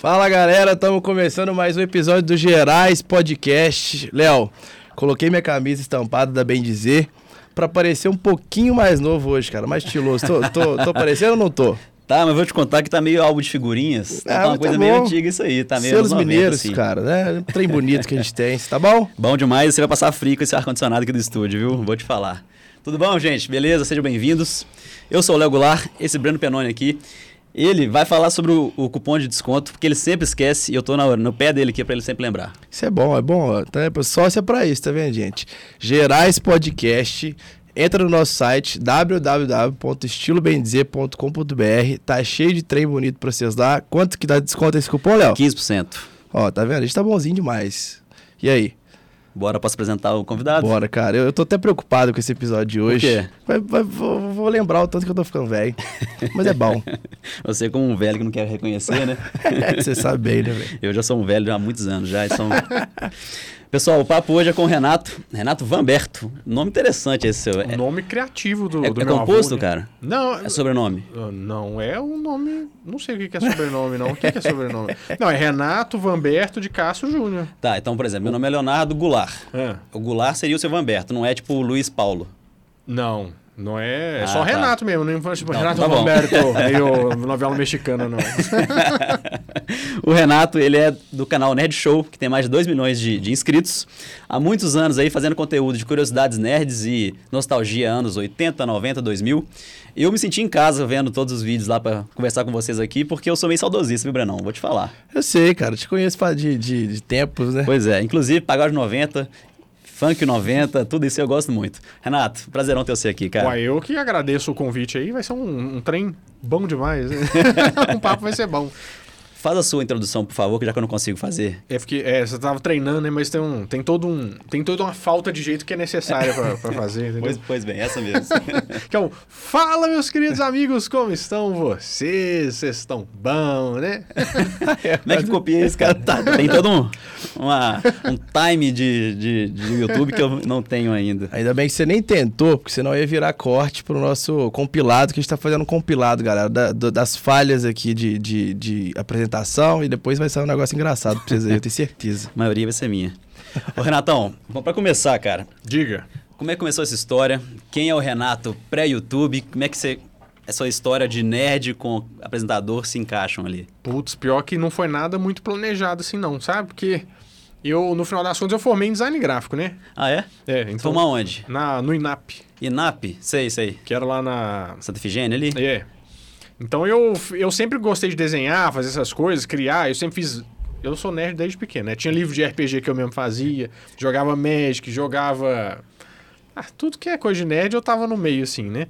Fala galera, estamos começando mais um episódio do Gerais Podcast. Léo, coloquei minha camisa estampada da Bem Dizer pra parecer um pouquinho mais novo hoje, cara, mais estiloso. Tô, tô, tô parecendo ou não tô? Tá, mas vou te contar que tá meio álbum de figurinhas. Ah, tá uma mas coisa tá meio antiga isso aí, tá meio Selos anos 90, mineiros, assim. cara, né? Um trem bonito que a gente tem, tá bom? Bom demais, você vai passar frio com esse ar-condicionado aqui do estúdio, viu? Vou te falar. Tudo bom, gente? Beleza? Sejam bem-vindos. Eu sou o Léo Goulart, esse Breno Penoni aqui. Ele vai falar sobre o, o cupom de desconto, porque ele sempre esquece e eu tô na, no pé dele aqui pra ele sempre lembrar. Isso é bom, é bom. Tá, sócio é pra isso, tá vendo, gente? Gerais Podcast. Entra no nosso site www.estilobendizer.com.br. Tá cheio de trem bonito pra vocês lá. Quanto que dá desconto esse cupom, Léo? 15%. Ó, tá vendo? A gente tá bonzinho demais. E aí? Bora, posso apresentar o convidado? Bora, cara. Eu, eu tô até preocupado com esse episódio de hoje. quê? Vai- vai- vou, vou lembrar o tanto que eu tô ficando velho. Mas é bom. Você como um velho que não quer reconhecer, né? Você sabe bem, né, velho? Eu já sou um velho há muitos anos já. e São... Pessoal, o papo hoje é com o Renato. Renato Vanberto. Nome interessante esse seu. É, nome criativo do, é- do é composto, avô, né? cara? Não, É sobrenome. ah, não é um nome. Não sei o que é sobrenome, não. O que é sobrenome? Não, é Renato Vanberto de Castro Júnior. Tá, então, por exemplo, meu nome é Leonardo Goulart. É. O Goulart seria o seu Vanberto, não é tipo o Luiz Paulo. Não, não é. É Ah, só tá. Renato mesmo, não foi tipo Não, Renato tá. Vanberto, meio novela mexicana, não. o Renato, ele é do canal Nerd Show, que tem mais de 2 milhões de, de inscritos. Há muitos anos aí fazendo conteúdo de curiosidades nerds e nostalgia anos 80, 90, 2000. E eu me senti em casa vendo todos os vídeos lá pra conversar com vocês aqui, porque eu sou meio saudosista, viu, Brenão? Vou te falar. Eu sei, cara. Te conheço de, de, de tempos, né? Pois é, inclusive pagode 90, funk 90, tudo isso eu gosto muito. Renato, prazerão ter você aqui, cara. Uai, eu que agradeço o convite aí, vai ser um, um trem bom demais. né? um papo vai ser bom. Faz a sua introdução, por favor, que já que eu não consigo fazer. É porque é, você tava treinando, né? Mas tem, um, tem todo um. Tem toda uma falta de jeito que é necessária pra, pra fazer, entendeu? Pois, pois bem, essa mesmo. Que é o Fala, meus queridos amigos, como estão vocês? Vocês estão bom, né? Como é que copia isso, cara? Tem todo um, uma- um time de, de, de YouTube que eu não tenho ainda. Ainda bem que você nem tentou, porque senão ia virar corte pro nosso compilado, que a gente tá fazendo um compilado, galera, da- do- das falhas aqui de, de, de apresentação e depois vai sair um negócio engraçado pra vocês aí, eu tenho certeza. A maioria vai ser minha. Ô, Renatão, bom, pra começar, cara, Diga. como é que começou essa história? Quem é o Renato pré-YouTube? Como é que você, essa história de nerd com apresentador se encaixam ali? Putz, pior que não foi nada muito planejado assim, não, sabe? Porque eu, no final das contas, eu formei em design gráfico, né? Ah, é? É, então. Formar onde? Na, no INAP, INAP? Sei, sei. que era lá na. Santa Efigênia ali? É. Então eu, eu sempre gostei de desenhar, fazer essas coisas, criar. Eu sempre fiz. Eu sou nerd desde pequeno, né? Tinha livro de RPG que eu mesmo fazia, jogava Magic, jogava. Ah, tudo que é coisa de nerd eu tava no meio, assim, né?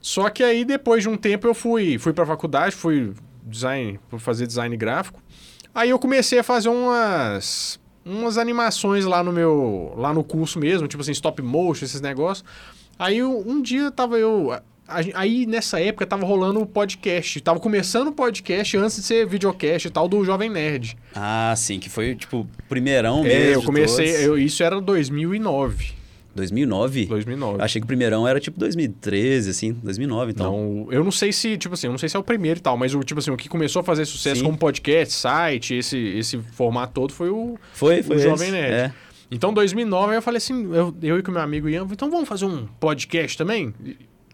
Só que aí, depois de um tempo, eu fui, fui pra faculdade, fui design, fui fazer design gráfico. Aí eu comecei a fazer umas umas animações lá no meu lá no curso mesmo, tipo assim, stop motion, esses negócios. Aí um dia tava eu aí nessa época tava rolando o podcast, tava começando o podcast antes de ser videocast e tal do Jovem Nerd. Ah, sim, que foi tipo primeirão mesmo. É, eu comecei, eu- isso era 2009. 2009? 2009. Eu achei que o primeirão era tipo 2013, assim, 2009, então. Não, eu não sei se, tipo assim, eu não sei se é o primeiro e tal, mas o tipo assim, o que começou a fazer sucesso Sim. como podcast, site, esse esse formato todo foi o Foi, foi o esse, Jovem Nerd. É. Então, 2009, aí eu falei assim, eu, eu e com meu amigo Ian, então vamos fazer um podcast também?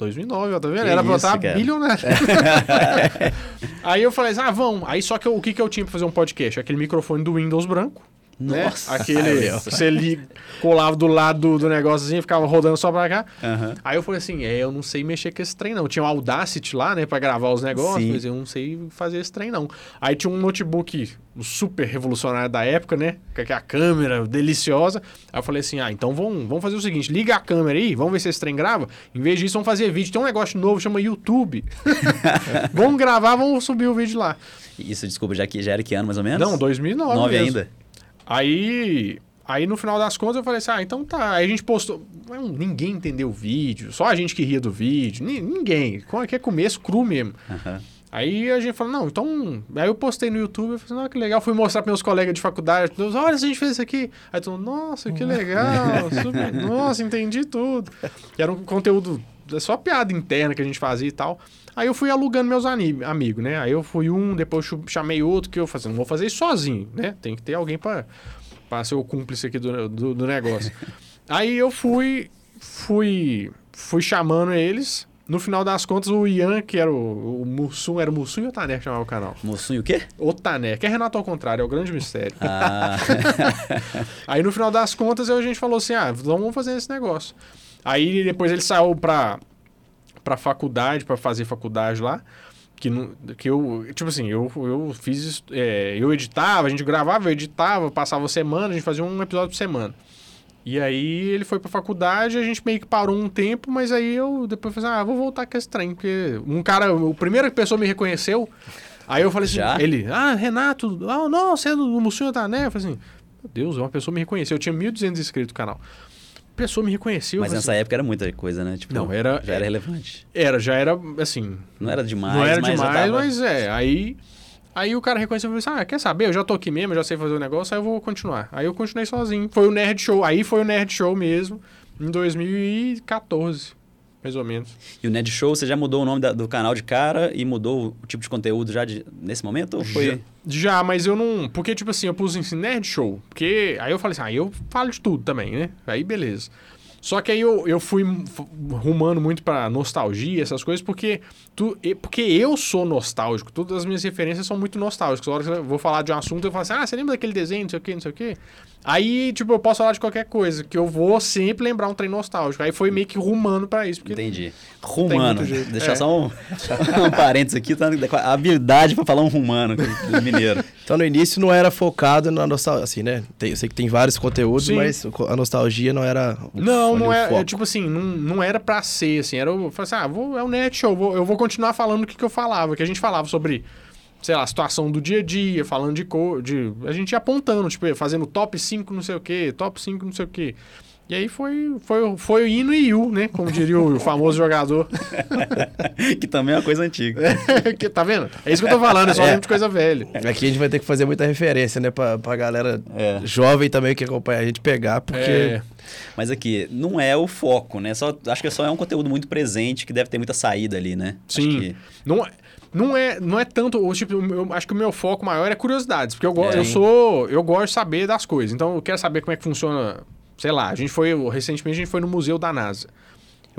E 2009, ó, tá vendo? Que Era pra isso, estar cara. bilionário. aí eu falei assim, ah, vamos. Aí só que eu- o que, que eu tinha pra fazer um podcast? Aquele microfone do Windows branco. Né? Nossa. Aquele, você li, colava do lado do, negóciozinho, ficava rodando só pra cá. Aham. Aí eu falei assim, é, eu não sei mexer com esse trem não. Tinha o Audacity lá, né, pra gravar os negócios, Sim. mas eu não sei fazer esse trem não. Aí tinha um notebook super revolucionário da época, né, com aquela câmera deliciosa. Aí eu falei assim, ah, então vamos, vamos fazer o seguinte, liga a câmera aí, vamos ver se esse trem grava. Em vez disso, vamos fazer vídeo. Tem um negócio novo, chama YouTube. vamos gravar, vamos subir o vídeo lá. Isso, desculpa, já, que, já era que ano mais ou menos? Não, 2009 9 mesmo. ainda. Aí, Aí no final das contas eu falei assim, ah, então tá. Aí a gente postou. Ninguém entendeu o vídeo, só a gente que ria do vídeo. ni- Ninguém. Que é começo cru mesmo. Aham. Aí a gente falou, não, então. Aí eu postei no YouTube, eu falei, não, que legal. Fui mostrar para meus colegas de faculdade, todos, olha, a gente fez isso aqui. Aí todo mundo, nossa, que legal, super- nossa, entendi tudo. E era um conteúdo, é só piada interna que a gente fazia e tal. Aí eu fui alugando meus amigos, né? Aí eu fui um, depois chamei outro, que eu falei, assim, não vou fazer isso sozinho, né? Tem que ter alguém para ser o cúmplice aqui do, do, do negócio. Aí eu fui, fui, fui chamando eles. No final das contas, o Ian, que era o, o Mussum, era o Mussum e o Taner que chamava o canal. Moçunho o quê? O Taner, que é Renato ao contrário, é o grande mistério. Ah, Aí no final das contas a gente falou assim: ah, vamos fazer esse negócio. Aí depois ele saiu pra, pra faculdade, pra fazer faculdade lá. Que, não, que eu, tipo assim, eu, eu fiz. é, eu editava, a gente gravava, eu editava, passava semana, a gente fazia um episódio por semana. E aí ele foi pra faculdade, a gente meio que parou um tempo, mas aí eu depois falei assim, ah, vou voltar com esse trem, porque um cara, o primeiro pessoa me reconheceu, aí eu falei assim, Já? ele, ah, Renato, ah, não, você é do Mussunho Tané, eu falei assim, meu Deus, uma pessoa me reconheceu, eu tinha 1.200 inscritos no canal. Pessoa me reconheceu, mas nessa falei época era muita coisa, né? Tipo, Não, era- já era relevante. assim, era, já era, assim, Não era demais, não era mas demais, tava- mas é, aí... Aí o cara reconheceu e falou assim: Ah, quer saber? Eu já tô aqui mesmo, já sei fazer o negócio, aí eu vou continuar. Aí eu continuei sozinho. Foi o Nerd Show. Aí foi o Nerd Show mesmo, em 2014, mais ou menos. E o Ned Show, você já mudou o nome da- do canal de cara e mudou o tipo de conteúdo já de- nesse momento? Ou foi... Já, mas eu não. Porque, tipo assim, eu pus assim, Nerd Show. Porque aí eu falei assim, ah, eu falo de tudo também, né? Aí beleza. Só que aí eu, eu fui rumando muito pra nostalgia, essas coisas, porque, tu, porque eu sou nostálgico. Todas as minhas referências são muito nostálgicas. A hora que eu vou falar de um assunto, eu falo assim, ah, você lembra daquele desenho, não sei o quê, não sei o quê? Aí, tipo, eu posso falar de qualquer coisa, que eu vou sempre lembrar um trem nostálgico. Aí foi meio que rumando pra isso. Porque Entendi. Rumano. Deixar É. só um, um parênteses aqui, tá? A habilidade pra falar um rumano do mineiro. Então no início não era focado na nostalgia, assim, né? Tem- eu sei que tem vários conteúdos, Sim. mas a nostalgia não era. o- Não, não o é, foco. é tipo assim, não, não era pra ser, assim, era, eu falei assim, ah, vou, é o net show, vou- eu vou continuar falando o que, que eu falava, que a gente falava sobre, sei lá, a situação do dia a dia, falando de cor, de, a gente ia apontando, tipo, fazendo top 5 não sei o que, top 5 não sei o que. E aí foi, foi, foi o hino e o, né, como diria o famoso jogador. que também é uma coisa antiga. que, tá vendo? É isso que eu tô falando, é só lembro de coisa velha. Aqui a gente vai ter que fazer muita referência, né? Pra, pra galera É. jovem também que acompanha a gente pegar, porque. É, Mas aqui, não é o foco, né? Só, acho que só é um conteúdo muito presente que deve ter muita saída ali, né? Acho Sim. que- Não, é- não é, não é tanto, tipo, eu acho que o meu foco maior é curiosidades, porque eu, go- É. eu sou, eu gosto de saber das coisas. Então eu quero saber como é que funciona, sei lá, a gente foi recentemente a gente foi no museu da NASA.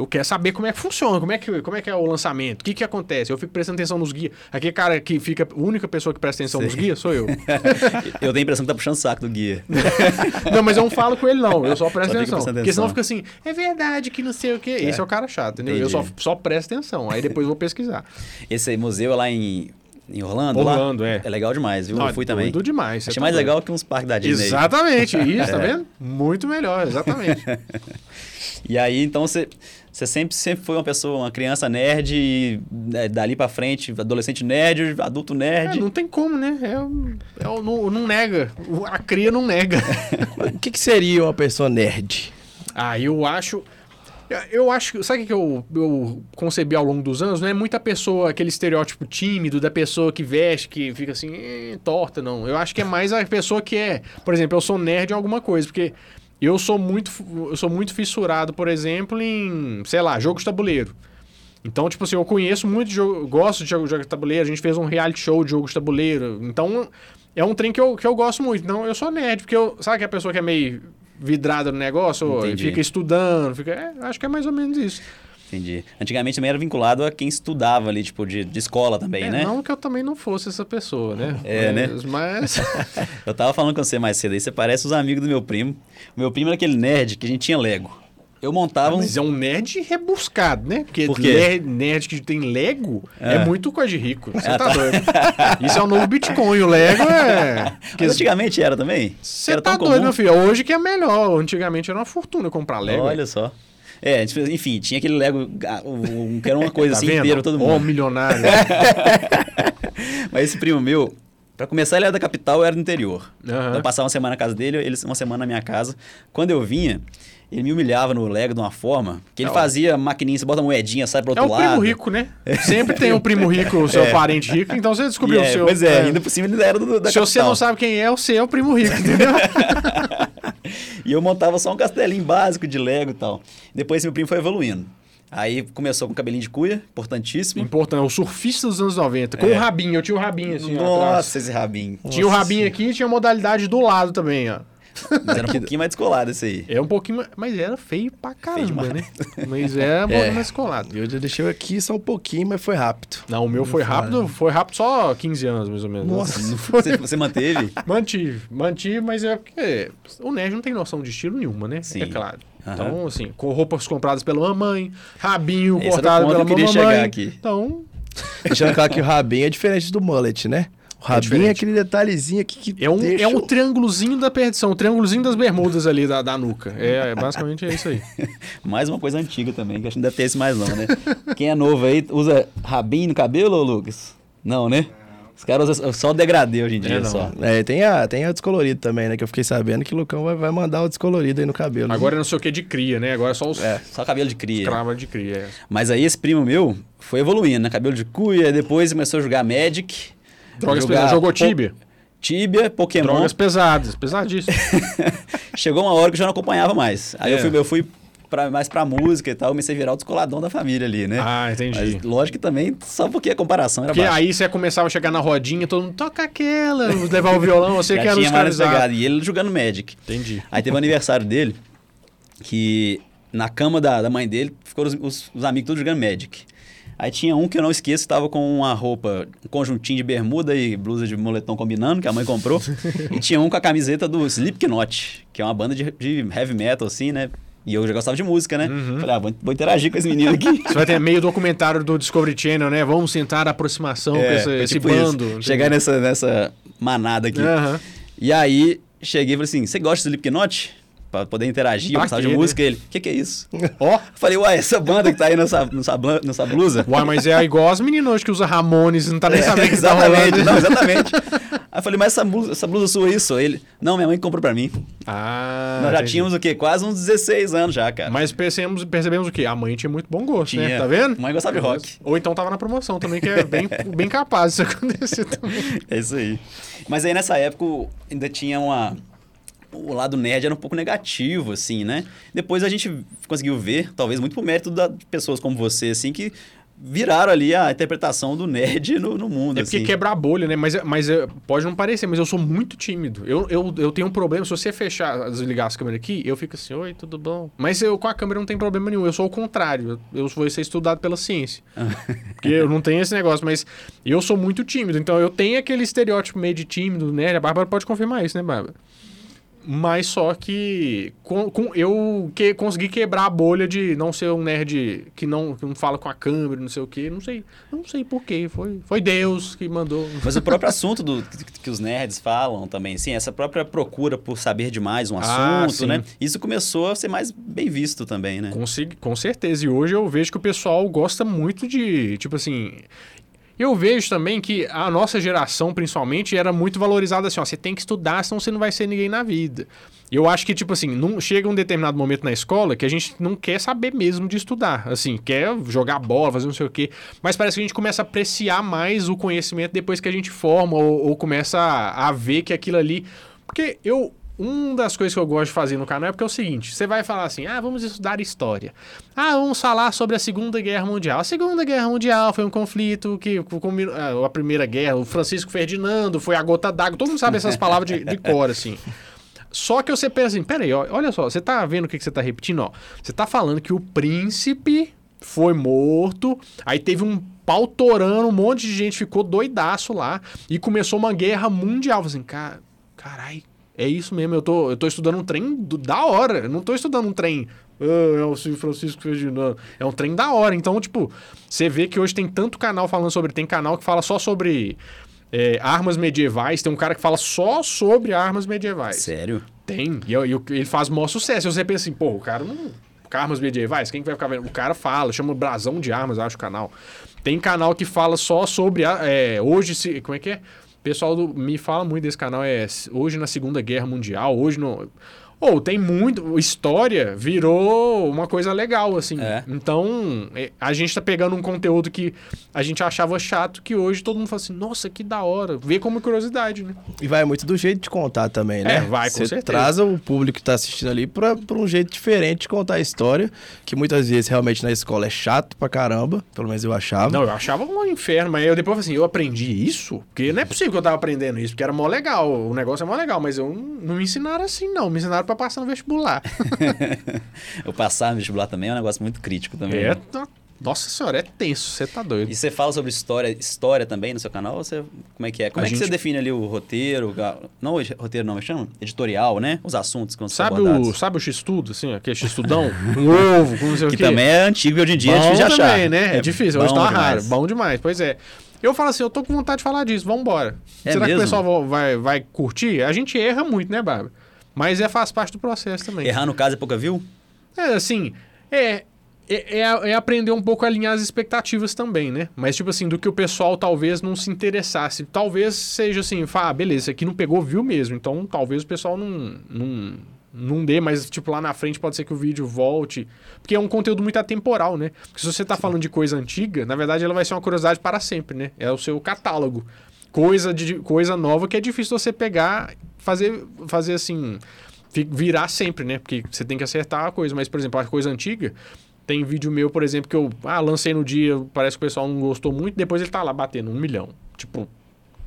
Eu quero saber como é que funciona, como é que, como é, que é o lançamento, o que que acontece. Eu fico prestando atenção nos guias. Aquele cara que fica, a única pessoa que presta atenção nos Sei. guias sou eu. Eu tenho a impressão que tá puxando o saco do guia. não, mas eu não falo com ele não, eu só presto Só atenção. prestando Porque senão atenção. fica assim, é verdade que não sei o quê. Esse é o cara chato, entendeu? Eu Entendi. só, só presto atenção, aí depois eu vou pesquisar. Esse museu é lá em, em Orlando? Orlando, lá? é. É legal demais, viu? Não, eu fui também. doido demais. Achei tá mais doido. legal que uns parques da Disney. Exatamente, isso, É. tá vendo? Muito melhor, exatamente. E aí, então, você, você sempre, sempre foi uma pessoa, uma criança nerd, e, né, dali pra frente, adolescente nerd, adulto É, nerd. não tem como, né? É, é não, não nega. A cria não nega. O que, que seria uma pessoa nerd? ah, eu acho. Eu acho. Sabe o que eu, eu concebi ao longo dos anos? Não é muita pessoa, aquele estereótipo tímido da pessoa que veste, que fica assim, "Eh, torta, não. Eu acho que é mais a pessoa que é. Por exemplo, eu sou nerd em alguma coisa, porque eu sou muito, eu sou muito fissurado, por exemplo, em, sei lá, jogo de tabuleiro. Então, tipo assim, eu conheço muito de jogo, gosto de jogo, jogo de tabuleiro, a gente fez um reality show de jogo de tabuleiro. Então, é um trem que eu, que eu gosto muito. Então, eu sou nerd, porque eu. Sabe que a pessoa que é meio vidrada no negócio, fica estudando, fica. é, acho que é mais ou menos isso. Entendi. Antigamente também era vinculado a quem estudava ali, tipo, de, de escola também, É, né? Não que eu também não fosse essa pessoa, né? É, né? mas, Mas. Eu tava falando com você mais cedo aí, você parece os amigos do meu primo. O meu primo era aquele nerd que a gente tinha Lego. Eu montava um... Mas é um nerd rebuscado, né? Porque Por nerd, nerd que tem Lego é, É. muito coisa de rico. Você Ah, tá, tá. doido. Isso é o novo Bitcoin. O Lego é. que Mas antigamente era também? Você tá doido, comum. meu filho. Hoje que é melhor. Antigamente era uma fortuna comprar Lego. Olha só. É, enfim, tinha aquele Lego ah, um- um- que era uma coisa tá assim vendo? inteira, todo mundo. milionário. Mas esse primo meu Pra começar, ele era da capital, eu era do interior. Aham. Eu passava uma semana na casa dele, ele uma semana na minha casa. Quando eu vinha, ele me humilhava no Lego de uma forma que ele É, fazia maquininha, você bota moedinha, sai pro É outro o lado. primo rico, né? Sempre tem um primo rico, o seu parente rico, então você descobriu é, o seu. Pois é, ainda por cima ele era do, da Se você capital. não sabe quem é, você é o primo rico, entendeu? E eu montava só um castelinho básico de Lego e tal. Depois meu primo foi evoluindo. Aí começou com cabelinho de cuia, importantíssimo. Importante, é o surfista dos anos 90. Com o rabinho, eu tinha o rabinho assim. Nossa, esse rabinho. Tinha o rabinho aqui e tinha a modalidade do lado também, ó. Mas era um pouquinho mais descolado esse aí. É um pouquinho, mais- mas era feio pra caramba, demais. né? Mas era bom É. mais colado. Eu já deixei aqui só um pouquinho, mas foi rápido. Não, o meu foi rápido, foi rápido só 15 anos, mais ou menos. Nossa. Você, você manteve? Mantive, mantive, mas é porque o nerd não tem noção de estilo nenhuma, né? Sim. É claro. Então, assim, com roupas compradas pela mamãe, rabinho Esse cortado pela eu queria mamãe. chegar aqui. Então, Deixando claro que o rabinho é diferente do mullet, né? O rabinho é, diferente. aquele detalhezinho aqui que é um, deixa é um o- triângulozinho da perdição, o triângulozinho das bermudas ali da, da nuca. É, basicamente é isso aí. Mais uma coisa antiga também, que acho que não deve ter esse mais não, né? Quem é novo aí, usa rabinho no cabelo, ô Lucas? Não, né? Os caras usam só o degradê hoje em dia, É, só. É, tem a, tem a descolorido também, né? Que eu fiquei sabendo que o Lucão vai, vai mandar o descolorido aí no cabelo. Agora não sei o que de cria, né? Agora é só os É. Só cabelo de cria. cravas de cria. é. Mas aí esse primo meu foi evoluindo, né? Cabelo de cuia, depois começou a jogar Magic. Drogas pesadas. Jogou Tibia? Tibia, Pokémon. Drogas pesadas, pesadíssimo. Chegou uma hora que eu já não acompanhava mais. Aí É. eu fui, eu fui pra, mais pra música e tal, comecei a virar o descoladão da família ali, né? Ah, entendi. Mas lógico que também, só porque a comparação era Porque baixa. aí você começava a chegar na rodinha, todo mundo toca aquela, levar o violão, você que era os caras. E ele jogando Magic. Entendi. Aí teve o aniversário dele, que na cama da, da mãe dele, ficou os, os- os amigos todos jogando Magic. Aí tinha um que eu não esqueço, que tava com uma roupa, um conjuntinho de bermuda e blusa de moletom combinando, que a mãe comprou. e tinha um com a camiseta do Slipknot, que é uma banda de, de heavy metal, assim, né? E eu já gostava de música, né? Falei, ah, vou, vou interagir com esse menino aqui. Você vai ter meio documentário do Discovery Channel, né? Vamos tentar a aproximação com esse, foi esse tipo isso. bando. entendi. Chegar nessa, nessa manada aqui. Aham. E aí, cheguei e falei assim, você gosta de Slipknot? Pra poder interagir, eu Pra gostava quê, de né? música. Ele, o que que é isso? Ó, Falei, uai, essa banda que tá aí nessa, nessa, nessa blusa? uai, mas é igual as meninas hoje que usa Ramones e não tá nem É, sabendo que tá exatamente, rolando. não, exatamente. Aí eu falei, mas essa blusa, essa blusa sua é isso? Ele, não, minha mãe comprou pra mim. Ah, Nós já entendi. tínhamos o quê? Quase uns 16 anos já, cara. Mas percebemos, percebemos o quê? A mãe tinha muito bom gosto, né? Tinha. Tá vendo? Mãe gostava de rock. Ou então tava na promoção também, que é bem, bem capaz disso acontecer também. É isso aí. Mas aí nessa época ainda tinha uma. O lado nerd era um pouco negativo, assim, né? Depois a gente conseguiu ver, talvez muito por mérito da- de pessoas como você, assim, que viraram ali a interpretação do nerd no, no mundo. É porque assim. quebra a bolha, né? Mas, mas é, pode não parecer, mas eu sou muito tímido. Eu, eu, eu tenho um problema. Se você fechar, desligar as câmeras aqui, eu fico assim, oi, tudo bom? Mas eu com a câmera não tem problema nenhum. Eu sou o contrário. Eu, vou ser estudado pela ciência. porque eu não tenho esse negócio, mas eu sou muito tímido. Então eu tenho aquele estereótipo meio de tímido, né? A Bárbara pode confirmar isso, né, Bárbara? Mas só que com, com- eu que, consegui quebrar a bolha de não ser um nerd que não, que não fala com a câmera, não sei o quê. Não sei, não sei porquê. Foi, foi Deus que mandou. Mas o próprio assunto do, que, que os nerds falam também, sim, essa própria procura por saber demais um Ah, assunto, sim. né? Isso começou a ser mais bem visto também, né? Com, com certeza. E hoje eu vejo que o pessoal gosta muito de, tipo assim. Eu vejo também que a nossa geração, principalmente, era muito valorizada assim, ó, você tem que estudar, senão você não vai ser ninguém na vida. Eu acho que, tipo assim, não, chega um determinado momento na escola que a gente não quer saber mesmo de estudar. Assim, quer jogar bola, fazer não sei o quê. Mas parece que a gente começa a apreciar mais o conhecimento depois que a gente forma ou, ou começa a, a ver que aquilo ali. Porque eu, uma das coisas que eu gosto de fazer no canal é porque é o seguinte: você vai falar assim, ah, vamos estudar história. Ah, vamos falar sobre a Segunda Guerra Mundial. A Segunda Guerra Mundial foi um conflito que ah, A Primeira Guerra, o Francisco Ferdinando foi a gota d'água. Todo mundo sabe essas palavras de, de cor, assim. Só que você pensa assim, peraí, ó, olha só, você tá vendo o que, que você tá repetindo, ó. Você tá falando que o príncipe foi morto, aí teve um pau torando, um monte de gente ficou doidaço lá e começou uma guerra mundial. Assim, cara, carai, é isso mesmo, eu tô, eu tô estudando um trem do- da hora, eu não tô estudando um trem. "Ah, é o São Francisco Ferdinando. É um trem da hora. Então, tipo, você vê que hoje tem tanto canal falando sobre. Tem canal que fala só sobre é, armas medievais. Tem um cara que fala só sobre armas medievais. Sério? Tem. E, eu- e eu- ele faz o maior sucesso. E você pensa assim, pô, o cara não. Armas medievais, quem que vai ficar vendo? O cara fala, chama Brasão de Armas, acho o canal. Tem canal que fala só sobre. é, hoje, se, como é que é? Pessoal do- me fala muito desse canal, é hoje na Segunda Guerra Mundial, hoje no. Ou tem muito. História virou uma coisa legal, assim. É. Então, é, a gente tá pegando um conteúdo que a gente achava chato, que hoje todo mundo fala assim, nossa, que da hora. Vê como curiosidade, né? E vai muito do jeito de contar também, né? É, vai, com Você certeza. traz o público que tá assistindo ali pra, pra um jeito diferente de contar a história, que muitas vezes realmente na escola é chato pra caramba, pelo menos eu achava. Não, eu achava um inferno, mas eu depois falei assim, eu aprendi isso? Porque não é possível que eu tava aprendendo isso, porque era mó legal, o negócio é mó legal, mas eu não, não me ensinaram assim, não. Me ensinaram pra passar no vestibular. Eu passar no vestibular também é um negócio muito crítico também. é, né? tá- nossa senhora, é tenso, você tá doido. E você fala sobre história, história também no seu canal? Você, como é que é? Como A é que você gente- define ali o roteiro? Não, o roteiro não, mas chama? Editorial, né? Os assuntos que vão Sabe abordados. o, sabe o X-Tudo, assim, aquele X-Tudão? um ovo, com não sei o Que quê. também é antigo e hoje em dia é Bom difícil de achar. também, né? É, difícil, hoje tá raro. Bom demais, pois é. Eu falo assim, eu tô com vontade de falar disso, vambora. É Será que mesmo? o pessoal vai, vai curtir? A gente erra muito, né, Bárbara? Mas é, faz parte do processo também. Errar no caso é pouca viu? É, assim, é, é, é- é aprender um pouco a alinhar as expectativas também, né? Mas, tipo assim, do que o pessoal talvez não se interessasse. Talvez seja assim, fala, ah, beleza, esse aqui não pegou, viu mesmo. Então, talvez o pessoal não, não, não dê, mas, tipo, lá na frente pode ser que o vídeo volte. Porque é um conteúdo muito atemporal, né? Porque se você tá falando de coisa antiga, na verdade ela vai ser uma curiosidade para sempre, né? É o seu catálogo. Coisa, de, coisa nova que é difícil você pegar, fazer, fazer assim virar sempre, né? Porque você tem que acertar a coisa. Mas, por exemplo, a coisa antiga, tem vídeo meu, por exemplo, que eu ah, lancei no dia, parece que o pessoal não gostou muito, depois ele tá lá batendo um milhão. Tipo,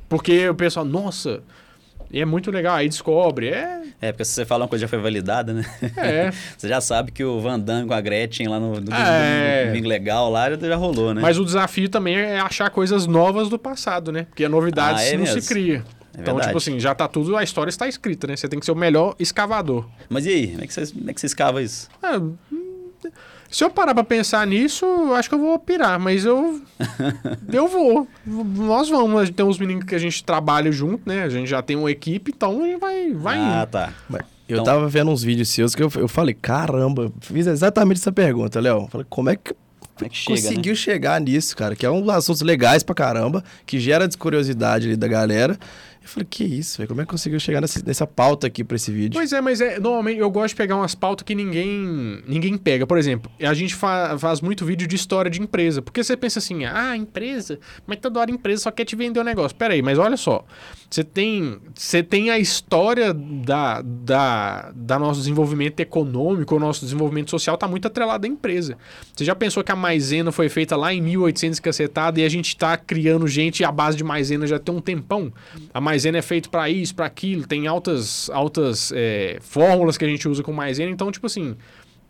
porque o pessoal, nossa, e é muito legal, aí descobre, é. É, porque se você fala uma coisa já foi validada, né? É. você já sabe que o Van Damme com a Gretchen lá no, no, É. no Domingo Legal lá já, já rolou, né? Mas o desafio também é achar coisas novas do passado, né? Porque a novidade Ah, é não mesmo? se cria. É então, verdade. tipo assim, já tá tudo, a história está escrita, né? Você tem que ser o melhor escavador. Mas e aí? Como é que você, como é que você escava isso? Ah, hum, se eu parar pra pensar nisso, eu acho que eu vou pirar, mas eu. eu vou. Nós vamos. Tem uns meninos que a gente trabalha junto, né? A gente já tem uma equipe, então a gente vai, vai ah, indo. tá. Mas Eu Então- tava vendo uns vídeos seus que eu, eu falei, caramba, fiz exatamente essa pergunta, Léo. Falei, como é que Como é que chega, conseguiu né? chegar nisso, cara? Que é um assuntos legais pra caramba, que gera descuriosidade ali da galera. Eu falei, que isso, velho? Como é que conseguiu chegar nessa, nessa pauta aqui pra esse vídeo? Pois é, mas é, normalmente eu gosto de pegar umas pautas que ninguém ninguém pega. Por exemplo, a gente fa- faz muito vídeo de história de empresa. Porque você pensa assim, ah, empresa, mas toda hora a empresa só quer te vender o negócio. Pera aí, mas olha só. Você tem, você tem a história da, da, da nosso desenvolvimento econômico, o nosso desenvolvimento social tá muito atrelado à empresa. Você já pensou que a maisena foi feita lá em 1800 e cacetada e a gente tá criando gente à base de maisena já tem um tempão? A maisena é feita para isso, para aquilo, tem altas, altas é, fórmulas que a gente usa com maisena, então, tipo assim,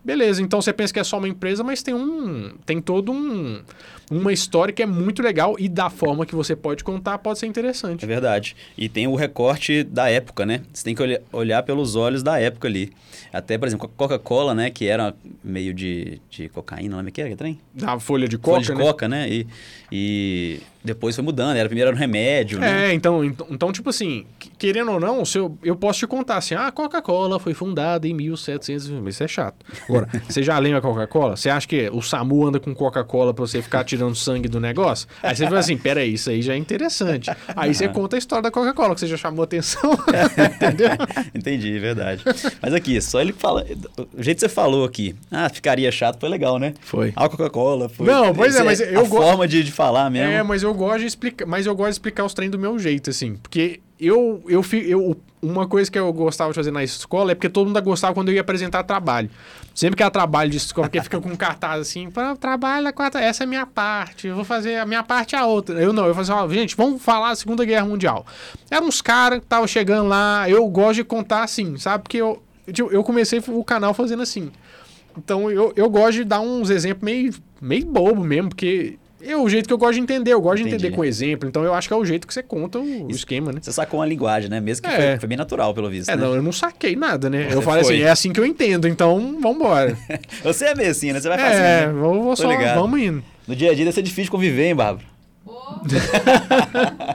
beleza, então você pensa que é só uma empresa, mas tem um. Tem todo um. Uma história que é muito legal e da forma que você pode contar pode ser É interessante. verdade. E tem o recorte da época, né? Você tem que olha- olhar pelos olhos da época ali. Até, por exemplo, a Coca-Cola, né? Que era meio de, de cocaína, lembra que era que trem? Da folha de coca, Folha de né? coca, né? E, e depois foi mudando. Era, primeiro era um remédio, né? É, então, então, tipo assim, que- querendo ou não, se eu, eu posso te contar assim, ah, a Coca-Cola foi fundada em 1700, mas isso é chato. Agora, você já lembra a Coca-Cola? Você acha que o SAMU anda com Coca-Cola pra você ficar tirando sangue do negócio? Aí você fala assim, peraí, isso aí já é interessante. Aí você conta a história da Coca-Cola, que você já chamou atenção, entendeu? Entendi, verdade. Mas aqui, só ele fala. O jeito que você falou aqui, ah, ficaria chato, foi legal, né? Foi. Ah, a Coca-Cola. Foi... Não, pois é, Isso mas eu A go- forma de, de falar mesmo. É, mas eu gosto de explicar, mas eu gosto de explicar os trem do meu jeito, assim, porque eu, eu, eu uma coisa que eu gostava de fazer na escola é porque todo mundo gostava quando eu ia apresentar trabalho. Sempre que era trabalho de escola, porque fica com um cartaz assim, "Pá, trabalho, quatro, essa é a minha parte, eu vou fazer a minha parte a outra. Eu não, eu fazia, gente, vamos falar da Segunda Guerra Mundial. Eram uns caras que estavam chegando lá, eu gosto de contar assim, sabe? Porque eu, tipo, eu comecei o canal fazendo assim. Então eu, eu gosto de dar uns exemplos meio, meio bobo mesmo, porque é o jeito que eu gosto de entender, eu gosto de Entendi. entender com exemplo. Então eu acho que é o jeito que você conta o, o esquema, né? Você sacou uma linguagem, né? Mesmo que É. foi, foi bem natural, pelo visto. É, né? não, eu não saquei nada, né? Você eu falei foi. assim, é assim que eu entendo, então vambora. Você é meio assim, né? Você vai fazer. é, né? vou, vou só, ligado. vamos indo. No dia a dia deve ser difícil conviver, hein, Bárbara?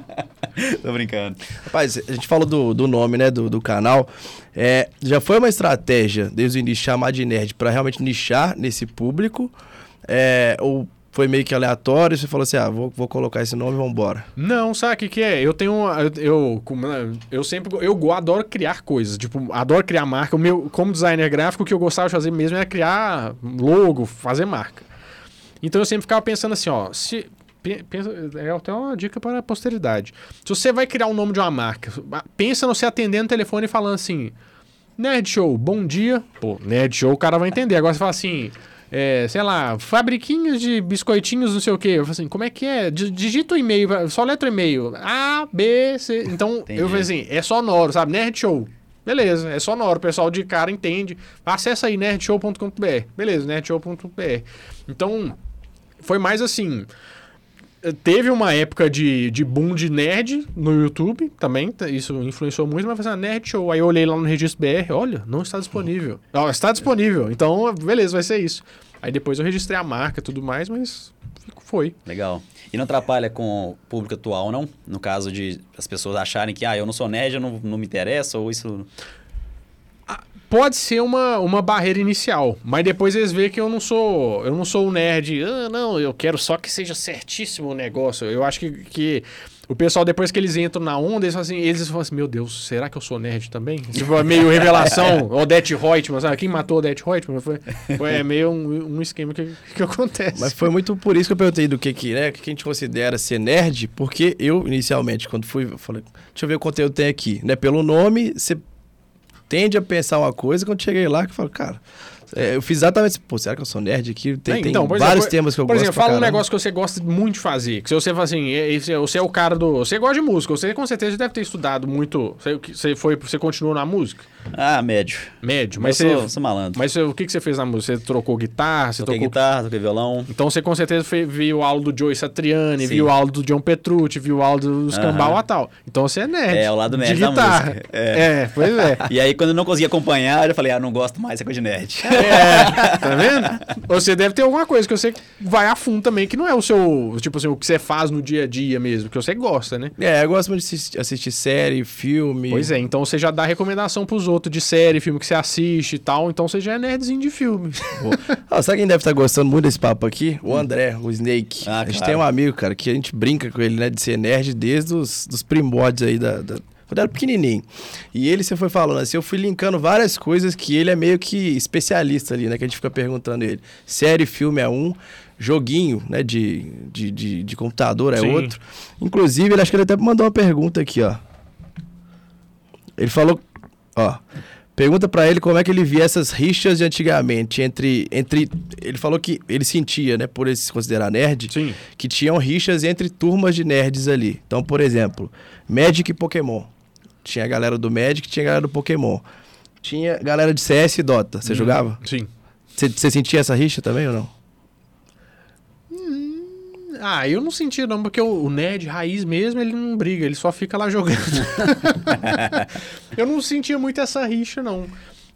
Tô brincando. Rapaz, a gente falou do, do nome, né, do, do canal. É, já foi uma estratégia desde o início chamar de nerd pra realmente nichar nesse público? É, ou foi meio que aleatório? Você falou assim, ah, vou, vou colocar esse nome e vambora. Não, sabe o que, que é? Eu tenho. uma- Eu, eu, né, eu sempre. Eu adoro criar coisas. Tipo, adoro criar marca. O meu, como designer gráfico, o que eu gostava de fazer mesmo era criar logo, fazer marca. Então eu sempre ficava pensando assim, ó. Se, pe- pensa, é até uma dica para a posteridade. Se você vai criar o nome de uma marca, pensa no você atendendo o telefone e falando assim. Nerd Show, bom dia. Pô, Nerd Show o cara vai entender. Agora você fala assim, é, sei lá, fabriquinhos de biscoitinhos, não sei o quê. Eu falo assim, como é que é? Di- Digita o e-mail, só letra o e-mail. A, B, C. Então, Entendi. eu falei assim, é sonoro, sabe? Nerd Show. Beleza, é sonoro, o pessoal de cara entende. Acessa aí nerdshow.com.br. Beleza, nerdshow.com.br. Então, foi mais assim. Teve uma época de, de boom de nerd no YouTube também, tá- isso influenciou muito, mas ah, Nerd Show. Aí eu olhei lá no registro BR, olha, não está disponível. Está disponível, então beleza, vai ser isso. Aí depois eu registrei a marca e tudo mais, mas foi. Legal. E não atrapalha com o público atual, não? No caso de as pessoas acharem que, ah, eu não sou nerd, eu não, não me interessa, ou isso... Pode ser uma, uma barreira inicial, mas depois eles veem que eu não sou eu não sou um nerd. Ah, não, eu quero só que seja certíssimo o negócio. Eu acho que, que o pessoal, depois que eles entram na onda, eles falam assim, eles falam assim, meu Deus, será que eu sou nerd também? Tipo, é meio revelação, Odete Reutemann, sabe? Quem matou Odete Reutemann? Foi, foi é meio um, um esquema que, que acontece. Mas foi muito por isso que eu perguntei do que que, né, que a gente considera ser nerd, porque eu, inicialmente, quando fui, eu falei, deixa eu ver o conteúdo que tem aqui, né? Pelo nome, você tende a pensar uma coisa, quando cheguei lá, que eu falo, cara, é, eu fiz exatamente, pô, será que eu sou nerd aqui? Tem, É, tem então, por vários exemplo, temas que eu Por gosto exemplo, pra fala um negócio que você gosta muito de fazer. Que se você fala assim, é- é- você é o cara do. Você gosta de música, você com certeza deve ter estudado muito. Você, foi, você continuou na música? Ah, médio. Médio. Mas Mas, eu você, sou, sou malandro. mas você- o que, que você fez na música? Você trocou guitarra? Você toquei tocou. guitarra, toquei violão. Então você com certeza foi, viu aula do Joey Satriani, Sim. viu aula do John Petrucci, viu aula dos Aham. Cambau e tal. Então você é nerd. É, o lado nerd de da guitarra. música. É. É. pois é. E aí, quando eu não conseguia acompanhar, eu falei, ah, não gosto mais, é coisa de nerd. É, tá vendo? Você deve ter alguma coisa que você vai a fundo também, que não é o seu, tipo assim, o que você faz no dia a dia mesmo, que você gosta, né? É, eu gosto muito de assis- assistir série, filme. Pois é, então você já dá recomendação pros outros de série, filme que você assiste e tal, então você já é nerdzinho de filme. Ah, sabe quem deve estar gostando muito desse papo aqui? O André, o Snake. Ah, a gente claro. tem um amigo, cara, que a gente brinca com ele, né, de ser nerd desde os dos primórdios aí da... da- Quando era pequenininho. E ele, você foi falando assim, eu fui linkando várias coisas que ele é meio que especialista ali, né? Que a gente fica perguntando ele. Série, filme é um, joguinho, né? De, de, de, de computador é Sim. outro. Inclusive, ele acho que ele até mandou uma pergunta aqui, ó. Ele falou, ó, pergunta pra ele como é que ele via essas rixas de antigamente entre entre ele falou que ele sentia, né, por ele se considerar nerd, Sim. que tinham rixas entre turmas de nerds ali. Então, por exemplo, Magic e Pokémon. Tinha a galera do Magic, tinha a galera do Pokémon. Tinha galera de CS e Dota. Você jogava? Sim. Você sentia essa rixa também ou não? Ah, eu não sentia não, porque o, o nerd raiz mesmo, ele não briga, ele só fica lá jogando. eu não sentia muito essa rixa, não.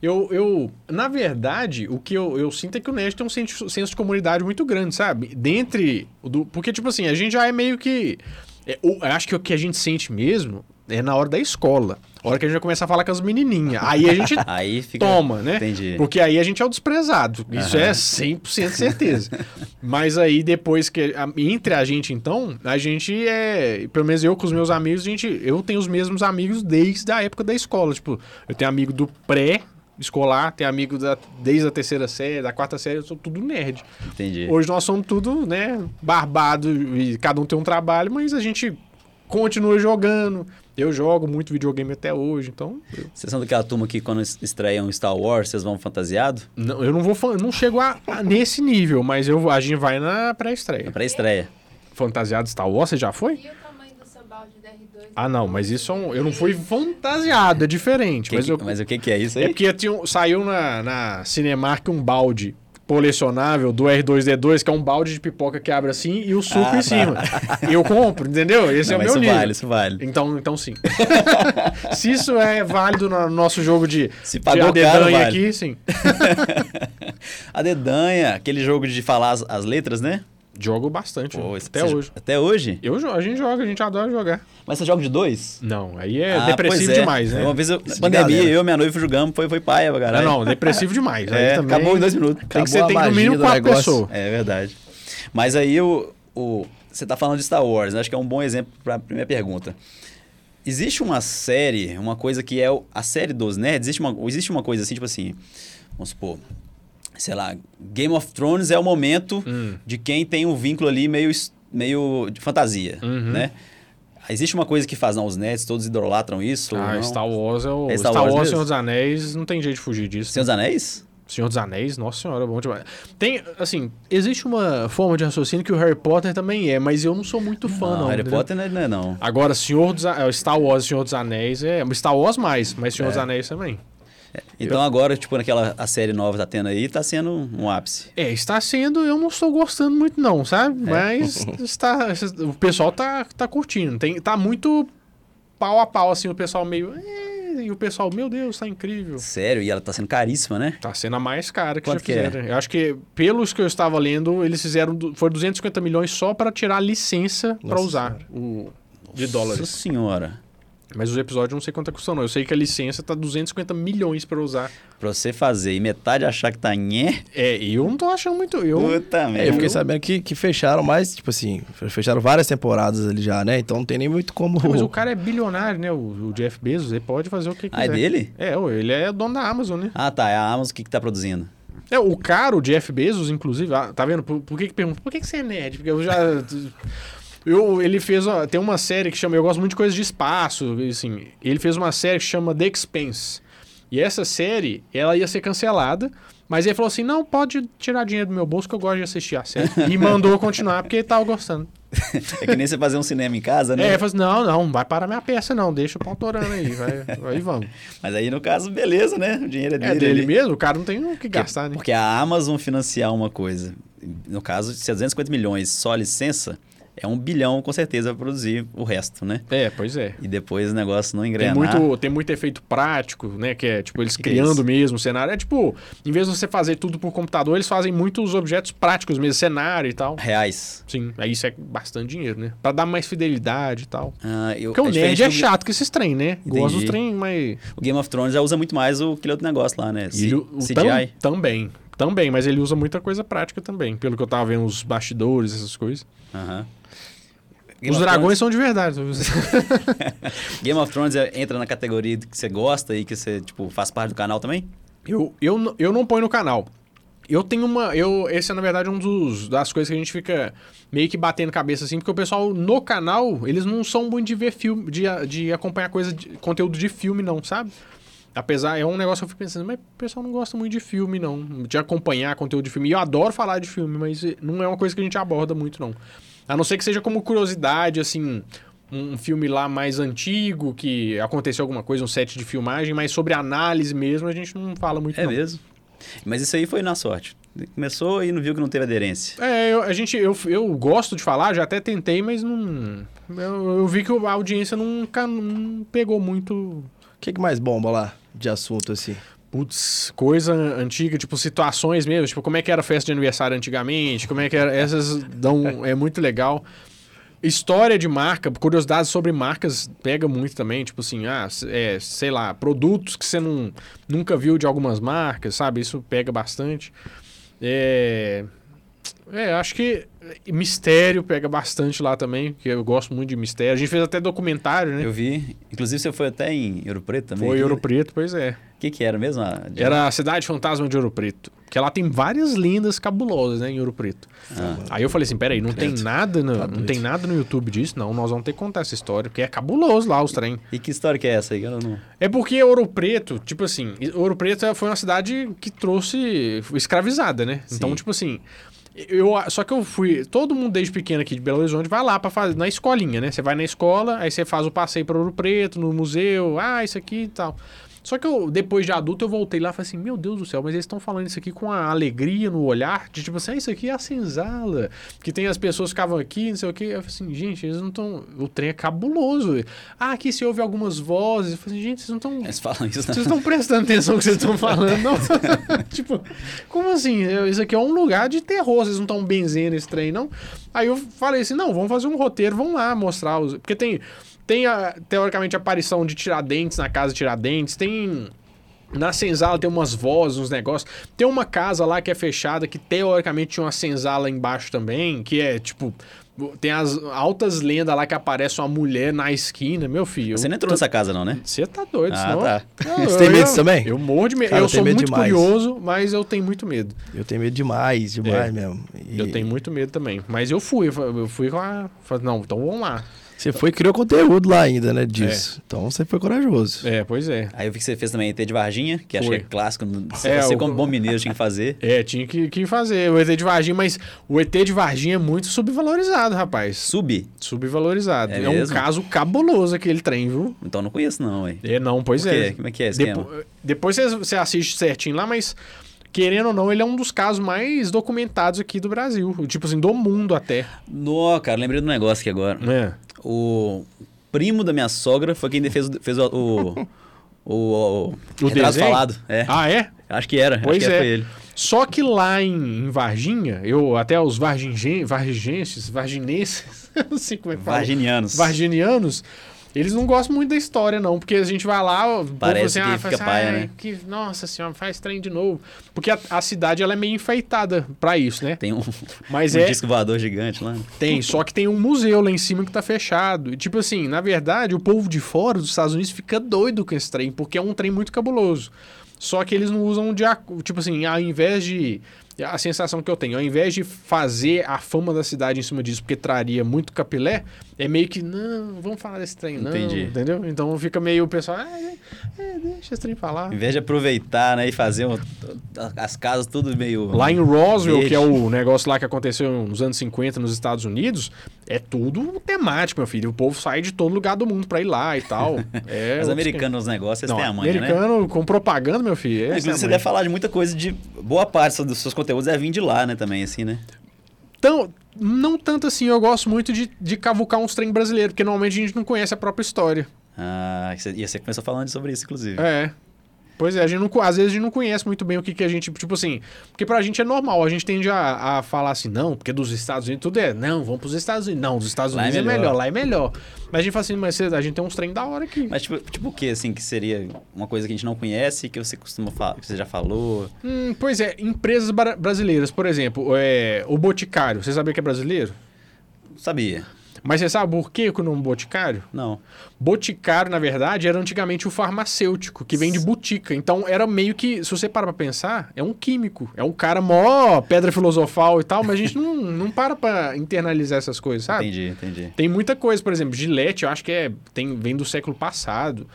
Eu, eu, na verdade, o que eu, eu sinto é que o nerd tem um senso, senso de comunidade muito grande, sabe? Dentre. Do, porque, tipo assim, a gente já é meio que. é, o- acho que o que a gente sente mesmo é na hora da escola. A hora que a gente vai começar a falar com as menininhas. Aí a gente Aí fica... toma, né? Entendi. Porque aí a gente é o desprezado. Isso é 100% certeza. Mas aí depois que entre a gente então, a gente é, pelo menos eu com os meus amigos, a gente, eu tenho os mesmos amigos desde a época da escola, tipo, eu tenho amigo do pré escolar, tenho amigo da, desde a terceira série, da quarta série, eu sou tudo nerd. Entendi. Hoje nós somos tudo, né, barbado e cada um tem um trabalho, mas a gente continua jogando. Eu jogo muito videogame até hoje, então eu Vocês são daquela turma que quando es- estreiam Star Wars, vocês vão fantasiado? Não, eu não vou não chego a, a nesse nível, mas eu, a gente vai na pré-estreia. Pra estreia. Fantasiado Star Wars, você já foi? E o tamanho do seu balde de R2? Ah, não, mas isso é um, eu não fui fantasiado, é diferente. Que mas, que- eu, mas o que, que é isso aí? é porque tinha saiu na, na Cinemark um balde colecionável do R2D2, que é um balde de pipoca que abre assim e o suco Ah, em cima. Eu compro, entendeu? Esse Não, é o meu isso nível. vale, isso vale. Então, então sim. Se isso é válido no nosso jogo de, Se de pagou adedanha caro, vale. aqui, sim. A dedanha, aquele jogo de falar as, as letras, né? Jogo bastante, Pô, até você- hoje. Até hoje? Eu, a gente joga, a gente adora jogar. Mas você joga de dois? Não, aí é Ah, depressivo é. demais, né? Uma vez, eu, pandemia, galera. eu e minha noiva jogamos, foi, foi paia pra Não, caralho. não, depressivo demais. É, aí também acabou em dois minutos. Tem que ser, tem no mínimo quatro negócio. pessoas. É verdade. Mas aí o, o, você tá falando de Star Wars, né? acho que é um bom exemplo para a primeira pergunta. Existe uma série, uma coisa que é o- a série dos nerds, existe uma, existe uma coisa assim, tipo assim, vamos supor, sei lá, Game of Thrones é o momento Hum. de quem tem um vínculo ali meio, meio de fantasia, Uhum. né? Existe uma coisa que faz, não, os nerds todos idolatram isso? Ah, não? Star Wars é o. É Star, Star Wars Wars? Senhor dos Anéis, não tem jeito de fugir disso. Senhor dos Anéis? Senhor dos Anéis, nossa senhora, bom demais. Tem, assim, existe uma forma de raciocínio que o Harry Potter também é, mas eu não sou muito fã, não. Harry entendeu? Potter não é, não é não. Agora, Senhor dos A- é, Star Wars e Senhor dos Anéis é. Star Wars mais, mas Senhor É. dos Anéis também. Então agora, tipo, naquela a série nova que tá tendo aí, tá sendo um ápice. É, está sendo, eu não estou gostando muito, não, sabe? É. Mas está, o pessoal tá, tá curtindo. Tem, tá muito pau a pau, assim, o pessoal meio. "É", e o pessoal, meu Deus, tá incrível. Sério, e ela tá sendo caríssima, né? Tá sendo a mais cara que Quanto já que é? fizeram. Eu acho que, pelos que eu estava lendo, eles fizeram. Foi 250 milhões só para tirar a licença para Nossa usar o, de Nossa dólares. senhora. Mas os episódios eu não sei quanto custou, não. Eu sei que a licença tá 250 milhões para usar. Pra você fazer e metade achar que tá nhé, É, e eu não tô achando muito. Eu, puta É, merda. eu fiquei sabendo que, que fecharam mais, tipo assim, fecharam várias temporadas ali já, né? Então não tem nem muito como. É, mas o cara é bilionário, né? O, o Jeff Bezos, ele pode fazer o que quiser. Ah, é dele? É, ele é dono da Amazon, né? Ah, tá. É a Amazon que, que tá produzindo. É, o cara, o Jeff Bezos, inclusive, ah, tá vendo? Por, por que que pergunta? Por que, que você é nerd? Porque eu já. Eu, ele fez. ó, tem uma série que chama. Eu gosto muito de coisas de espaço. Assim, ele fez uma série que chama The Expense. E essa série, ela ia ser cancelada. Mas ele falou assim: não, pode tirar dinheiro do meu bolso que eu gosto de assistir a série. e mandou continuar porque ele tava gostando. É que nem você fazer um cinema em casa, né? É, ele falou assim: não, não, não vai parar minha peça, não. Deixa o pau torando aí. Vai, aí vamos. Mas aí, no caso, beleza, né? O dinheiro é dele. É dele mesmo, o cara não tem o que Porque- gastar, né? Porque a Amazon financiar uma coisa, no caso, se é 250 milhões só a licença, é um bilhão com certeza pra produzir o resto, né? É, pois é. E depois o negócio não Tem engrenar. muito, tem muito efeito prático, né? Que é tipo eles Que que é criando mesmo o cenário. É tipo, em vez de você fazer tudo por computador, eles fazem muitos objetos práticos mesmo, cenário e tal. Reais. Sim, aí isso é bastante dinheiro, né? Pra dar mais fidelidade e tal. Ah, eu, Porque o é nerd é do- chato com esses trem, né? Gosta dos trem, mas. O Game of Thrones já usa muito mais o, aquele outro negócio lá, né? C- ele- o CGI. tam- também. Também, mas ele usa muita coisa prática também. Pelo que eu tava vendo os bastidores, essas coisas. Aham. Game os of dragões são de verdade. Thrones- Game of Thrones é- entra na categoria que você gosta e que você, tipo, faz parte do canal também? Eu, eu, eu não ponho no canal. Eu tenho uma. Eu, esse é, na verdade, um dos das coisas que a gente fica meio que batendo cabeça assim, porque o pessoal no canal, eles não são muito de ver filme, de, de acompanhar coisa de, conteúdo de filme, não, sabe? Apesar, é um negócio que eu fico pensando, mas o pessoal não gosta muito de filme, não. De acompanhar conteúdo de filme. E eu adoro falar de filme, mas não é uma coisa que a gente aborda muito, não. A não ser que seja como curiosidade, assim, um filme lá mais antigo, que aconteceu alguma coisa, um set de filmagem, mas sobre análise mesmo, a gente não fala muito, É não. mesmo. Mas isso aí foi na sorte. Começou e não viu que não teve aderência. É, eu, a gente, eu, eu gosto de falar, já até tentei, mas não. Eu, eu vi que a audiência nunca não pegou muito. Que, que mais bomba lá de assunto assim? Putz, coisa antiga, tipo situações mesmo, tipo como é que era a festa de aniversário antigamente, como é que era. Essas dão. É muito legal. História de marca, curiosidades sobre marcas pega muito também, tipo assim, ah, é, sei lá, produtos que você não, nunca viu de algumas marcas, sabe? Isso pega bastante. É, é, acho que mistério pega bastante lá também, que eu gosto muito de mistério. A gente fez até documentário, né? Eu vi. Inclusive, você foi até em Ouro Preto também. Foi Ouro? Preto, pois é. O que, que era mesmo? a- Era a Cidade Fantasma de Ouro Preto. Que lá tem várias lendas cabulosas, né, em Ouro Preto. Ah. Aí eu falei assim, peraí, não tem nada, no, Tá não doido. tem nada no YouTube disso? Não, nós vamos ter que contar essa história, porque é cabuloso lá os trem. E que história que é essa aí? Eu não... É porque Ouro Preto, tipo assim, Ouro Preto foi uma cidade que trouxe escravizada, né? Então, Sim. tipo assim, eu só que eu fui, todo mundo desde pequeno aqui de Belo Horizonte vai lá para fazer na escolinha, né? Você vai na escola, aí você faz o passeio para Ouro Preto, no museu, ah, isso aqui e tal. Só que eu, depois de adulto, eu voltei lá e falei assim: Meu Deus do céu, mas eles estão falando isso aqui com a alegria no olhar, de tipo assim, ah, isso aqui é a senzala, que tem as pessoas que ficavam aqui, não sei o quê. Eu falei assim: Gente, eles não estão. O trem é cabuloso. Ah, aqui se ouve algumas vozes. Eu falei assim: Gente, vocês não estão. Eles falam isso, né? Vocês estão prestando atenção no que vocês estão falando, não? tipo, como assim? Isso aqui é um lugar de terror, vocês não estão benzendo esse trem, não? Aí eu falei assim, não, vamos fazer um roteiro, vamos lá mostrar os... Porque tem, tem a, teoricamente, a aparição de Tiradentes na casa de Tiradentes, tem... Na senzala tem umas vozes, uns negócios. Tem uma casa lá que é fechada, que teoricamente tinha uma senzala embaixo também, que é tipo. Tem as altas lendas lá que aparece uma mulher na esquina, meu filho. Você não entrou nessa casa, não, né? Você tá doido, Ah, senão... tá. Não, Você tem eu- medo eu- também? Eu morro de medo. Cara, eu eu sou muito demais. curioso, mas eu tenho muito medo. Eu tenho medo demais, demais É. mesmo. E Eu tenho muito medo também. Mas eu fui, eu fui com a. Não, então vamos lá. Você foi e criou conteúdo lá ainda, né, disso. Então você foi corajoso. É, pois é. Aí eu vi que você fez também ET de Varginha, que acho que Foi. é clássico. Você, É, você o- como bom mineiro, tinha que fazer. É, tinha que, que fazer o ET de Varginha, mas o ET de Varginha é muito subvalorizado, rapaz. Sub? Subvalorizado. É É, um caso cabuloso aquele trem, viu? Então não conheço, não, ué. É, não, pois Por quê? é. Como é que é esse esquema? Depo- depois você assiste certinho lá, mas querendo ou não, ele é um dos casos mais documentados aqui do Brasil. Tipo assim, do mundo até. Nó, cara, lembrei do negócio aqui agora. É. O primo da minha sogra foi quem fez, o- fez o. O, o, o, O falado. É. Ah, é? Acho que era. Pois acho que é. foi ele. Só que lá em, em Varginha, eu até os vargingen, varginenses, eu não sei como é que fala. Varginianos. Varginianos, eles não gostam muito da história, não, porque a gente vai lá, o povo Parece que fala fica assim, paia, "Ai, né?" que, nossa senhora, faz trem de novo. Porque a, a cidade ela é meio enfeitada pra isso, né? Tem um, Mas um é, disco voador gigante lá. tem, só que tem um museu lá em cima que tá fechado. E, tipo assim, na verdade, o povo de fora dos Estados Unidos fica doido com esse trem, porque é um trem muito cabuloso. Só que eles não usam de. Tipo assim, ao invés de. A sensação que eu tenho, ao invés de fazer a fama da cidade em cima disso, porque traria muito capilé, é meio que, não, vamos falar desse trem, não. Entendi. Entendeu? Então fica meio o pessoal, ah, é, é, deixa esse trem falar. Em vez de aproveitar, né, e fazer um- as casas tudo meio... Lá em Roswell, que é o negócio lá que aconteceu nos anos 50 nos Estados Unidos, é tudo temático, meu filho. O povo sai de todo lugar do mundo pra ir lá e tal. É Os americanos nos negócios, Não, têm a manha, né? americano com propaganda, meu filho. é Inclusive, você deve falar de muita coisa de... Boa parte dos seus conteúdos é vir de lá, né, também, assim, né? Então, não tanto assim, eu gosto muito de, de cavucar uns trem brasileiros, porque normalmente a gente não conhece a própria história. Ah, e você- e você começou falando sobre isso, inclusive. É. Pois é, a gente não, às vezes a gente não conhece muito bem o que, que a gente. Tipo assim, porque pra gente é normal, a gente tende a, a falar assim, não, porque dos Estados Unidos tudo é, não, vamos pros Estados Unidos. Não, dos Estados é Unidos é melhor. melhor. lá é melhor. Mas a gente fala assim, mas a gente tem uns trem da hora aqui. Mas tipo, tipo o que, assim, que seria uma coisa que a gente não conhece, que você costuma falar, que você já falou? Hum, pois é, empresas bra- brasileiras, por exemplo, é, o Boticário, você sabia que é brasileiro? Sabia. Mas você sabe por que o nome Boticário? Não. Boticário, na verdade, era antigamente o farmacêutico, que vem de botica. Então era meio que, se você para pra pensar, é um químico. É um cara mó pedra filosofal e tal, mas a gente não, não para pra internalizar essas coisas, sabe? Entendi, entendi. Tem muita coisa, por exemplo, Gillette, eu acho que é, tem, vem do século passado.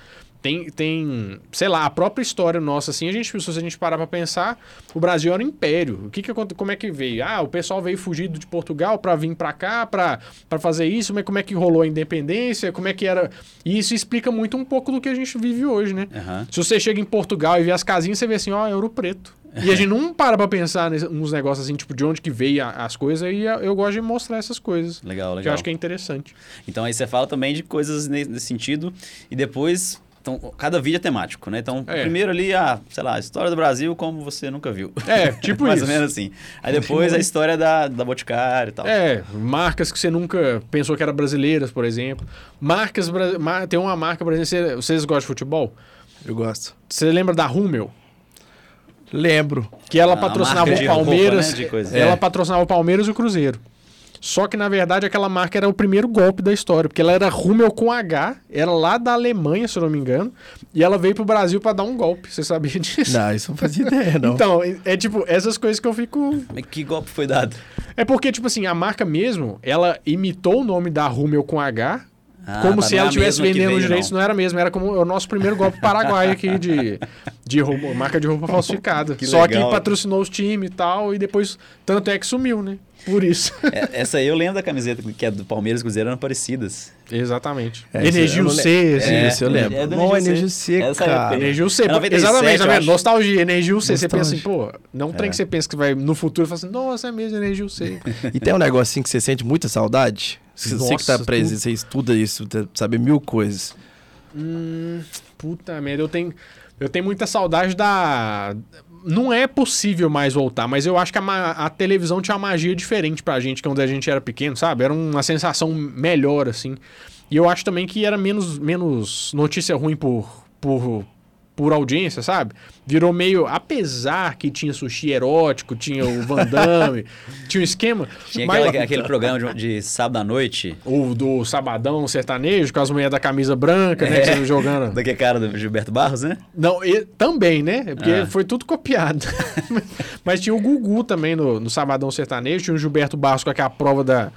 Tem, tem, sei lá, a própria história nossa, assim, a gente, se a gente parar pra pensar, o Brasil era um império. O que que, como é que veio? Ah, o pessoal veio fugido de Portugal pra vir pra cá, pra pra fazer isso, mas como é que rolou a independência, como é que era... E isso explica muito um pouco do que a gente vive hoje, né? Aham. Se você chega em Portugal e vê as casinhas, você vê assim, ó, é ouro preto. E a gente não para pra pensar nos negócios assim, tipo, de onde que veio as coisas, e eu gosto de mostrar essas coisas. Legal, Que eu legal. acho que é interessante. Então aí você fala também de coisas ne- nesse sentido e depois então, cada vídeo é temático, né? Então, É. primeiro ali, a, sei lá, a história do Brasil como você nunca viu. É, tipo Mais isso. ou menos assim. Aí depois a história da, da Boticário e tal. É, marcas que você nunca pensou que eram brasileiras, por exemplo. Marcas, tem uma marca, por exemplo, você- vocês gostam de futebol? Eu gosto. Você lembra da Rummel? Lembro. Que ela Ah, patrocinava o de roupa, Palmeiras. né, de coisa. Ela É. patrocinava o Palmeiras e o Cruzeiro. Só que, na verdade, aquela marca era o primeiro golpe da história, porque ela era Rummel com H, era lá da Alemanha, se eu não me engano, e ela veio pro Brasil pra dar um golpe. Você sabia disso? Não, isso não fazia ideia, não. Então, é tipo, essas coisas que eu fico Mas que golpe foi dado? É porque, tipo assim, a marca mesmo, ela imitou o nome da Rummel com H, Ah, como se é ela estivesse vendendo os direitos, não. não. era mesmo, era como o nosso primeiro golpe paraguaio aqui de, de roupa- marca de roupa falsificada. Que Só legal. que patrocinou os times e tal, e depois, tanto é que sumiu, né? Por isso. É, essa aí eu lembro da camiseta que é do Palmeiras e Cruzeiro eram parecidas. Exatamente. É, isso Energio eu C, lembro. assim. É, isso eu lembro. É Bom, Energio C. C, Essa cara. Energio C. É pô, 97, exatamente, tá vendo? acho. Nostalgia, Energio C. Você pensa assim, Nostalgia. pô, não tem É. que você pensa que vai no futuro e fala assim, nossa, é mesmo Energio C. E tem um negocinho que você sente muita saudade? Você você que tá Nossa, preso, você estuda isso, sabe mil coisas. Hum, puta merda, eu tenho, eu tenho muita saudade da. Não é possível mais voltar, mas eu acho que a, a televisão tinha uma magia diferente pra gente, quando a gente era pequeno, sabe? Era uma sensação melhor, assim. E eu acho também que era menos, menos notícia ruim por, por, por audiência, sabe? Virou meio. Apesar que tinha sushi erótico, tinha o Van Damme, tinha um esquema. Tinha mas- aquela- aquele programa de, de sábado à noite, O do Sabadão sertanejo, com as mulheres da camisa branca, né? É. Que você jogando. daquele cara do Gilberto Barros, né? Não, e, também, né? É Porque Ah. foi tudo copiado. Mas tinha o Gugu também no, no Sabadão Sertanejo, tinha o Gilberto Barros com aquela prova da,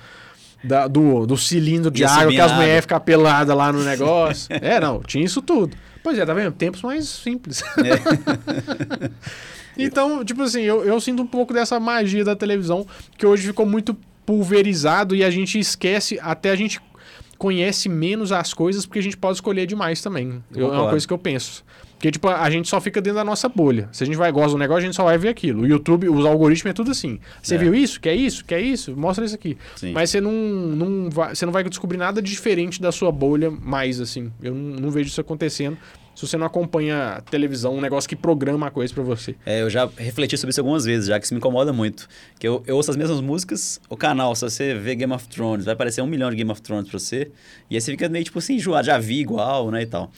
da- do, do cilindro de Ia água, que as mulheres ficam peladas lá no negócio. é, não, tinha isso tudo. Pois é, tá vendo? Tempos mais simples. então, tipo assim, eu, eu sinto um pouco dessa magia da televisão, que hoje ficou muito pulverizado e a gente esquece, até a gente conhece menos as coisas porque a gente pode escolher demais também. Eu- é uma coisa que eu penso. Porque, tipo, a gente só fica dentro da nossa bolha. Se a gente vai gosta do negócio, a gente só vai ver aquilo. O YouTube, os algoritmos é tudo assim. Você É. viu isso? Quer isso? Quer isso? Mostra isso aqui. Sim. Mas você não, não vai, você não vai descobrir nada diferente da sua bolha mais, assim. Eu não, não vejo isso acontecendo. Se você não acompanha a televisão, um negócio que programa a coisa pra você. É, eu já refleti sobre isso algumas vezes, já que isso me incomoda muito. Que eu, eu ouço as mesmas músicas, o canal, se você vê Game of Thrones, vai aparecer um milhão de Game of Thrones pra você, e aí você fica meio tipo assim, enjoado, já vi igual, né, e tal.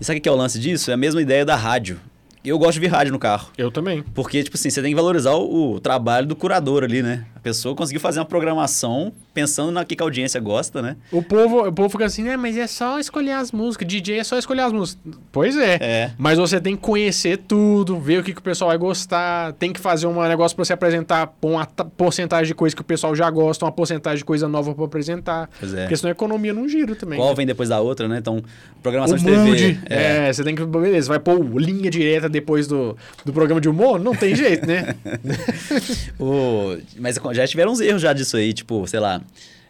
E sabe o que é o lance disso? É a mesma ideia da rádio. Eu gosto de ver rádio no carro. Eu também. Porque, tipo assim, você tem que valorizar o, o trabalho do curador ali, né? A pessoa conseguiu fazer uma programação pensando na que, que a audiência gosta, né? O povo, o povo fica assim, né? Mas é só escolher as músicas. DJ é só escolher as músicas. Pois é. É. Mas você tem que conhecer tudo, ver o que, que o pessoal vai gostar. Tem que fazer um negócio pra você apresentar uma ta- porcentagem de coisa que o pessoal já gosta, uma porcentagem de coisa nova pra apresentar. Pois é. Porque senão a economia não gira também. Qual vem depois da outra, né? Então, programação o de TV. mood. É. você tem que. Beleza, vai pôr linha direta depois do, do programa de humor? Não tem jeito, né? O- Mas já tiveram uns erros já disso aí, tipo, sei lá,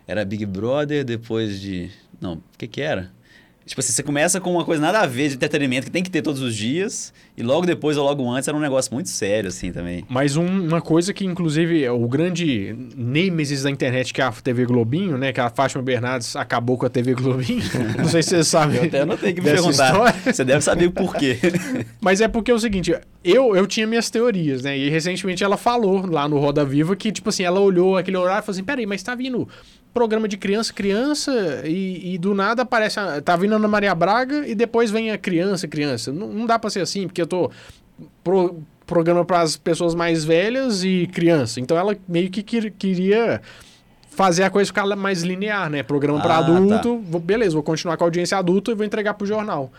era Big Brother depois de. Não, o que que era? Tipo assim, você começa com uma coisa nada a ver de entretenimento que tem que ter todos os dias, e logo depois ou logo antes era um negócio muito sério, assim, também. Mas um- uma coisa que, inclusive, é o grande nêmesis da internet, que é a TV Globinho, né? Que a Fátima Bernardes acabou com a TV Globinho. Não sei se você sabe. Eu até anotei que me perguntar. história. Você deve saber o porquê. Mas é porque é o seguinte, eu, eu tinha minhas teorias, né? E recentemente ela falou lá no Roda Viva que, tipo assim, ela olhou aquele horário e falou assim: peraí, mas tá vindo programa de criança, criança, e, e do nada aparece. A, tá vindo a Ana Maria Braga e depois vem a criança, criança. Não, não dá pra ser assim, porque eu tô. Pro, programa para as pessoas mais velhas e criança. Então ela meio que quer- queria fazer a coisa ficar mais linear, né? Programa para Ah, adulto, vou- beleza, vou continuar com a audiência adulta e vou entregar pro jornal.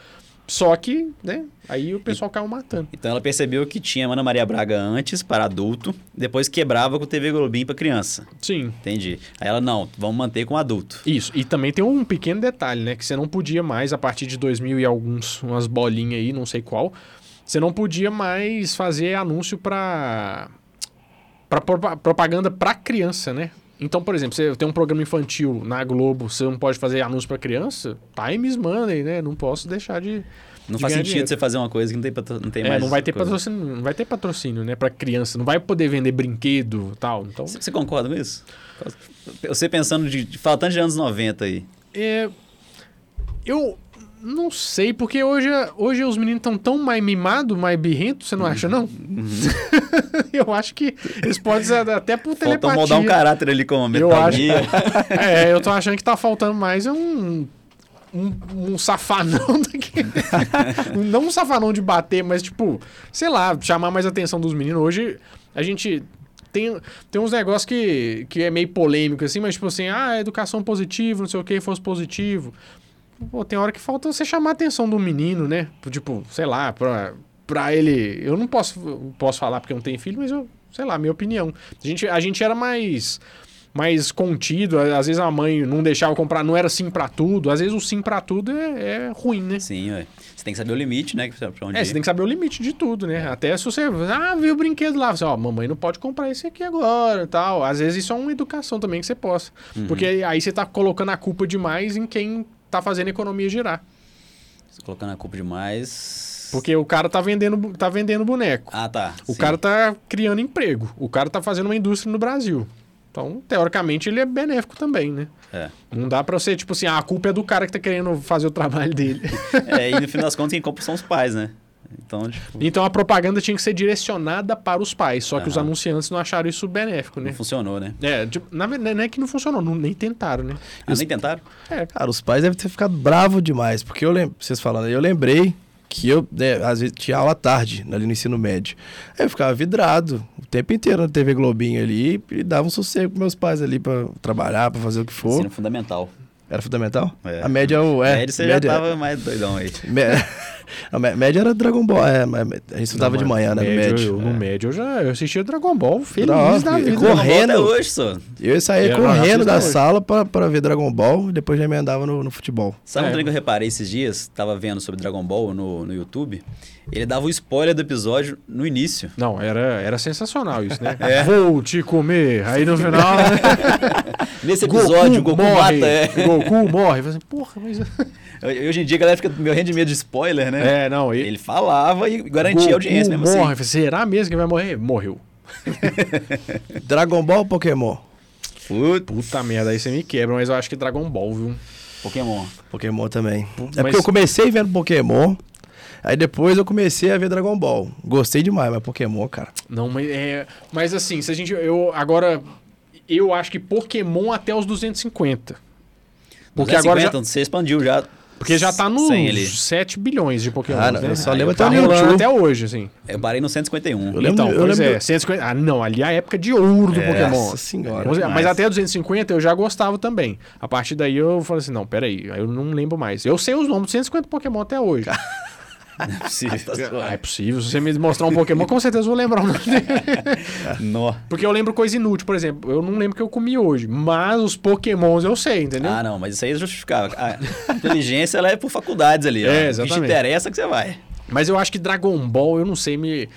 Só que, né? Aí o pessoal caiu matando. Então ela percebeu que tinha Ana Maria Braga antes para adulto, depois quebrava com TV Globinho para criança. Sim. Entendi. Aí ela, não, vamos manter com adulto. Isso. E também tem um pequeno detalhe, né? Que você não podia mais, a partir de 2000 e alguns, umas bolinhas aí, não sei qual, você não podia mais fazer anúncio para para propaganda para criança, né? Então, por exemplo, você tem um programa infantil na Globo, você não pode fazer anúncio para criança? Times money, né? Não posso deixar de Não de faz sentido dinheiro. você fazer uma coisa que não tem, patro- não tem É, mais. não vai ter coisa. patrocínio, não vai ter patrocínio, né, para criança, não vai poder vender brinquedo, tal. Então, Você você concorda com isso? Você pensando de, de faltando de anos 90 aí. É, eu não sei, porque hoje, hoje os meninos estão tão mais mimados, mais birrentos, você não acha, não? eu acho que eles podem ser até por Falta telepatia. moldar um caráter ali com a Eu Metal acho. É, eu tô achando que tá faltando mais um... Um, um safanão daqui. não um safanão de bater, mas tipo, sei lá, chamar mais atenção dos meninos. Hoje a gente tem, tem uns negócios que, que é meio polêmico, assim, mas tipo assim, ah, educação positiva, não sei o que, fosse positivo. Pô, tem hora que falta você chamar a atenção do menino, né? Tipo, sei lá, pra, pra ele. Eu não posso, posso falar porque eu não tenho filho, mas eu, sei lá, minha opinião. A gente, a gente era mais mais contido, às vezes a mãe não deixava comprar, não era sim pra tudo, às vezes o sim pra tudo é, é ruim, né? Sim, ué. Você tem que saber o limite, né? Pra onde É, ir. você tem que saber o limite de tudo, né? Até se você, ah, viu o brinquedo lá, você, ó, mamãe não pode comprar esse aqui agora, tal. Às vezes isso é uma educação também que você possa. Porque aí você tá colocando a culpa demais em quem tá fazendo a economia girar. Você colocando a culpa demais. Porque o cara tá vendendo, tá vendendo boneco. Ah, tá. O sim. cara tá criando emprego. O cara tá fazendo uma indústria no Brasil. Então, teoricamente, ele é benéfico também, né? É. Não dá pra você, tipo assim, ah, a culpa é do cara que tá querendo fazer o trabalho dele. é. E no fim das contas, quem compra são os pais, né? Então, tipo, então a propaganda tinha que ser direcionada para os pais, só que os anunciantes não acharam isso benéfico, né? não funcionou, né? É, tipo, na verdade, não é que não funcionou, não, nem tentaram, né? Ah, nem tentaram? É, Cara, os pais devem ter ficado bravos demais, porque eu lembro, vocês falando, aí, eu lembrei que eu, né, às vezes, tinha aula tarde, ali no ensino médio. Aí eu ficava vidrado o tempo inteiro na TV Globinho ali e dava um sossego pros meus pais ali pra trabalhar, pra fazer o que for. Ensino fundamental. Era fundamental? É. A média é o. É, Médio você média- já tava mais doidão aí. A mé- média era Dragon Ball, é, mas a gente estudava de manhã, né? No médio, eu- No é. médio eu já eu assistia Dragon Ball feliz Nossa, da vida. correndo. Hoje, só. Eu saía não correndo da hoje. sala pra, pra ver Dragon Ball e depois já emendava no, no futebol. Sabe um É. trem que eu reparei esses dias? Tava vendo sobre Dragon Ball no, no YouTube. Ele dava o spoiler do episódio no início. Não, era, era sensacional isso, né? É. Vou te comer. Aí no final. né? Nesse episódio, o Goku morre. mata. É. Goku morre. Assim, Porra, mas. Hoje em dia a galera fica morrendo de medo de spoiler, né? É, não. Ele falava e garantia a audiência mesmo morre. assim. Eu falei, Será mesmo que vai morrer? Morreu. Dragon Ball ou Pokémon? Putz, Puta merda, aí você me quebra, mas eu acho que Dragon Ball, viu? Pokémon. Pokémon também. É Mas- porque eu comecei vendo Pokémon, aí depois eu comecei a ver Dragon Ball. Gostei demais, mas Pokémon, cara. Não, mas é. Mas assim, se a gente. Eu agora. Eu acho que Pokémon até os 250. Porque agora já, você expandiu já. Porque já tá nos 100 ali. 7 bilhões de Pokémon. Ah, não, né? eu só lembro eu até Tá rolando até hoje, assim. Eu parei no 151. Eu lembro- então, eu pois lembro- é, 150. Ah, não, ali é a época de ouro do É, Pokémon. Nossa senhora. Mas, demais. mas até 250 eu já gostava também. A partir daí eu falei assim: não, peraí, aí eu não lembro mais. Eu sei os nomes de 150 Pokémon até hoje. Não é possível. tá Ah, é possível. Se você me mostrar um Pokémon, com certeza eu vou lembrar o nome dele. Nó. Porque eu lembro coisa inútil, por exemplo. Eu não lembro o que eu comi hoje, mas os Pokémons eu sei, entendeu? Ah, não, mas isso aí é justificável. A inteligência ela é por faculdades ali. É, ó. O que te exatamente. interessa que você vai. Mas eu acho que Dragon Ball, eu não sei, me.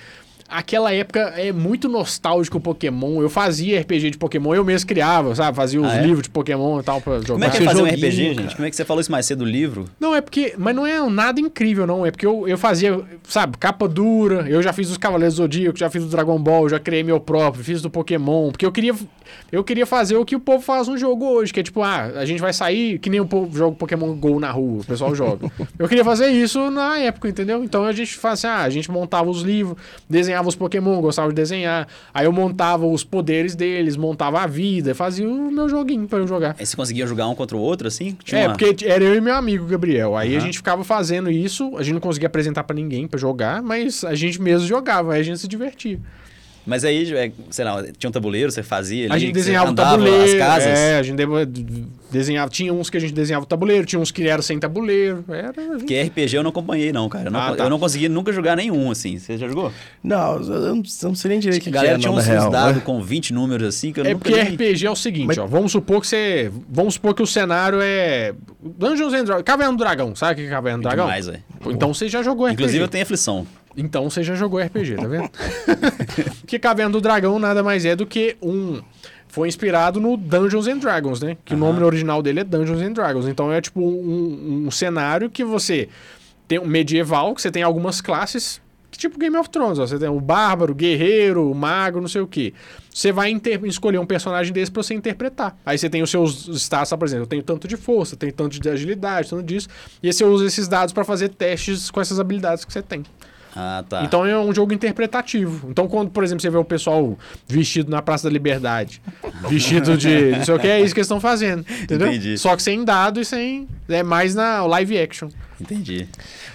Aquela época é muito nostálgico o Pokémon. Eu fazia RPG de Pokémon, eu mesmo criava, sabe? Fazia os Ah, é? livros de Pokémon e tal pra jogar. Como é que é fazer um RPG, cara. gente? Como é que você falou isso mais cedo do livro? Não, é porque. Mas não é nada incrível, não. É porque eu, eu fazia, sabe, capa dura. Eu já fiz os Cavaleiros do Zodíaco, já fiz o Dragon Ball, já criei meu próprio, fiz do Pokémon. Porque eu queria. Eu queria fazer o que o povo faz no jogo hoje, que é tipo, ah, a gente vai sair que nem o povo joga Pokémon GO na rua, o pessoal joga. eu queria fazer isso na época, entendeu? Então a gente fazia, ah, a gente montava os livros, desenhava os Pokémon, gostava de desenhar. Aí eu montava os poderes deles, montava a vida, fazia o meu joguinho pra eu jogar. Aí você conseguia jogar um contra o outro, assim? Tinha É, uma- porque era eu e meu amigo Gabriel. Aí a Aham. gente ficava fazendo isso, a gente não conseguia apresentar pra ninguém pra jogar, mas a gente mesmo jogava, aí a gente se divertia. Mas aí, é, sei lá, tinha um tabuleiro, você fazia ali, a gente desenhava o tabuleiro, as casas. é, a gente de- desenhava, tinha uns que a gente desenhava o tabuleiro, tinha uns que era sem tabuleiro, era... gente- Porque RPG eu não acompanhei, não, cara. Eu não, Ah, tá. eu não consegui nunca jogar nenhum, assim. Você já jogou? Não, eu não, eu não sei nem direito o que, a que galera é, tinha uns, na real. uns dados né? com 20 números, assim, que eu É nunca porque nem- RPG é o seguinte, Mas- ó, vamos supor que você, vamos supor que o cenário é Dungeons and Dragons, Caverna do Dragão, sabe o que é Caverna do Dragão? Demais, velho. Então você já jogou RPG. Inclusive eu tenho aflição. Então você já jogou RPG, tá vendo? Porque Caverna do Dragão nada mais é do que um. Foi inspirado no Dungeons and Dragons, né? Que o nome original dele é Dungeons and Dragons. Então é tipo um, um cenário que você tem um medieval, que você tem algumas classes, que tipo Game of Thrones, ó, você tem o bárbaro, o guerreiro, o mago, não sei o quê. Você vai escolher um personagem desse pra você interpretar. Aí você tem os seus stats, por exemplo, eu tenho tanto de força, tenho tanto de agilidade, tanto disso. E aí você usa esses dados pra fazer testes com essas habilidades que você tem. Ah, tá. Então é um jogo interpretativo. Então, quando, por exemplo, você vê o pessoal vestido na Praça da Liberdade, vestido de não sei o que, é isso que eles estão fazendo. Entendeu? Entendi. Só que sem dado e sem. É mais na live action. Entendi.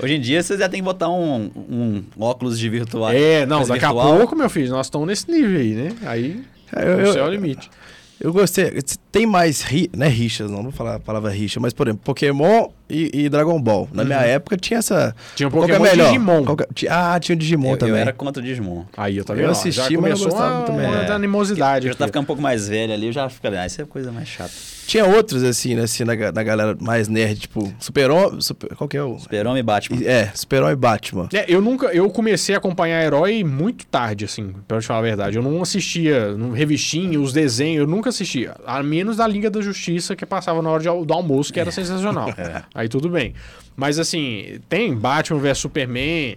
Hoje em dia você já tem que botar um, um óculos de virtual. É, não, daqui virtual. a pouco, meu filho, nós estamos nesse nível aí, né? Aí. Eu, o céu é o eu, limite. eu gostei. Tem mais. Ri, não é rixas, não vou falar a palavra rixa, mas, por exemplo, Pokémon e, e Dragon Ball. Na minha época tinha essa. Tinha que é Pokémon melhor? Digimon. Qual que é- Ah, tinha o Digimon Eu, também. eu era contra o Digimon. Aí, eu tá Eu assisti, já mas não começou gostava uma, também. uma É. animosidade. Eu já tá ficando um pouco mais velho ali, eu já fico, ah, isso é coisa mais chata. Tinha outros, assim, né, assim, na, na galera mais nerd, tipo, Super-Homem. Super, qual que é o. Super-Homem e Batman. É, Super-Homem e Batman. É, eu nunca, eu comecei a acompanhar herói muito tarde, assim, pra te falar a verdade. Eu não assistia no revistinha, os desenhos, eu nunca assistia. A menos da Liga da Justiça, que passava na hora de do almoço, que era sensacional. Aí tudo bem. Mas assim, tem Batman vs Superman,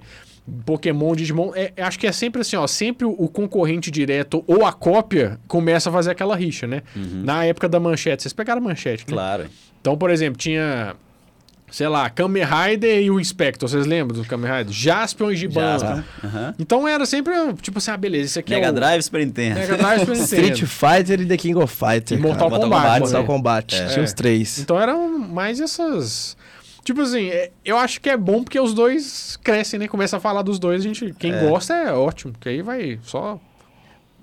Pokémon, Digimon. É, acho que é sempre assim, ó. Sempre o, o concorrente direto ou a cópia começa a fazer aquela rixa, né? Na época da manchete. Vocês pegaram a manchete, né? Claro. Então, por exemplo, tinha, sei lá, Kamen Rider e o Inspector. Vocês lembram do Kamen Rider? Jaspion e Giban. Jasper. Aham. Então era sempre, tipo assim, ah, beleza, esse aqui Mega é o... Drive, Super Nintendo. Mega Drive Super Street Nintendo. Fighter e The King of Fighters. E Mortal cara. Kombat. Kombat, Mortal né? Kombat. É. Tinha os três. Então eram mais essas... Tipo assim, é- eu acho que é bom porque os dois crescem, né? Começa a falar dos dois, a gente. Quem É. gosta é ótimo, porque aí vai só.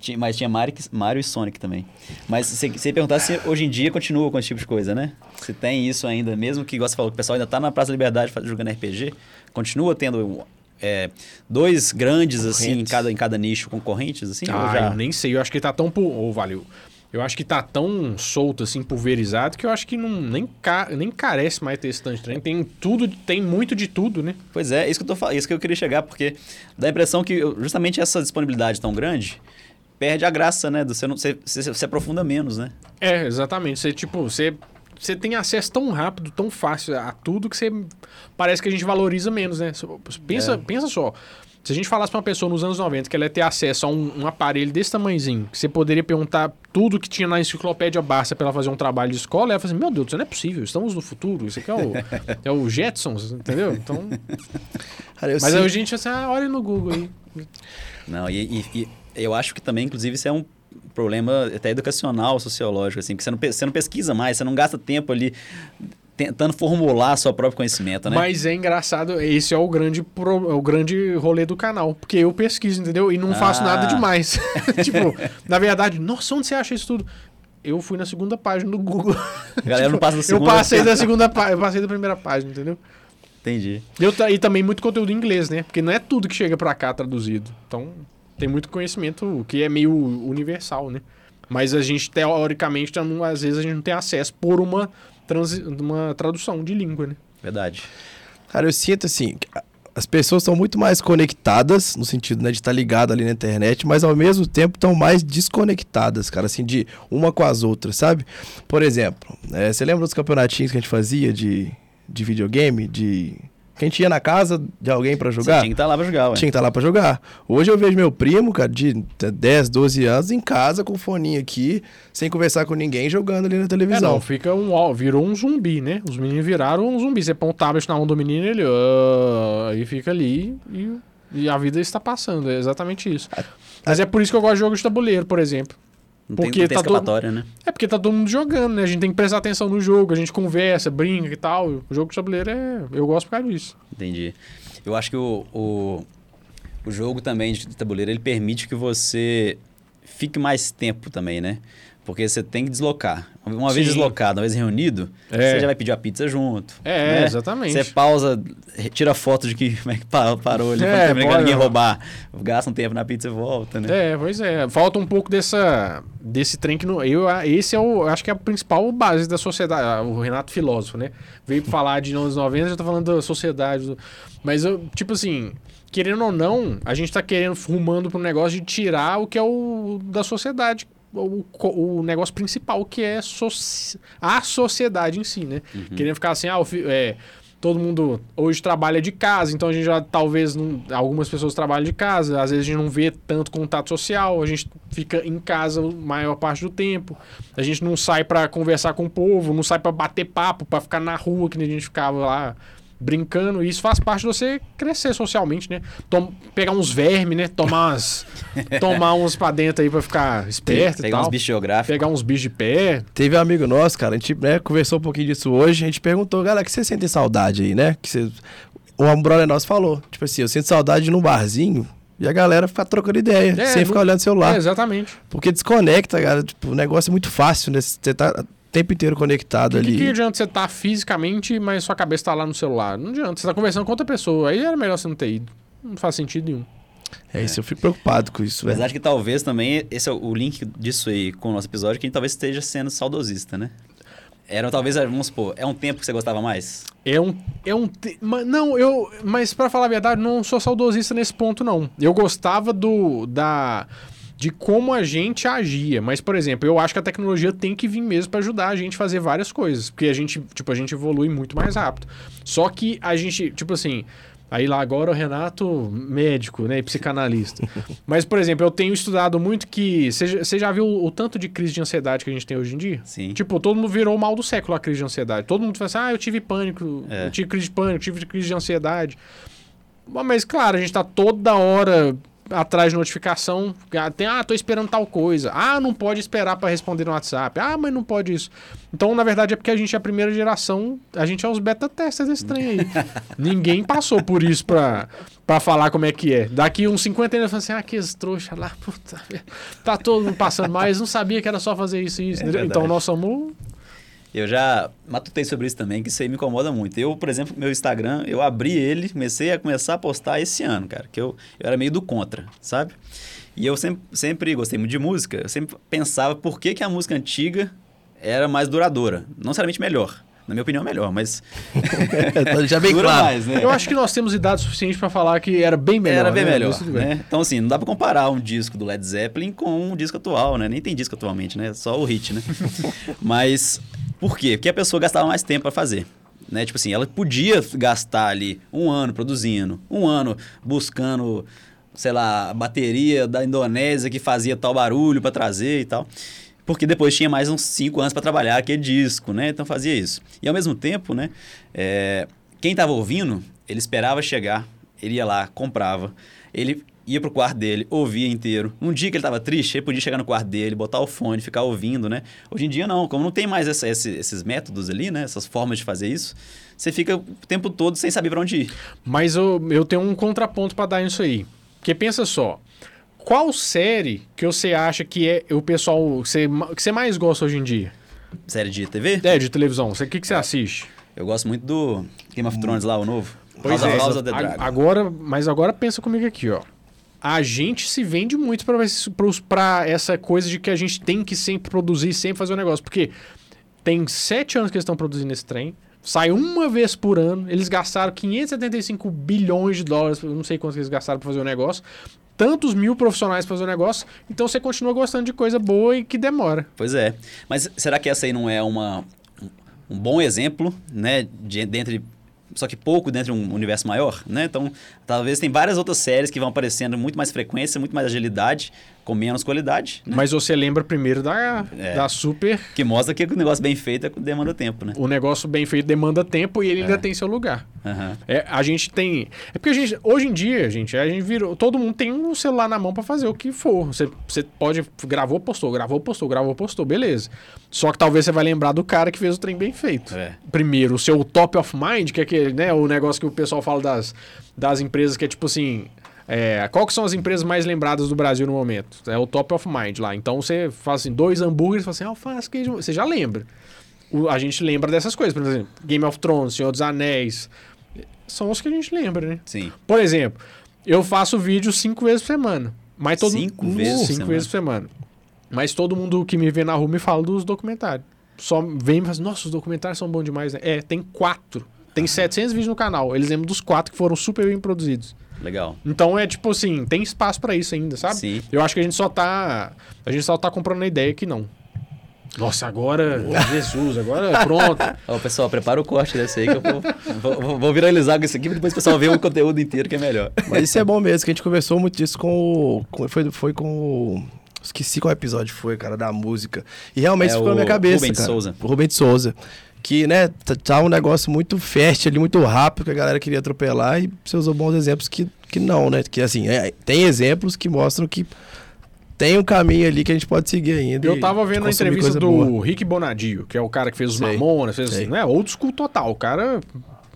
Tinha- Mas tinha Mario, Mario e Sonic também. Mas se você perguntar se hoje em dia continua com esse tipo de coisa, né? Se tem isso ainda, mesmo que, igual você falou, que o pessoal ainda tá na Praça da Liberdade jogando RPG, continua tendo é, dois grandes, assim, em cada, em cada nicho, concorrentes, assim? ou ah, já... eu nem sei, eu acho que tá tão. pu- Ô, valeu. Eu acho que tá tão solto, assim, pulverizado, que eu acho que não, nem, ca... nem carece mais ter esse tanto de trem. Tem tudo, tem muito de tudo, né? Pois é, isso que eu tô falando, isso que eu queria chegar, porque dá a impressão que justamente essa disponibilidade tão grande perde a graça, né? Você, não, você, você, você aprofunda menos, né? É, exatamente. Você, tipo, você, você tem acesso tão rápido, tão fácil a tudo que você. Parece que a gente valoriza menos, né? Pensa, É. pensa só. Se a gente falasse pra uma pessoa nos anos 90 que ela ia ter acesso a um, um aparelho desse tamanhozinho, que você poderia perguntar tudo que tinha na enciclopédia Barça pra ela fazer um trabalho de escola, ela ia falar assim: Meu Deus, isso não é possível, estamos no futuro, isso aqui é o, é o Jetsons, entendeu? Então. Cara, Mas aí a gente assim, ah, olha no Google aí. Não, e, e- e eu acho que também, inclusive, isso é um problema até educacional, sociológico, assim, porque você não, você não pesquisa mais, você não gasta tempo ali tentando formular seu próprio conhecimento, né? Mas é engraçado, esse é o grande, pro- é o grande rolê do canal. Porque eu pesquiso, entendeu? E não faço Ah. nada demais. tipo, na verdade, nossa, onde você acha isso tudo? Eu fui na segunda página do Google. A galera não passa da segunda. Eu passei da segunda página, eu passei da primeira página, entendeu? Entendi. Eu, e também muito conteúdo em inglês, né? Porque não é tudo que chega pra cá traduzido. Então, tem muito conhecimento que é meio universal, né? Mas a gente, teoricamente, não- às vezes a gente não tem acesso por uma, transi- uma tradução de língua, né? Verdade. Cara, eu sinto assim, as pessoas estão muito mais conectadas, no sentido né, de estar ligado ali na internet, mas ao mesmo tempo estão mais desconectadas, cara, assim, de uma com as outras, sabe? Por exemplo, eh, você lembra dos campeonatinhos que a gente fazia de, de videogame, de... Que a gente ia na casa de alguém pra Você jogar? tinha que estar lá pra jogar, ué. Tinha que estar lá pra jogar. Hoje eu vejo meu primo, cara, de 10, 12 anos, em casa com o foninho aqui, sem conversar com ninguém, jogando ali na É, televisão. não, fica um. ó, Virou um zumbi, né? Os meninos viraram um zumbi. Você põe um tablet na mão do menino ele. Aí fica ali e, e a vida está passando. É exatamente isso. Mas é por isso que eu gosto de jogo de tabuleiro, por exemplo. Não porque tem, não tem tá escapatória, né? É porque tá todo mundo jogando, né? A gente tem que prestar atenção no jogo, a gente conversa, brinca e tal. O jogo de tabuleiro é. Eu gosto por causa disso. Entendi. Eu acho que o, o, o jogo também de tabuleiro, ele permite que você fique mais tempo também, né? Porque você tem que deslocar. Uma vez Sim. deslocado, uma vez reunido, É. você já vai pedir a pizza junto. É, né? exatamente. Você pausa, tira foto de que como é que pa- parou ali, É, pra ninguém roubar. Gasta um tempo na pizza e volta, né? É, pois é. Falta um pouco dessa desse trem que não, eu esse é o acho que é a principal base da sociedade, o Renato filósofo, né? Veio pra falar de anos 90, já tá falando da sociedade, mas eu, tipo assim, querendo ou não, a gente tá querendo rumando pro negócio de tirar o que é o da sociedade. O, o negócio principal que é soci- a sociedade em si, né? Querendo ficar assim, ah, é, todo mundo hoje trabalha de casa, então a gente já talvez não, algumas pessoas trabalham de casa, às vezes a gente não vê tanto contato social, a gente fica em casa a maior parte do tempo, a gente não sai pra conversar com o povo, não sai pra bater papo, pra ficar na rua que a gente ficava lá brincando, e isso faz parte de você crescer socialmente, né? Tom- pegar uns vermes, né? Tomar umas tomar uns pra dentro aí pra ficar esperto e Pegar tal. uns bichos geográficos. Pegar uns bichos de pé. Teve um amigo nosso, cara, a gente né, conversou um pouquinho disso hoje, a gente perguntou, galera, que você sente saudade aí, né? Que você... Um brother nosso falou, tipo assim, eu sinto saudade num barzinho e a galera ficar trocando ideia, É, sem não- ficar olhando o celular. É, exatamente. Porque desconecta, cara, tipo, o negócio é muito fácil, né? Você tá o tempo inteiro conectado O que, ali. que adianta você estar fisicamente, mas sua cabeça tá lá no celular? Não adianta. Você tá conversando com outra pessoa. Aí era melhor você não ter ido. Não faz sentido nenhum. É isso, eu fico preocupado com isso, velho. Apesar de que talvez também, esse é o link disso aí com o nosso episódio, que a gente talvez esteja sendo saudosista, né? Era talvez, vamos supor, é um tempo que você gostava mais? É um. É um te- Não, eu. Mas pra falar a verdade, não sou saudosista nesse ponto, não. Eu gostava do. da. De como a gente agia. Mas, por exemplo, eu acho que a tecnologia tem que vir mesmo pra ajudar a gente a fazer várias coisas. Porque a gente, tipo, a gente evolui muito mais rápido. Só que a gente, tipo assim. Aí lá agora o Renato, médico, né, e psicanalista. Mas, por exemplo, eu tenho estudado muito que. Você já- viu o tanto de crise de ansiedade que a gente tem hoje em dia? Sim. Tipo, todo mundo virou o mal do século a crise de ansiedade. Todo mundo fala assim, ah, eu tive pânico, É. eu tive crise de pânico, tive crise de ansiedade. Mas, claro, a gente tá toda hora atrás de notificação. Ah, Tem, ah, tô esperando tal coisa. Ah, não pode esperar pra responder no WhatsApp. Ah, mas não pode isso. Então, na verdade, é porque a gente é a primeira geração, a gente é os beta testers desse trem aí. Ninguém passou por isso pra, pra falar como é que é. Daqui uns 50 anos, eu falo assim, ah, que trouxa lá, puta, tá todo mundo passando mais, não sabia que era só fazer isso e isso. É então, nós somos Eu já matutei sobre isso também, que isso aí me incomoda muito. Eu, por exemplo, meu Instagram, eu abri ele, comecei a começar a postar esse ano, cara, que eu, eu era meio do contra, sabe? E eu sempre, sempre gostei muito de música, eu sempre pensava por que, que a música antiga era mais duradoura. Não necessariamente melhor. Na minha opinião, melhor, mas. Já bem dura claro. mais, né? Eu acho que nós temos idade suficiente pra falar que era bem melhor. Era bem né? melhor, bem. né? Então, assim, não dá pra comparar um disco do Led Zeppelin com um disco atual, né? Nem tem disco atualmente, né? Só o hit, né? Mas, por quê? Porque a pessoa gastava mais tempo pra fazer. Né? Tipo assim, ela podia gastar ali um ano produzindo, um ano buscando, sei lá, a bateria da Indonésia que fazia tal barulho pra trazer e tal. Porque depois tinha mais uns cinco anos pra trabalhar aquele disco, né? Então fazia isso. E ao mesmo tempo, né? é, quem tava ouvindo, ele esperava chegar, ele ia lá, comprava, ele ia pro quarto dele, ouvia inteiro. Um dia que ele tava triste, ele podia chegar no quarto dele, botar o fone, ficar ouvindo, né? Hoje em dia não, como não tem mais essa- esse- esses métodos ali, né? Essas formas de fazer isso, você fica o tempo todo sem saber pra onde ir. Mas eu, eu tenho um contraponto pra dar nisso aí. Porque pensa só, qual série que você acha que é o pessoal que você, que você mais gosta hoje em dia? Série de TV, É, de televisão. O que, que você assiste? eu gosto muito do Game of Thrones lá, o novo. Pois House, é. House of the Dragon. Agora, mas agora pensa comigo aqui, ó. A gente se vende muito pra essa coisa de que a gente tem que sempre produzir, sempre fazer o negócio. Porque tem sete anos que eles estão produzindo esse trem. Sai uma vez por ano. Eles gastaram 575 bilhões de dólares. Não sei quantos que eles gastaram pra fazer o negócio. Tantos mil profissionais pra fazer o negócio. Então você continua gostando de coisa boa e que demora. Pois é. Mas será que essa aí não é uma, um bom exemplo, né? De, dentre, só que pouco dentro de um universo maior, né? Então, talvez tem várias outras séries que vão aparecendo muito mais frequência, muito mais agilidade, com menos qualidade, né? Mas você lembra primeiro da, É. da super Que mostra que o negócio bem feito é demanda tempo, né? o negócio bem feito demanda tempo e ele É. ainda tem seu lugar. Aham. É, a gente tem. É porque a gente. Hoje em dia, gente, a gente virou. Todo mundo tem um celular na mão pra fazer o que for. Você, você pode. Gravou, postou, gravou, postou, gravou, postou, beleza. Só que talvez você vai lembrar do cara que fez o trem bem feito. É. Primeiro, o seu top of mind, que é aquele, né, o negócio que o pessoal fala das, das empresas, que é tipo assim. É, qual que são as empresas mais lembradas do Brasil no momento? É o top of mind lá. Então você faz assim, dois hambúrgueres, fala assim, alface, queijo. Você já lembra. O- a gente lembra dessas coisas. Por exemplo, Game of Thrones, Senhor dos Anéis. São os que a gente lembra, né? Sim. Por exemplo, eu faço vídeo cinco vezes por semana. Mas todo Cinco Uh, vezes cinco semana? vezes por semana. Mas todo mundo que me vê na rua me fala dos documentários. Só vem e fala assim, nossa, os documentários são bons demais, né? É, tem quatro. Tem 700 vídeos no canal. Eles lembram dos quatro que foram super bem produzidos. Legal. Então é tipo assim, tem espaço pra isso ainda, sabe? Sim. Eu acho que a gente só tá. A gente só tá comprando a ideia que não. Nossa, agora. Jesus, agora pronto. Ó, pessoal, prepara o corte desse aí que eu vou, vou, vou- viralizar com isso aqui, depois o pessoal ver o conteúdo inteiro que é melhor. Mas isso é bom mesmo, que a gente conversou muito disso com o. com- foi, foi com o. Esqueci qual episódio foi, cara, da música. E realmente É ficou na minha cabeça. Rubens cara. Souza. O Rubens Souza. Que, né, tá- um negócio muito fértil ali, muito rápido, que a galera queria atropelar, e você usou bons exemplos que, que não, né? Que assim, é, tem exemplos que mostram que tem um caminho ali que a gente pode seguir ainda. Eu tava vendo a entrevista do boa. Rick Bonadio, que é o cara que fez os Sei, Mamonas, fez, sei. né, old school total, o cara,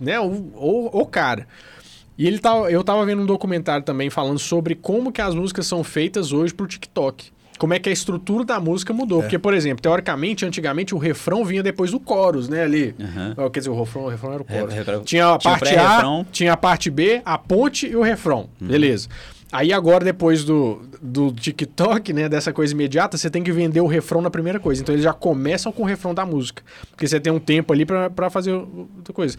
né, o, o, o cara. E ele tava, eu tava vendo um documentário também falando sobre como que as músicas são feitas hoje pro TikTok. Como é que a estrutura da música mudou. É. Porque, por exemplo, teoricamente, antigamente o refrão vinha depois do chorus, né, ali. Ó, Quer dizer, o refrão, o refrão era o chorus. refrão- Tinha a tinha parte A, tinha a parte B, a ponte e o refrão. Beleza. Aí agora, depois do, do TikTok, né, dessa coisa imediata, você tem que vender o refrão na primeira coisa. Então eles já começam com o refrão da música. Porque você tem um tempo ali pra fazer outra coisa.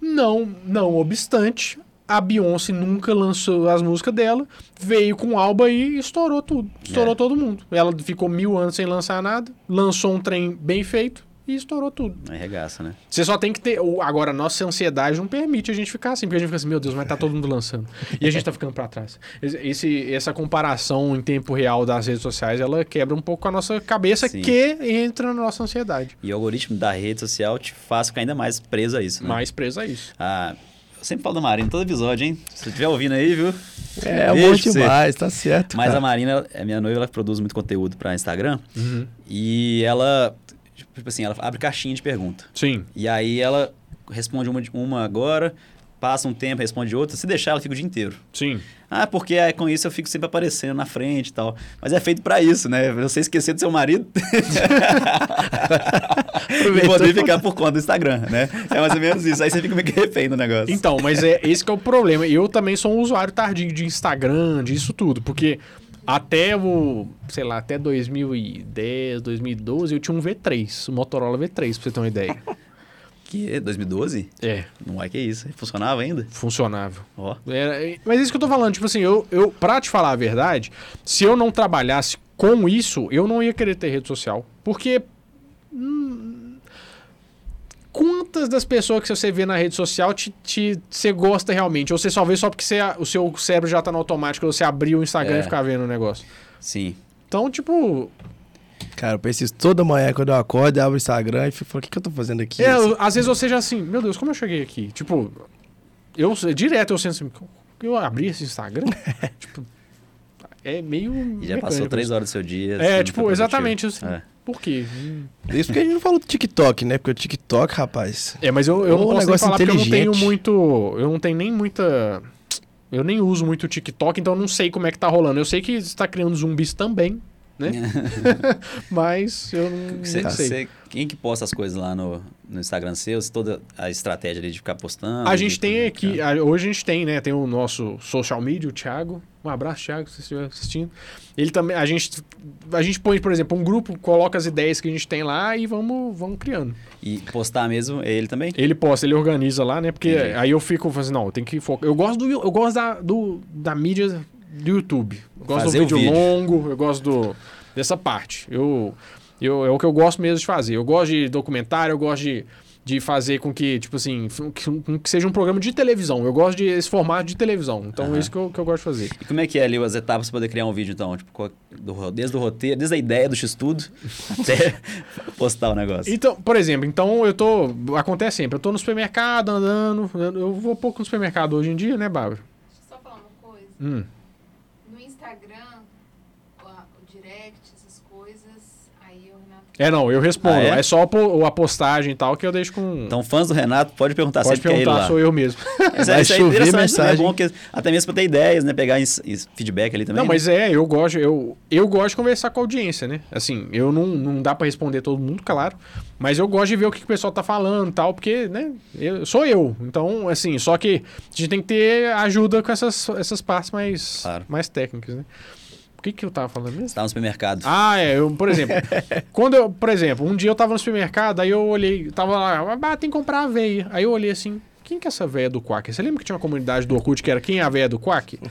Não, não obstante, a Beyoncé nunca lançou as músicas dela, veio com o Alba e estourou tudo. Estourou É. todo mundo. Ela ficou mil anos sem lançar nada, lançou um trem bem feito e estourou tudo. Aí regaça, né? Você só tem que ter. Agora, a nossa ansiedade não permite a gente ficar assim, porque a gente fica assim, meu Deus, mas tá todo mundo lançando. E a gente tá ficando pra trás. Esse, essa comparação em tempo real das redes sociais, ela quebra um pouco a nossa cabeça, Sim. que entra na nossa ansiedade. E o algoritmo da rede social te faz ficar ainda mais preso a isso, né? Mais presa a isso. Ah, sempre falo da Marina, todo episódio, hein? Se você estiver ouvindo aí, viu? É, bom pra você. demais, tá certo. Mas cara. a Marina, é minha noiva, ela produz muito conteúdo pra Instagram. Uhum. E ela, tipo assim, ela abre caixinha de pergunta. Sim. E aí ela responde uma, de- uma agora, passa um tempo, responde outra. Se deixar, ela fica o dia inteiro. Sim. Ah, porque aí, com isso eu fico sempre aparecendo na frente e tal. Mas é feito pra isso, né? Você esquecer do seu marido e poder ficar por conta do Instagram, né? É mais ou menos isso. Aí você fica meio que refém do negócio. Então, mas é esse que é o problema. Eu também sou um usuário tardio de Instagram, disso tudo, porque até o, sei lá, até 2010, 2012, eu tinha um V3, um Motorola V3, pra você ter uma ideia. Que 2012? É, Não é que isso. Funcionava ainda? funcionava. Ó. Era- mas é isso que eu tô falando, tipo assim, eu, eu, pra te falar a verdade, se eu não trabalhasse com isso, eu não ia querer ter rede social. Porque. hum, quantas das pessoas que você vê na rede social te, te, você gosta realmente? Ou você só vê só porque você, o seu cérebro já tá no automático, você abrir o Instagram É. e ficar vendo o negócio. Sim. Então, tipo. Cara, eu penso isso toda manhã quando eu acordo, eu abro o Instagram e fico falando, o que, que eu tô fazendo aqui? É, eu- às vezes você já assim, meu Deus, como eu cheguei aqui? Tipo, eu direto eu sinto assim, eu abri esse Instagram? tipo, é meio. E já passou três horas do seu dia. É, assim, tipo, exatamente assim. É. Por quê? Isso porque a gente não falou do TikTok, né? Porque o TikTok, rapaz. É, mas eu, eu Ô, não posso falar porque eu não tenho muito. Eu não tenho nem muita. Eu nem uso muito o TikTok, então eu não sei como é que tá rolando. Eu sei que está criando zumbis também, né? mas eu não, Você- não sei. você- quem que posta as coisas lá no, no Instagram seu? Se Toda a estratégia ali de ficar postando. A gente tem aqui, a- hoje a gente tem, né? Tem o nosso social media, o Thiago. Um abraço, Thiago, se você estiver assistindo. Ele também, a gente, a gente põe, por exemplo, um grupo, coloca as ideias que a gente tem lá e vamos, vamos criando. E postar mesmo, é ele também? Ele posta, ele organiza lá, né? Porque Entendi. aí eu fico fazendo, não, eu tenho que focar. Eu gosto do, eu gosto da, do, da mídia do YouTube. Eu gosto Fazer do vídeo, vídeo. longo, eu gosto do, dessa parte. Eu, eu, é o que eu gosto mesmo de fazer. Eu gosto de documentário, eu gosto de, de fazer com que, tipo assim, que, com que seja um programa de televisão. Eu gosto desse formato de televisão. Então é Aham. isso que eu, que eu gosto de fazer. E como é que é ali as etapas para poder criar um vídeo, então? Tipo, qual- do- desde o roteiro, desde a ideia do X-Tudo até postar o negócio. Então, por exemplo, então eu tô. Acontece sempre, eu tô no supermercado andando. Eu vou pouco no supermercado hoje em dia, né, Bárbara? Deixa eu só falar uma coisa. Hum. No Instagram, o, a- o direct, essas coisas, aí o Renato. É, não, eu respondo. Ah, é? é? só a postagem e tal que eu deixo com. Então, fãs do Renato, pode perguntar Pode que é ele perguntar, lá. sou eu mesmo. Mas Vai é, isso é chover interessante, né? é mensagem. bom que, até mesmo para ter ideias, né? Pegar feedback ali também. Não, né? mas é, eu gosto, eu, eu gosto de conversar com a audiência, né? Assim, eu não, não dá pra responder todo mundo, claro. Mas eu gosto de ver o que, que o pessoal tá falando e tal, porque, né, eu, sou eu. Então, assim, só que a gente tem que ter ajuda com essas, essas partes mais, Claro. mais técnicas, né? O que, que eu tava falando mesmo? Você tá no supermercado. Ah, é, eu, por exemplo, quando eu, por exemplo, um dia eu tava no supermercado, aí eu olhei, tava lá, ah, tem que comprar aveia. Aí eu olhei assim, quem que é essa véia do Quack? Você lembra que tinha uma comunidade do Orkut que era quem é a véia do Quack?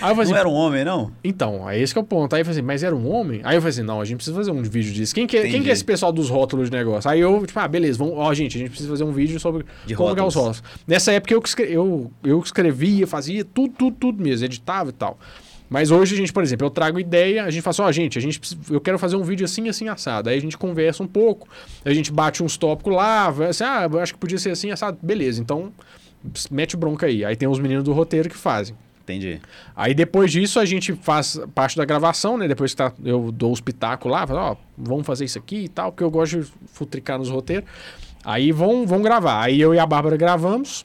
aí assim, não era um homem, não? então, é esse que é o ponto. Aí eu falei assim, mas era um homem? Aí eu falei assim, não, a gente precisa fazer um vídeo disso. Quem que, é- quem que é esse pessoal dos rótulos de negócio? Aí eu, tipo, ah, beleza, vamos, ó, gente, a gente precisa fazer um vídeo sobre De como ligar os rótulos. rótulos. Nessa época eu, eu, eu escrevia, fazia tudo, tudo, tudo mesmo, editava e tal. Mas hoje a gente, por exemplo, eu trago ideia, a gente fala assim, ó, gente, a gente, eu quero fazer um vídeo assim, assim, assado. Aí a gente conversa um pouco, a gente bate uns tópicos lá, vai assim, ah, eu acho que podia ser assim, assado. Beleza, então mete bronca aí. Aí tem os meninos do roteiro que fazem. Entendi. Aí depois disso a gente faz parte da gravação, né? Depois que tá, eu dou os pitacos lá, falo, ó, vamos fazer isso aqui e tal, porque eu gosto de futricar nos roteiros. Aí vão, vão gravar. Aí eu e a Bárbara gravamos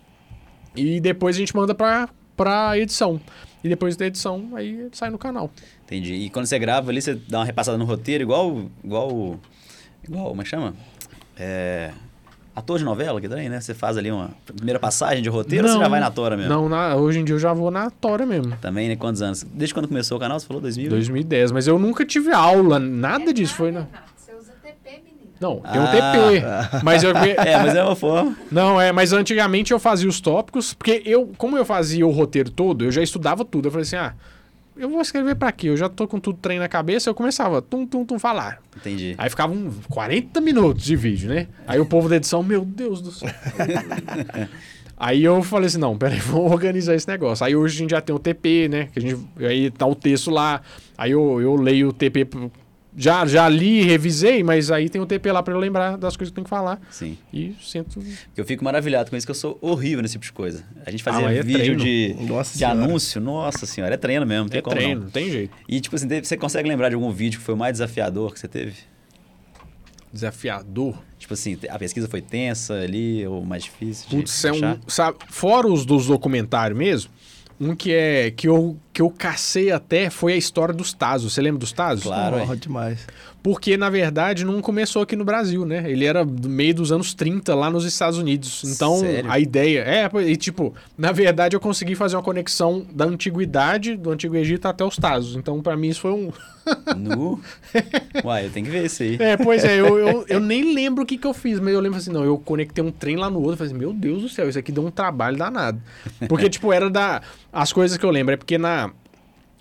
e depois a gente manda pra, pra edição. E depois da edição, aí sai no canal. Entendi. E quando você grava ali, você dá uma repassada no roteiro, igual. Igual. Igual. Como é que chama? É. Ator de novela, que daí, né? Você faz ali uma primeira passagem de roteiro ou você já vai na tora mesmo? Não, na- hoje em dia eu já vou na tora mesmo. Também, né? Quantos anos? Desde quando começou o canal? Você falou 2000? 2010, mas eu nunca tive aula, nada disso. Foi na... Renato, Você usa TP, menino. Não, tem um Ah. TP. Mas eu, É, mas é uma forma. Não, é, mas antigamente eu fazia os tópicos, porque eu, como eu fazia o roteiro todo, eu já estudava tudo. Eu falei assim, ah, eu vou escrever pra quê? Eu já tô com tudo trem na cabeça, eu começava tum, tum, tum, falar. Entendi. Aí ficava um 40 minutos de vídeo, né? Aí o povo da edição, meu Deus do céu. Aí eu falei assim, não, peraí, vamos organizar esse negócio. Aí hoje a gente já tem o TP, né? Que a gente, aí tá o texto lá. Aí eu, eu leio o TP já, já li, revisei, mas aí tem o TP lá pra eu lembrar das coisas que eu tenho que falar. Sim. E sinto. Eu fico maravilhado com isso, que eu sou horrível nesse tipo de coisa. A gente fazia Ah, é vídeo treino. de, Nossa de anúncio, nossa senhora, é treino mesmo, tem É treino, não. tem jeito. E tipo assim, você consegue lembrar de algum vídeo que foi o mais desafiador que você teve? Desafiador. Tipo assim, a pesquisa foi tensa ali, ou mais difícil? Putz, é um, sabe, fora os dos documentários mesmo, um que é que eu, que eu cacei até foi a história dos Tazos. Você lembra dos Tazos? Claro, é. demais. Porque, na verdade, não começou aqui no Brasil, né? Ele era do meio dos anos 30 lá nos Estados Unidos. Então, Sério? a ideia. É, e tipo, na verdade, eu consegui fazer uma conexão da antiguidade, do Antigo Egito até os Tazos. Então, pra mim, isso foi um. Nu? Uai, eu tenho que ver isso aí. É, pois é, eu, eu, eu nem lembro o que, que eu fiz, mas eu lembro assim, não, eu conectei um trem lá no outro, falei assim, meu Deus do céu, isso aqui deu um trabalho danado. Porque, tipo, era da... As coisas que eu lembro, é porque na...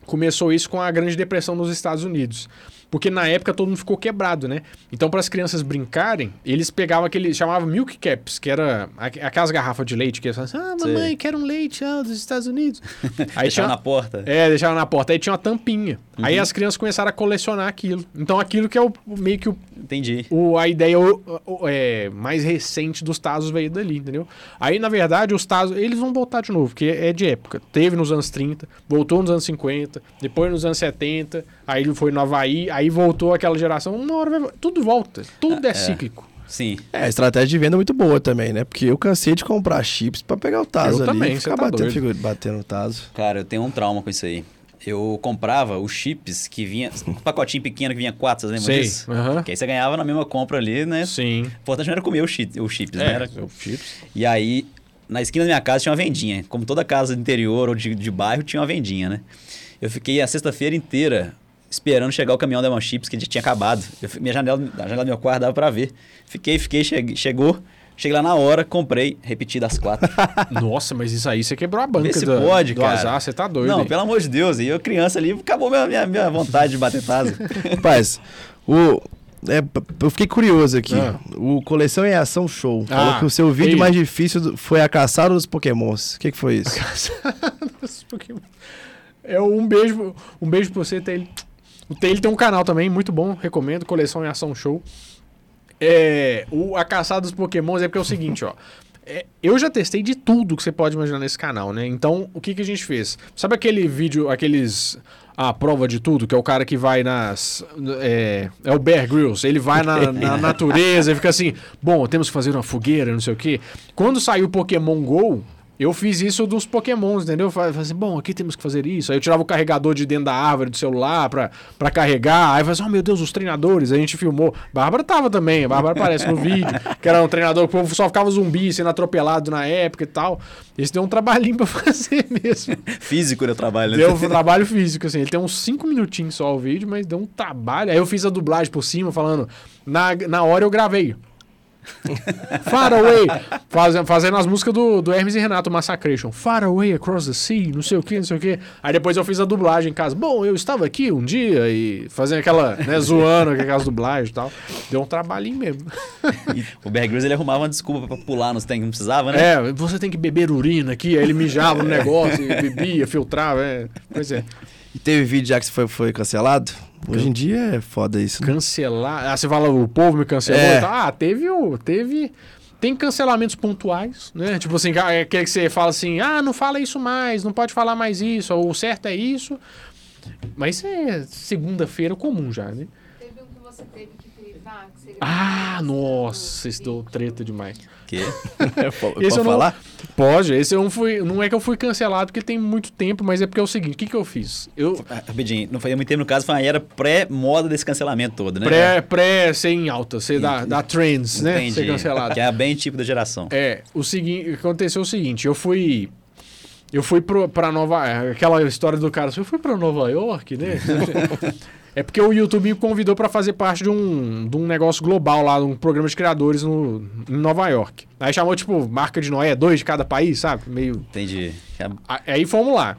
Começou isso com a Grande Depressão nos Estados Unidos. Porque na época todo mundo ficou quebrado, né? Então, para as crianças brincarem, eles pegavam aquele. chamava milk caps, que era aqu- aquelas garrafas de leite que eles falavam assim: ah, mamãe, Sei. quero um leite ah, dos Estados Unidos. Aí Deixar tinha, na porta. é, deixava na porta. Aí tinha uma tampinha. Uhum. Aí as crianças começaram a colecionar aquilo. Então aquilo que é o, o- meio que o, Entendi. o- a ideia o- o- é, mais recente dos Tazos veio dali, entendeu? Aí, na verdade, os Tazos, eles vão voltar de novo, porque é de época. Teve nos anos 30, voltou nos anos 50, depois nos anos 70, aí ele foi no Havaí, aí voltou aquela geração. Uma hora vai, tudo volta, tudo é, cíclico. Sim. É, a estratégia de venda é muito boa também, né? Porque eu cansei de comprar chips pra pegar o Tazo Eu ali também, e ficar você tá batendo, figu- batendo o Tazo. Cara, eu tenho um trauma com isso aí. Eu comprava os chips que vinha. Um pacotinho pequeno que vinha quatro, vocês lembram Sei, disso? aham. Que aí você ganhava na mesma compra ali, né? Sim. O importante não era comer os chips, os chips né? É, Era- o chips. E aí, na esquina da minha casa tinha uma vendinha. Como toda casa do interior ou de, de bairro, tinha uma vendinha, né? Eu fiquei a sexta-feira inteira esperando chegar o caminhão da Demon Chips, que já tinha acabado. Eu minha janela, a janela do meu quarto dava pra ver. Fiquei, fiquei, cheguei, chegou. Cheguei lá na hora, comprei, repeti das quatro. Nossa, mas isso aí você quebrou a banca Vê se do, pode, do cara. azar, você tá doido. Não, hein? pelo amor de Deus. E eu, criança ali, acabou minha, minha, minha vontade de bater taso. Rapaz, o. é, eu fiquei curioso aqui. Ah. O Coleção em Ação Show falou Ah, que o seu vídeo ei. mais difícil foi a caçada dos pokémons. O que, que foi isso? Esses Pokémon. É um beijo, um beijo pra você. O Taylor tem um canal também, muito bom, recomendo, Coleção em Ação Show. É, o, a caçada dos Pokémons é porque é o seguinte, ó. é, eu já testei de tudo que você pode imaginar nesse canal, né? Então, o que, que a gente fez? Sabe aquele vídeo, aqueles. A prova de tudo, que é o cara que vai nas. É, é o Bear Grylls. Ele vai na, na natureza e fica assim: bom, temos que fazer uma fogueira, não sei o quê. Quando saiu o Pokémon GO, eu fiz isso dos Pokémons, entendeu? Falei assim, bom, aqui temos que fazer isso. Aí eu tirava o carregador de dentro da árvore do celular pra, pra carregar. Aí eu falei assim, oh meu Deus, os treinadores. Aí a gente filmou. Bárbara tava também, a Bárbara aparece no vídeo. Que era um treinador que o povo só ficava zumbi, sendo atropelado na época e tal. Esse deu um trabalhinho pra fazer mesmo. Físico no trabalho. né? Deu um trabalho físico, assim. Ele tem uns 5 minutinhos só o vídeo, mas deu um trabalho. Aí eu fiz a dublagem por cima, falando. Na, na hora eu gravei. Far away. Fazendo, fazendo as músicas do, do Hermes e Renato Massacration. Far away across the sea, não sei o que, não sei o que. Aí depois eu fiz a dublagem em casa. Bom, eu estava aqui um dia e fazendo aquela, né, zoando com aquelas dublagens e tal. Deu um trabalhinho mesmo. O Bear Grylls, ele arrumava uma desculpa pra pular nos tanques, não precisava, né? É, você tem que beber urina aqui. Aí ele mijava no negócio, e bebia, filtrava. É. Pois é. E teve vídeo já que foi, foi cancelado? Hoje em dia é foda isso. né? Cancelar. Ah, você fala, o povo me cancelou É. Ah, teve o. Teve. Tem cancelamentos pontuais, né? Tipo assim, é aquele que você fala assim, ah, não fala isso mais, não pode falar mais isso, ou o certo é isso. Mas isso é segunda-feira comum já, né? Teve um que você teve que privar, que seria Ah, nossa, isso deu treta demais. Que? Pode Esse eu não- falar? Pode, esse eu não fui. Não é que eu fui cancelado porque tem muito tempo, mas é porque é o seguinte, o que, que eu fiz? Eu. Ah, Rapidinho, não foi muito tempo no caso, foi uma era pré-moda desse cancelamento todo, né? Pré, pré ser em alta, ser da, da trends, né? Entendi. Ser cancelado. Que é bem tipo da geração. É, o seguinte, aconteceu o seguinte, eu fui eu fui pro, pra Nova aquela história do cara, eu fui pra Nova York, né? é porque o YouTube me convidou pra fazer parte de um, de um negócio global lá, um programa de criadores no, em Nova York. Aí chamou, tipo, marca de Noé, dois de cada país, sabe? Meio Entendi. Aí fomos lá.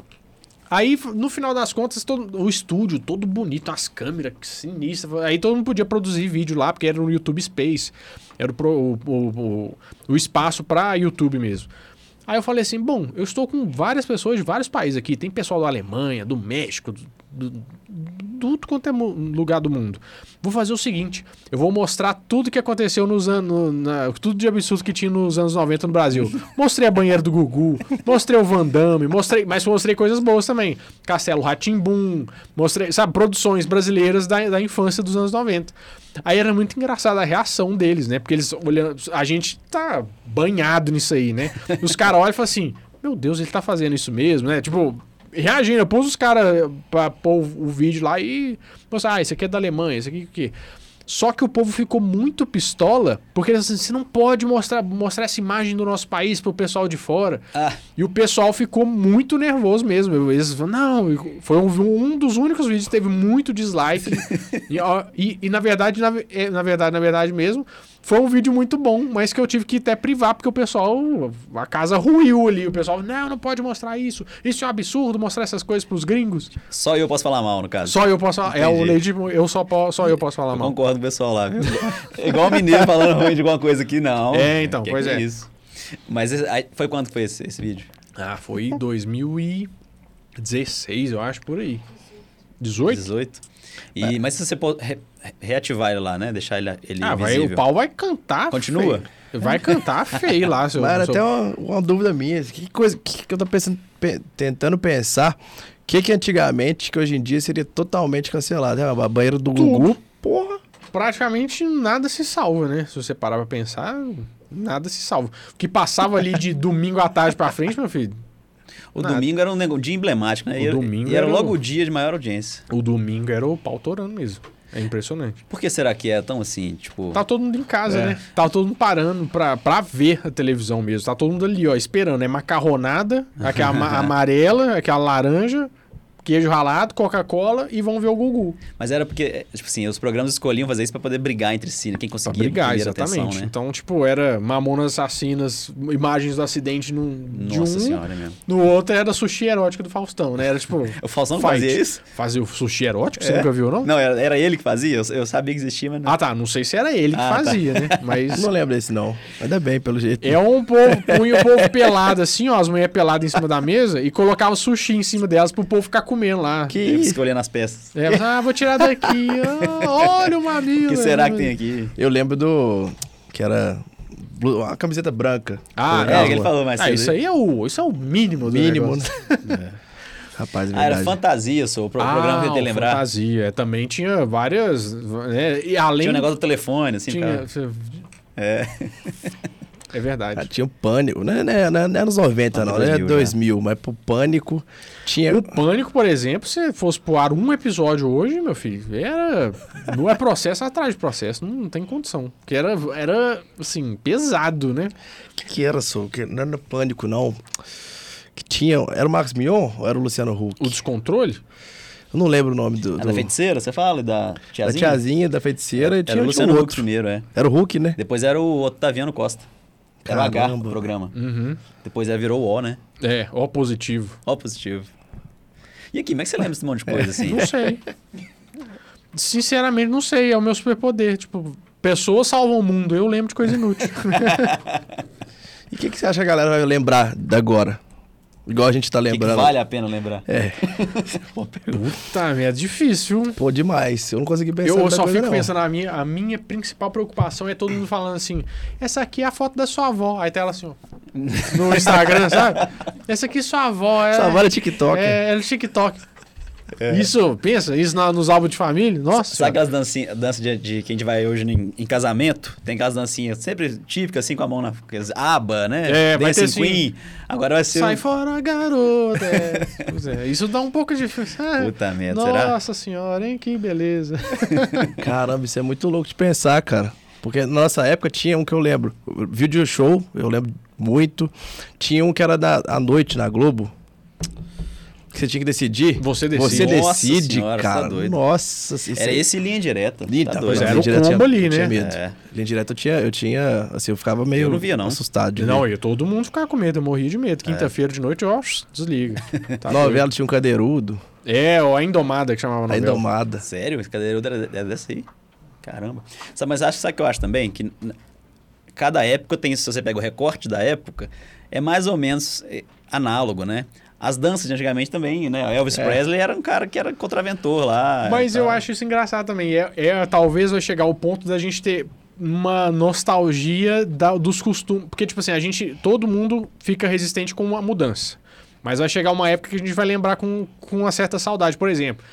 Aí, no final das contas, todo, o estúdio todo bonito, as câmeras sinistras. Aí todo mundo podia produzir vídeo lá, porque era no YouTube Space. Era o, o, o- o espaço para YouTube mesmo. Aí eu falei assim: bom, eu estou com várias pessoas de vários países aqui. Tem pessoal da Alemanha, do México, do do- tudo quanto é lugar do mundo. Vou fazer o seguinte: eu vou mostrar tudo que aconteceu nos anos. tudo de absurdo que tinha nos anos 90 no Brasil. Mostrei a banheira do Gugu, mostrei o Van Damme, mostrei, mas mostrei coisas boas também. Castelo Ratimbum, mostrei, sabe, produções brasileiras da, da infância dos anos 90. Aí era muito engraçada a reação deles, né? Porque eles olhando. A gente tá banhado nisso aí, né? Os caras olham e falam assim: Meu Deus, ele tá fazendo isso mesmo, né? Tipo, reagindo. Eu pus os caras pra pôr o vídeo lá e. Mostrar, ah, isso aqui é da Alemanha, isso aqui o quê? Só que o povo ficou muito pistola, porque eles assim, você não pode mostrar, mostrar essa imagem do nosso país pro pessoal de fora. Ah, E o pessoal ficou muito nervoso mesmo. Eles não, foi um, um dos únicos vídeos que teve muito dislike. e, e- e, na verdade, na, é, na verdade, na verdade mesmo, foi um vídeo muito bom, mas que eu tive que até privar, porque o pessoal, a casa ruiu ali. O pessoal, não, não pode mostrar isso. Isso é um absurdo, mostrar essas coisas pros gringos. só eu posso falar mal, no caso. Só eu posso falar. É o legítimo, eu só, po- só eu posso falar Eu mal. concordo com o pessoal lá, viu? É igual o mineiro falando ruim de alguma coisa aqui, não. É, então, Que pois que é. isso. Mas foi quando foi esse, esse vídeo? Ah, foi em 2016, eu acho, por aí. 18? 18? E, Mas se você reativar ele lá, né? Deixar ele, ele Ah, vai, visível. o pau vai cantar. Continua? feio. Vai cantar feio lá, seu. Mas era seu- até uma, uma dúvida minha. Que coisa que, que eu tô pensando, pe- tentando pensar. O que, que antigamente, que hoje em dia seria totalmente cancelado? É, a banheira do Tudo. Gugu, porra. Praticamente nada se salva, né? Se você parar pra pensar, nada se salva. O que passava ali de domingo à tarde pra frente, meu filho. O Nada. domingo era um, dia emblemático, né? O E era, domingo e era era logo o dia de maior audiência. O domingo era o pau torando mesmo. É impressionante. Por que será que é tão assim, tipo... Tá todo mundo em casa, É. né? Tá todo mundo parando pra, pra ver a televisão mesmo. Tá todo mundo ali, ó, esperando. É macarronada, aquela ama- amarela, aquela laranja, queijo ralado, Coca-Cola e vão ver o Gugu. Mas era porque, é, tipo assim, os programas escolhiam fazer isso pra poder brigar entre si, né? Quem Pra conseguia brigar, primeira exatamente. atenção, né? Então, tipo, era Mamonas Assassinas, imagens do acidente num, de Nossa um, senhora mesmo. no outro era sushi erótico do Faustão, né? Era tipo. O Faustão fight. fazia isso? Fazia o sushi erótico? Você É. nunca viu, não? Não, era, era ele que fazia? Eu, eu sabia que existia, mas não. Ah, tá. Não sei se era ele que Ah, tá. fazia, né? Mas. Não lembro desse, não. Ainda bem, pelo jeito. É um povo, punha o povo pelado assim, ó, as mulheres peladas em cima da mesa e colocava sushi em cima delas pro povo ficar comendo lá. Que, que escolher nas peças. É, ah, vou tirar daqui. ah, olha o mamilo. O que será que tem aqui? Eu lembro do. Que era. Uma camiseta branca. Ah, É, que ele falou mais Ah, isso aí é o, isso é o mínimo do Mínimo, né? Rapaz, é Ah, era fantasia, só. O pro- programa que eu Ah, tentei o lembrar. Fantasia. Também tinha várias. Né? E além. Tinha um negócio do telefone, assim, tinha- cara. É. É verdade. Ah, tinha o pânico. Não é, não é, não é anos 90, não, Não, né? 2000 2000, mas pro pânico tinha. O Pânico, por exemplo, se fosse pro ar um episódio hoje, meu filho, era. Não é processo atrás de processo, não, não tem condição. Porque era, era, assim, pesado, né? O que, que era, só? Que não era pânico, não. Que tinha. Era o Marcos Mion ou era o Luciano Huck? O descontrole. Eu não lembro o nome do. A do- da feiticeira, você fala? Da da tiazinha? tiazinha, da feiticeira e Era tinha, o tinha Luciano um Huck primeiro, é. Era o Hulk, né? Depois era o Otaviano Costa. Era o H, Caramba. o programa. Uhum. Depois é, virou o O, né? É, ó positivo. O positivo. E aqui, como é que você lembra desse monte de coisa, assim? Não sei. Sinceramente, não sei. É o meu superpoder. Tipo, pessoas salvam o mundo. Eu lembro de coisa inútil. E o que, que você acha que a galera vai lembrar da agora? Igual a gente tá O que, que lembrando. vale a pena lembrar? É. Puta merda, difícil. viu? Pô, demais. Eu não consegui pensar Eu só fico não. pensando, a minha, a minha principal preocupação é todo mundo falando assim: essa aqui é a foto da sua avó. Aí tá ela assim, ó, no Instagram, sabe? Essa aqui é sua avó. É, Sua avó era TikTok. É, ela é TikTok. Isso, pensa, isso na- nos álbuns de família? Nossa. Sabe aquelas dancinhas dança de, de que a gente vai hoje em, em casamento? Tem aquelas dancinhas sempre típicas, assim, com a mão na... aba, né? É, vai ter assim, Queen. Agora vai ser... Sai o- fora, garota. É, pois é, isso dá um pouco de. Ah, Puta merda, será? Nossa senhora, hein? Que beleza. Caramba, isso é muito louco de pensar, cara. Porque na nossa época tinha um que eu lembro. Vídeo show, eu lembro muito. Tinha um que era da, à noite na Globo. Que você tinha que decidir. Você decide. Você Nossa decide, senhora, tá cara. doido. Nossa, isso Era esse linha direta. Então, tá pois doido. é, era linha o direta combo tinha- ali, eu tinha né? medo. É. Linha direta eu tinha, eu tinha, assim, eu ficava meio Eu não via, não. assustado. de Não, ver. e todo mundo ficava com medo, eu morria de medo. Quinta-feira de noite, ó, desliga. Tá. Novela tinha um cadeirudo, É, ou a Indomada que chamava a a novela. Indomada. Sério? Esse cadeirudo era, era dessa aí? Caramba. Sabe, mas acho, sabe o que eu acho também? Que cada época tem, se você pega o recorte da época, é mais ou menos eh, análogo, né? As danças de antigamente também, né? Elvis É. Presley era um cara que era contraventor lá. Mas eu tal. acho isso engraçado também. É, é- talvez vai chegar ao ponto da gente ter uma nostalgia da- dos costumes. Porque, tipo assim, a gente. Todo mundo fica resistente com uma mudança. Mas vai chegar uma época que a gente vai lembrar com, com uma certa saudade. Por exemplo,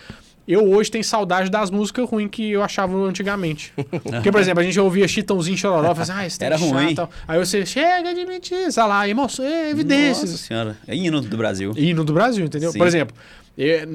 eu hoje tenho saudade das músicas ruins que eu achava antigamente. Porque, por exemplo, a gente ouvia Chitãozinho Chororó e falava assim, ah, esse Era chato, ruim. tal. Aí você chega de mentir, sei lá, emoção, é, evidências. Nossa senhora. É hino do Brasil. Hino do Brasil, entendeu? Sim. Por exemplo,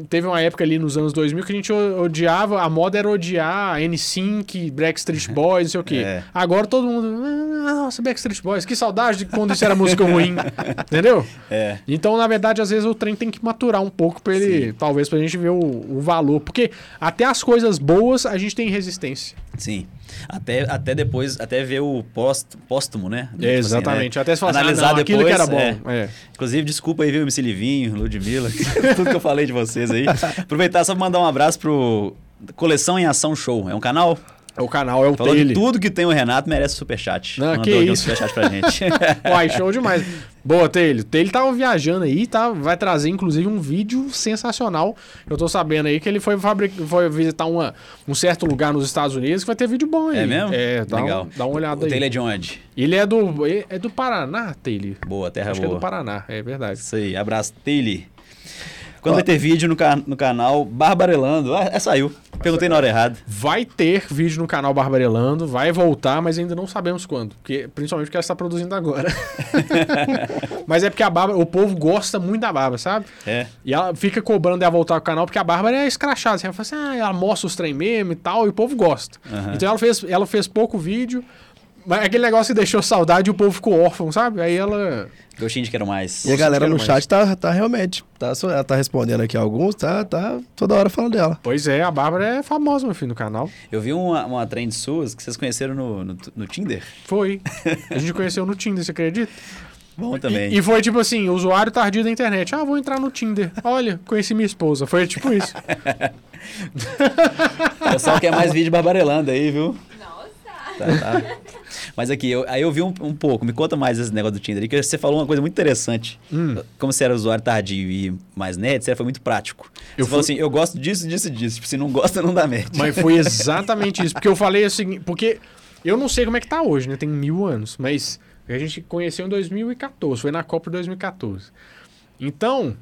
teve uma época ali nos anos 2000 que a gente odiava, a moda era odiar N5, Backstreet Boys, não sei o quê. É. Agora todo mundo, "Ah, nossa, Backstreet Boys, que saudade de quando isso era música ruim, entendeu? É. Então, na verdade, às vezes o trem tem que maturar um pouco pra ele, talvez pra gente ver o, o valor, porque até as coisas boas a gente tem resistência. Sim. Até, até depois, até ver o póst, póstumo, né? Tipo Exatamente. né? Até se falar assim, Analisar ah, não, aquilo que depois, era bom. é. É. Inclusive, desculpa aí, viu, MC Livinho, Ludmilla, tudo que eu falei de vocês aí. Aproveitar só pra mandar um abraço pro Coleção em Ação Show. É um canal? O canal é o Falou de dele. tudo que tem o Renato, merece superchat. Não, Mandou que aqui um isso. superchat pra gente. Uai, show demais. Boa, Taylor. Taylor tava viajando aí, tá? Vai trazer, inclusive, um vídeo sensacional. Eu tô sabendo aí que ele foi, fabric... foi visitar uma, um certo lugar nos Estados Unidos que vai ter vídeo bom aí. É mesmo? É, dá, Legal. Um, dá uma olhada o aí. Taylor é de onde? Ele é do, é do Paraná, Taylor. Boa, terra Acho que é boa. do Paraná, é verdade. Isso aí, abraço, Taylor. Quando vai ter vídeo no, ca- no canal Barbarelando? Ah, é, saiu. Perguntei na hora errada. Vai ter vídeo no canal Barbarelando, vai voltar, mas ainda não sabemos quando. Porque, principalmente porque ela está produzindo agora. mas é porque a Bárbara, o povo gosta muito da Bárbara, sabe? É. E ela fica cobrando ela voltar ao canal, porque a Bárbara é escrachada. Assim, ela fala assim, ah, ela mostra os trem mesmo e tal, e o povo gosta. Aham. Então ela fez, ela fez pouco vídeo, mas aquele negócio que deixou saudade e o povo ficou órfão, sabe? Aí ela. Gostinho de quero mais. E a galera no mais. chat tá, tá realmente. Tá, só- ela tá respondendo aqui alguns, tá, tá toda hora falando dela. Pois é, a Bárbara é famosa, meu filho, no canal. Eu vi uma, uma trend suas que vocês conheceram no, no, no Tinder. Foi. A gente conheceu no Tinder, você acredita? Bom também. E, e foi tipo assim, usuário tardio da internet. Ah, vou entrar no Tinder. Olha, conheci minha esposa. Foi tipo isso. O pessoal quer mais vídeo barbarelando aí, viu? Tá, tá. Mas aqui, eu- aí eu vi um, um pouco, me conta mais esse negócio do Tinder, que você falou uma coisa muito interessante. Hum. Como você era usuário tardio e mais nerd, você foi muito prático. Eu você falou fui- assim, eu gosto disso, disso disso. Tipo, se não gosta, não dá match. Mas foi exatamente isso. Porque eu falei o seguinte, porque eu não sei como é que tá hoje, né? Tem mil anos, mas a gente conheceu em 2014, foi na Copa de 2014. Então,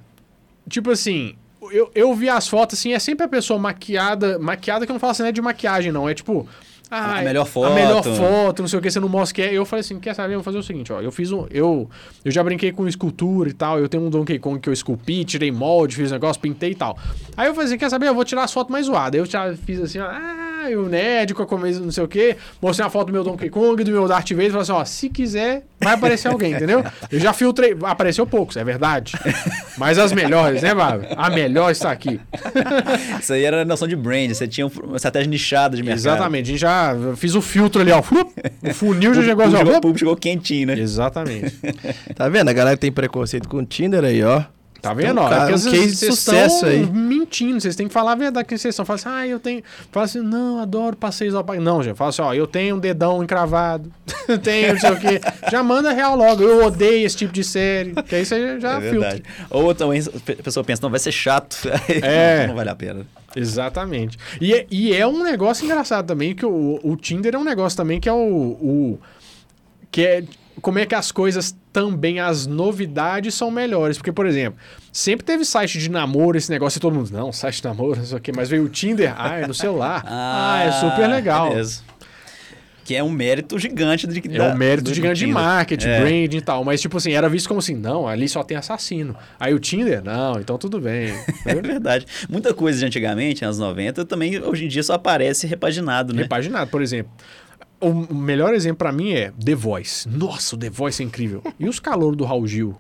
tipo assim, eu, eu vi as fotos assim, é sempre a pessoa maquiada, maquiada que eu não falo assim, não é de maquiagem, não, é tipo. Ah, A melhor A melhor foto. foto, não sei o que, você não mostra que é. Eu falei assim, quer saber? Eu vou fazer o seguinte, ó. Eu fiz um. Eu, eu já brinquei com escultura e tal. Eu tenho um Donkey Kong que eu esculpi, tirei molde, fiz negócio, pintei e tal. Aí eu falei assim, quer saber? Eu vou tirar as fotos mais zoadas. Aí eu já fiz assim, ó. Ah, eu nerd com a camisa não sei o que. Mostrei uma foto do meu Donkey Kong, do meu Darth Vader. Falei assim, ó, se quiser, vai aparecer alguém, entendeu? Eu já filtrei. Apareceu poucos, é verdade. Mas as melhores, né, Bárbara? A melhor está aqui. Isso aí era a noção de brand, você tinha uma estratégia nichada de mercado. Exatamente. A gente já fiz o filtro ali, ó. O funil já O chegou público, chegou, o público chegou quentinho, né? Exatamente. Tá vendo? A galera que tem preconceito com o Tinder aí, ó. Tá vendo? Então, ó? cara, é um case de sucesso aí. mentindo. Vocês têm que falar a verdade que vocês estão. Fala assim, ah, eu tenho. Fala assim, não, adoro passeios ao parque. Não, gente. Fala assim, ó, eu tenho um dedão encravado. tenho não sei o quê. Já manda real logo. Eu odeio esse tipo de série. Que aí você já é filtra. Ou também a pessoa pensa, não, vai ser chato. É. não, não vale a pena. Exatamente. E é, e é um negócio engraçado também, que o, o Tinder é um negócio também que é o, o. que é. Como é que as coisas também, as novidades são melhores. Porque, por exemplo, sempre teve site de namoro, esse negócio, e todo mundo, não, site de namoro, não sei o quê, mas veio o Tinder, ah, é no celular. Ah, é super legal. beleza. Que é um mérito gigante de, É um mérito gigante de marketing, É. branding e tal. Mas, tipo assim, era visto como assim, não, ali só tem assassino. Aí o Tinder, não, então tudo bem. É verdade. Muita coisa de antigamente, anos 90, também hoje em dia só aparece repaginado, né? Repaginado, por exemplo. O melhor exemplo pra mim é The Voice. Nossa, o The Voice é incrível. E os calouros do Raul Gil?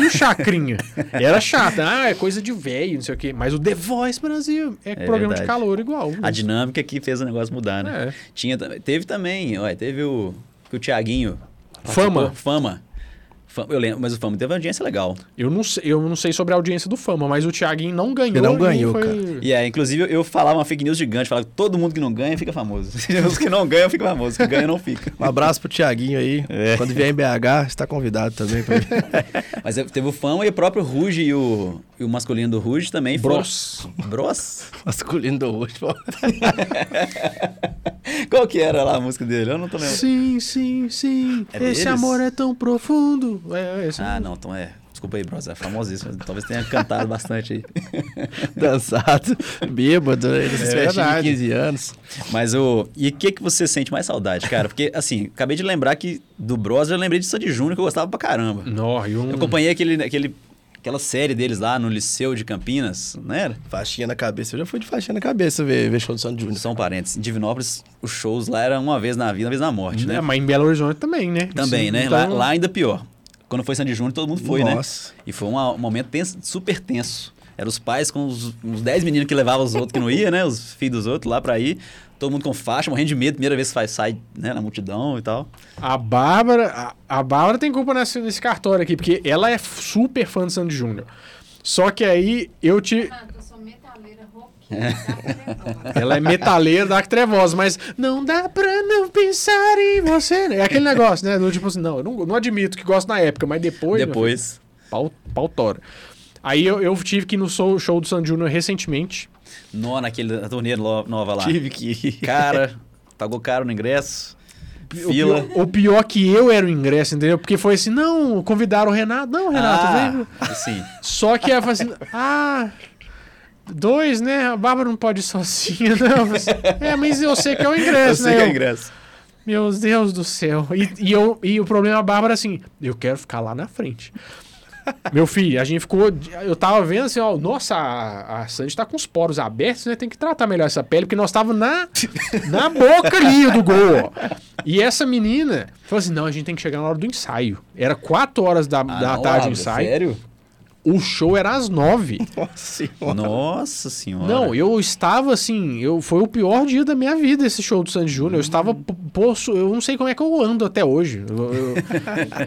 E o Chacrinha? Era chato. Ah, é coisa de velho, não sei o quê. Mas o The Voice Brasil é, programa de verdade. calor igual. A dinâmica que fez o negócio mudar, né? É. Tinha, teve também, olha, teve o, que o Tiaguinho Fama. Fama. Fama- Eu lembro, mas o Fama teve uma audiência legal. Eu não, sei, eu não sei sobre a audiência do Fama, mas o Thiaguinho não ganhou. Ele não ganhou, foi- cara. E é, inclusive eu falava uma fake news gigante, falava que todo mundo que não ganha fica famoso. Os que não ganham ficam famosos, os que ganham não ficam. Um abraço pro Tiaguinho aí. É. Quando vier em BH, está convidado também. Pra... Mas é, teve o Fama e o próprio Ruge e o, e o masculino do Ruge também foram- Bros. Bros? Masculino do pô. Qual que era lá a música dele? Eu não tô lembrando. Sim, sim, sim. É esse deles? amor é tão profundo. É, é esse Ah, não, então é. Desculpa aí, Bros, é famosíssimo. Talvez tenha cantado bastante aí. Dançado, bêbado, né? Nessas É de verdade. 15 anos. Mas o. E o que, que você sente mais saudade, cara? Porque, assim, acabei de lembrar que do Bros eu lembrei de Sandy Júnior que eu gostava pra caramba. Nó, e um... Eu acompanhei aquele, aquele, aquela série deles lá no Liceu de Campinas, não era? Faixinha na cabeça. Eu já fui de faixinha na cabeça ver, ver show do Santo Júnior. São parentes. Em Divinópolis, os shows lá eram uma vez na vida, uma vez na morte, né? É, mas em Belo Horizonte também, né? Também, Sim, né? então- Lá, lá ainda pior. Quando foi Sandy Júnior, todo mundo foi, né? Nossa. E foi um momento tenso, super tenso. Eram os pais com os, uns 10 meninos que levavam os outros que não ia, né? Os filhos dos outros lá pra ir. Todo mundo com faixa, morrendo de medo. Primeira vez que faz, sai né, na multidão e tal. A Bárbara, a, a Bárbara tem culpa nesse, nesse cartório aqui, porque ela é super fã de Sandy Júnior. Só que aí eu te. Renato, eu sou metaleira roqueira, da Trevosa. Ela é metaleira da trevosa, mas não dá pra não pensar em você. né? É aquele negócio, né? Do tipo assim, não, eu não, não admito que gosto na época, mas depois. Depois. filho, Pau, pau tora. Aí eu, eu tive que ir no show, show do Sandy Júnior recentemente. No, naquele na nova lá. Tive que ir. Cara, pagou caro no ingresso. O Fila. pior, o pior que eu era o ingresso, entendeu? Porque foi assim, não, convidaram o Renato. Não, Renato, vem. ah, assim. Só que ela falou assim, ah, dois, né? A Bárbara não pode ir sozinha, não. Eu assim, é, mas eu sei que é o Eu ingresso, sei né? que é Eu, ingresso. Meu Deus do céu. E, e eu, e o problema da Bárbara, assim, eu quero ficar lá na frente. Meu filho, a gente ficou. Eu tava vendo assim, ó. Nossa, a, a Sandy tá com os poros abertos, né? Tem que tratar melhor essa pele, porque nós tava na, na boca ali do gol, ó. E essa menina falou assim: não, a gente tem que chegar na hora do ensaio. Era 4 horas da, Ah, da não, tarde o ensaio. Sério? O show era às 9. Nossa senhora. Nossa senhora. Não, eu estava assim, eu foi o pior dia da minha vida esse show do Sandy Júnior. Eu estava po- poço, eu não sei como é que eu ando até hoje. Eu- eu- Eu podia ficar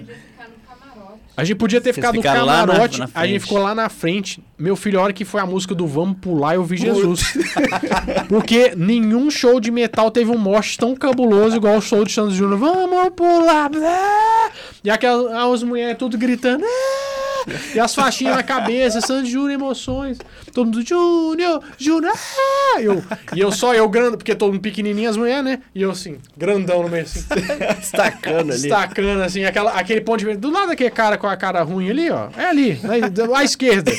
no camarote. A gente podia ter Vocês ficado no lá na- camarote, na a gente ficou lá na frente. Meu filho, a hora que foi a música do Vamos Pular, eu vi Jesus. Porque nenhum show de metal teve um mosh tão cabuloso igual o show de Sandy Júnior. Vamos pular! blá! E aquelas as mulheres tudo gritando. "Ah!" E as faixinhas na cabeça, Sandy Júnior emoções. Todo mundo, Júnior, Júnior. ah!" Eu, e eu só, eu grande, porque todo mundo pequenininho, as mulheres, né? E eu assim, grandão no meio assim. Destacando ali. Destacando, assim, aquela, aquele ponto de. Do lado daquele cara com a cara ruim ali, ó. É ali, à, à esquerda.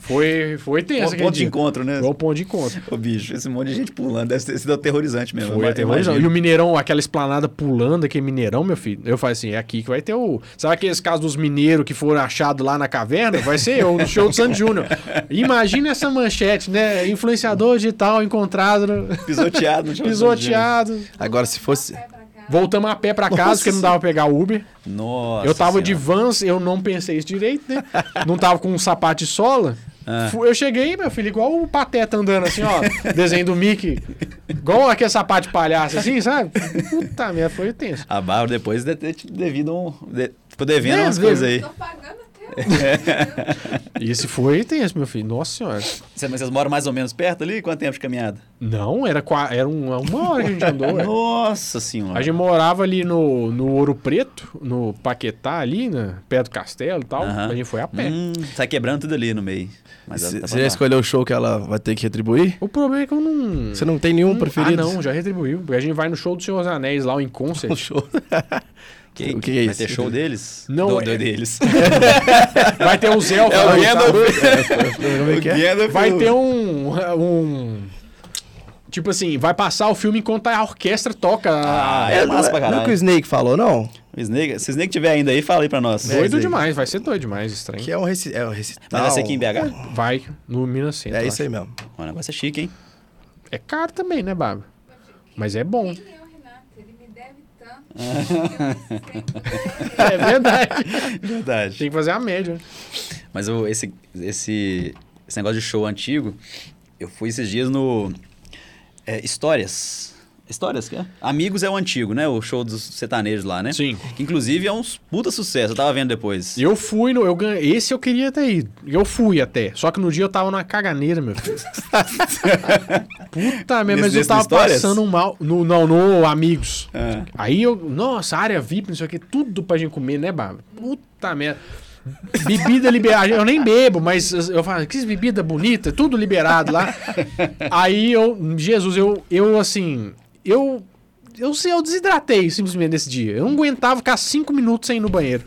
Foi, foi tenso. Ponto, aquele ponto de dia. encontro, né? Foi o ponto de encontro. Ô, bicho, esse monte de gente pulando deve ter sido aterrorizante mesmo. Foi aterrorizante. E o Mineirão, aquela esplanada pulando, aquele Mineirão, meu filho. Eu falei assim: é aqui que vai ter o. Sabe aqueles casos dos mineiros que foram achados lá na caverna? Vai ser eu, no show do Sandy Júnior. Imagina essa manchete, né? Influenciador digital encontrado, Pisoteado pisoteado. Agora, se fosse. Cá. Voltamos a pé pra casa, Nossa porque não dava pra pegar Uber. Nossa. eu tava de Senhora. vans, eu não pensei isso direito, né? Não tava com um sapato de sola. Ah. Eu cheguei, meu filho, igual o Pateta andando assim, ó. desenho do Mickey. Igual aquele sapato de palhaço, assim, sabe? Puta merda, foi tenso. A Bárbara depois deve ter te devido um. De... Ficou devendo É, umas coisas aí. Tô pagando até hoje. Esse foi tenso, meu filho. Nossa senhora. Cê- Mas vocês moram mais ou menos perto ali? Quanto tempo de caminhada? Não, era, era um- uma hora que a gente andou. é. Nossa senhora. A gente morava ali no, no Ouro Preto, no Paquetá, ali, né, perto do castelo e tal. A gente foi a pé. Hum, sai quebrando tudo ali no meio. Mas Você tá já escolheu o show que ela vai ter que retribuir? O problema é que eu não. Você não tem nenhum Hum, preferido? Ah, não, já retribuiu. Porque a gente vai no show do Senhor dos Anéis lá, o In Concert. O show. Que, O que é Vai isso? ter show deles? Não, Do, é- do deles. Vai ter os elfos. É o Gandalf. É que é? Gandalf. Vai ter um, um. Tipo assim, vai passar o filme enquanto a orquestra toca. Ah, é é massa pra Não é caralho. que o Snake falou, não? O Snake, se o Snake tiver ainda aí, fala aí pra nós. É, doido aí. demais, vai ser doido demais, estranho. Que é um, reci é um recital. Mas vai ser aqui em BH? Vai no Minas Centro. É isso aí mesmo. O negócio é chique, hein? É caro também, né, Baba? Mas é bom. Quem é o Renato? Ele me deve tanto. Eu preciso sempre É verdade. Verdade. Tem que fazer a média. Mas o, esse, esse, esse negócio de show antigo, eu fui esses dias no é, Histórias, Histórias, que é? Amigos é o antigo, né? O show dos sertanejos lá, né? Sim. Que inclusive é um puta sucesso. Eu tava vendo depois. Eu fui no. Eu ganhei, esse eu queria ter ido. Eu fui até. Só que no dia eu tava numa caganeira, meu filho. Puta merda, mas eu tava Histórias? passando um mal. No, não, no Amigos. Ah. Aí eu. Nossa, área VIP, não sei o que, tudo pra gente comer, né, Bárbara? Puta merda. Bebida liberada. Eu nem bebo, mas eu falo, que bebida bonita, tudo liberado lá. Aí eu. Jesus, eu, eu assim. Eu. Eu eu desidratei simplesmente nesse dia. Eu não aguentava ficar cinco minutos sem ir no banheiro.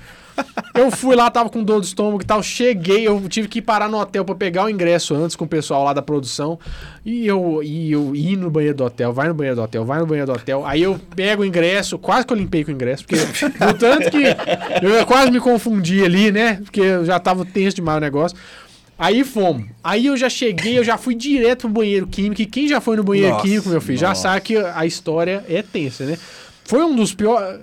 Eu fui lá, tava com dor de estômago e tal. Cheguei, eu tive que parar no hotel pra pegar o ingresso antes com o pessoal lá da produção. E eu, e eu ir no banheiro do hotel, vai no banheiro do hotel, vai no banheiro do hotel. Aí eu pego o ingresso, quase que eu limpei com o ingresso, porque no tanto que eu quase me confundi ali, né? Porque eu já tava tenso demais o negócio. Aí fomos. Aí eu já cheguei, eu já fui direto pro banheiro químico. E quem já foi no banheiro Nossa, químico, meu filho, já nossa. sabe que a história é tensa, né? Foi um dos piores.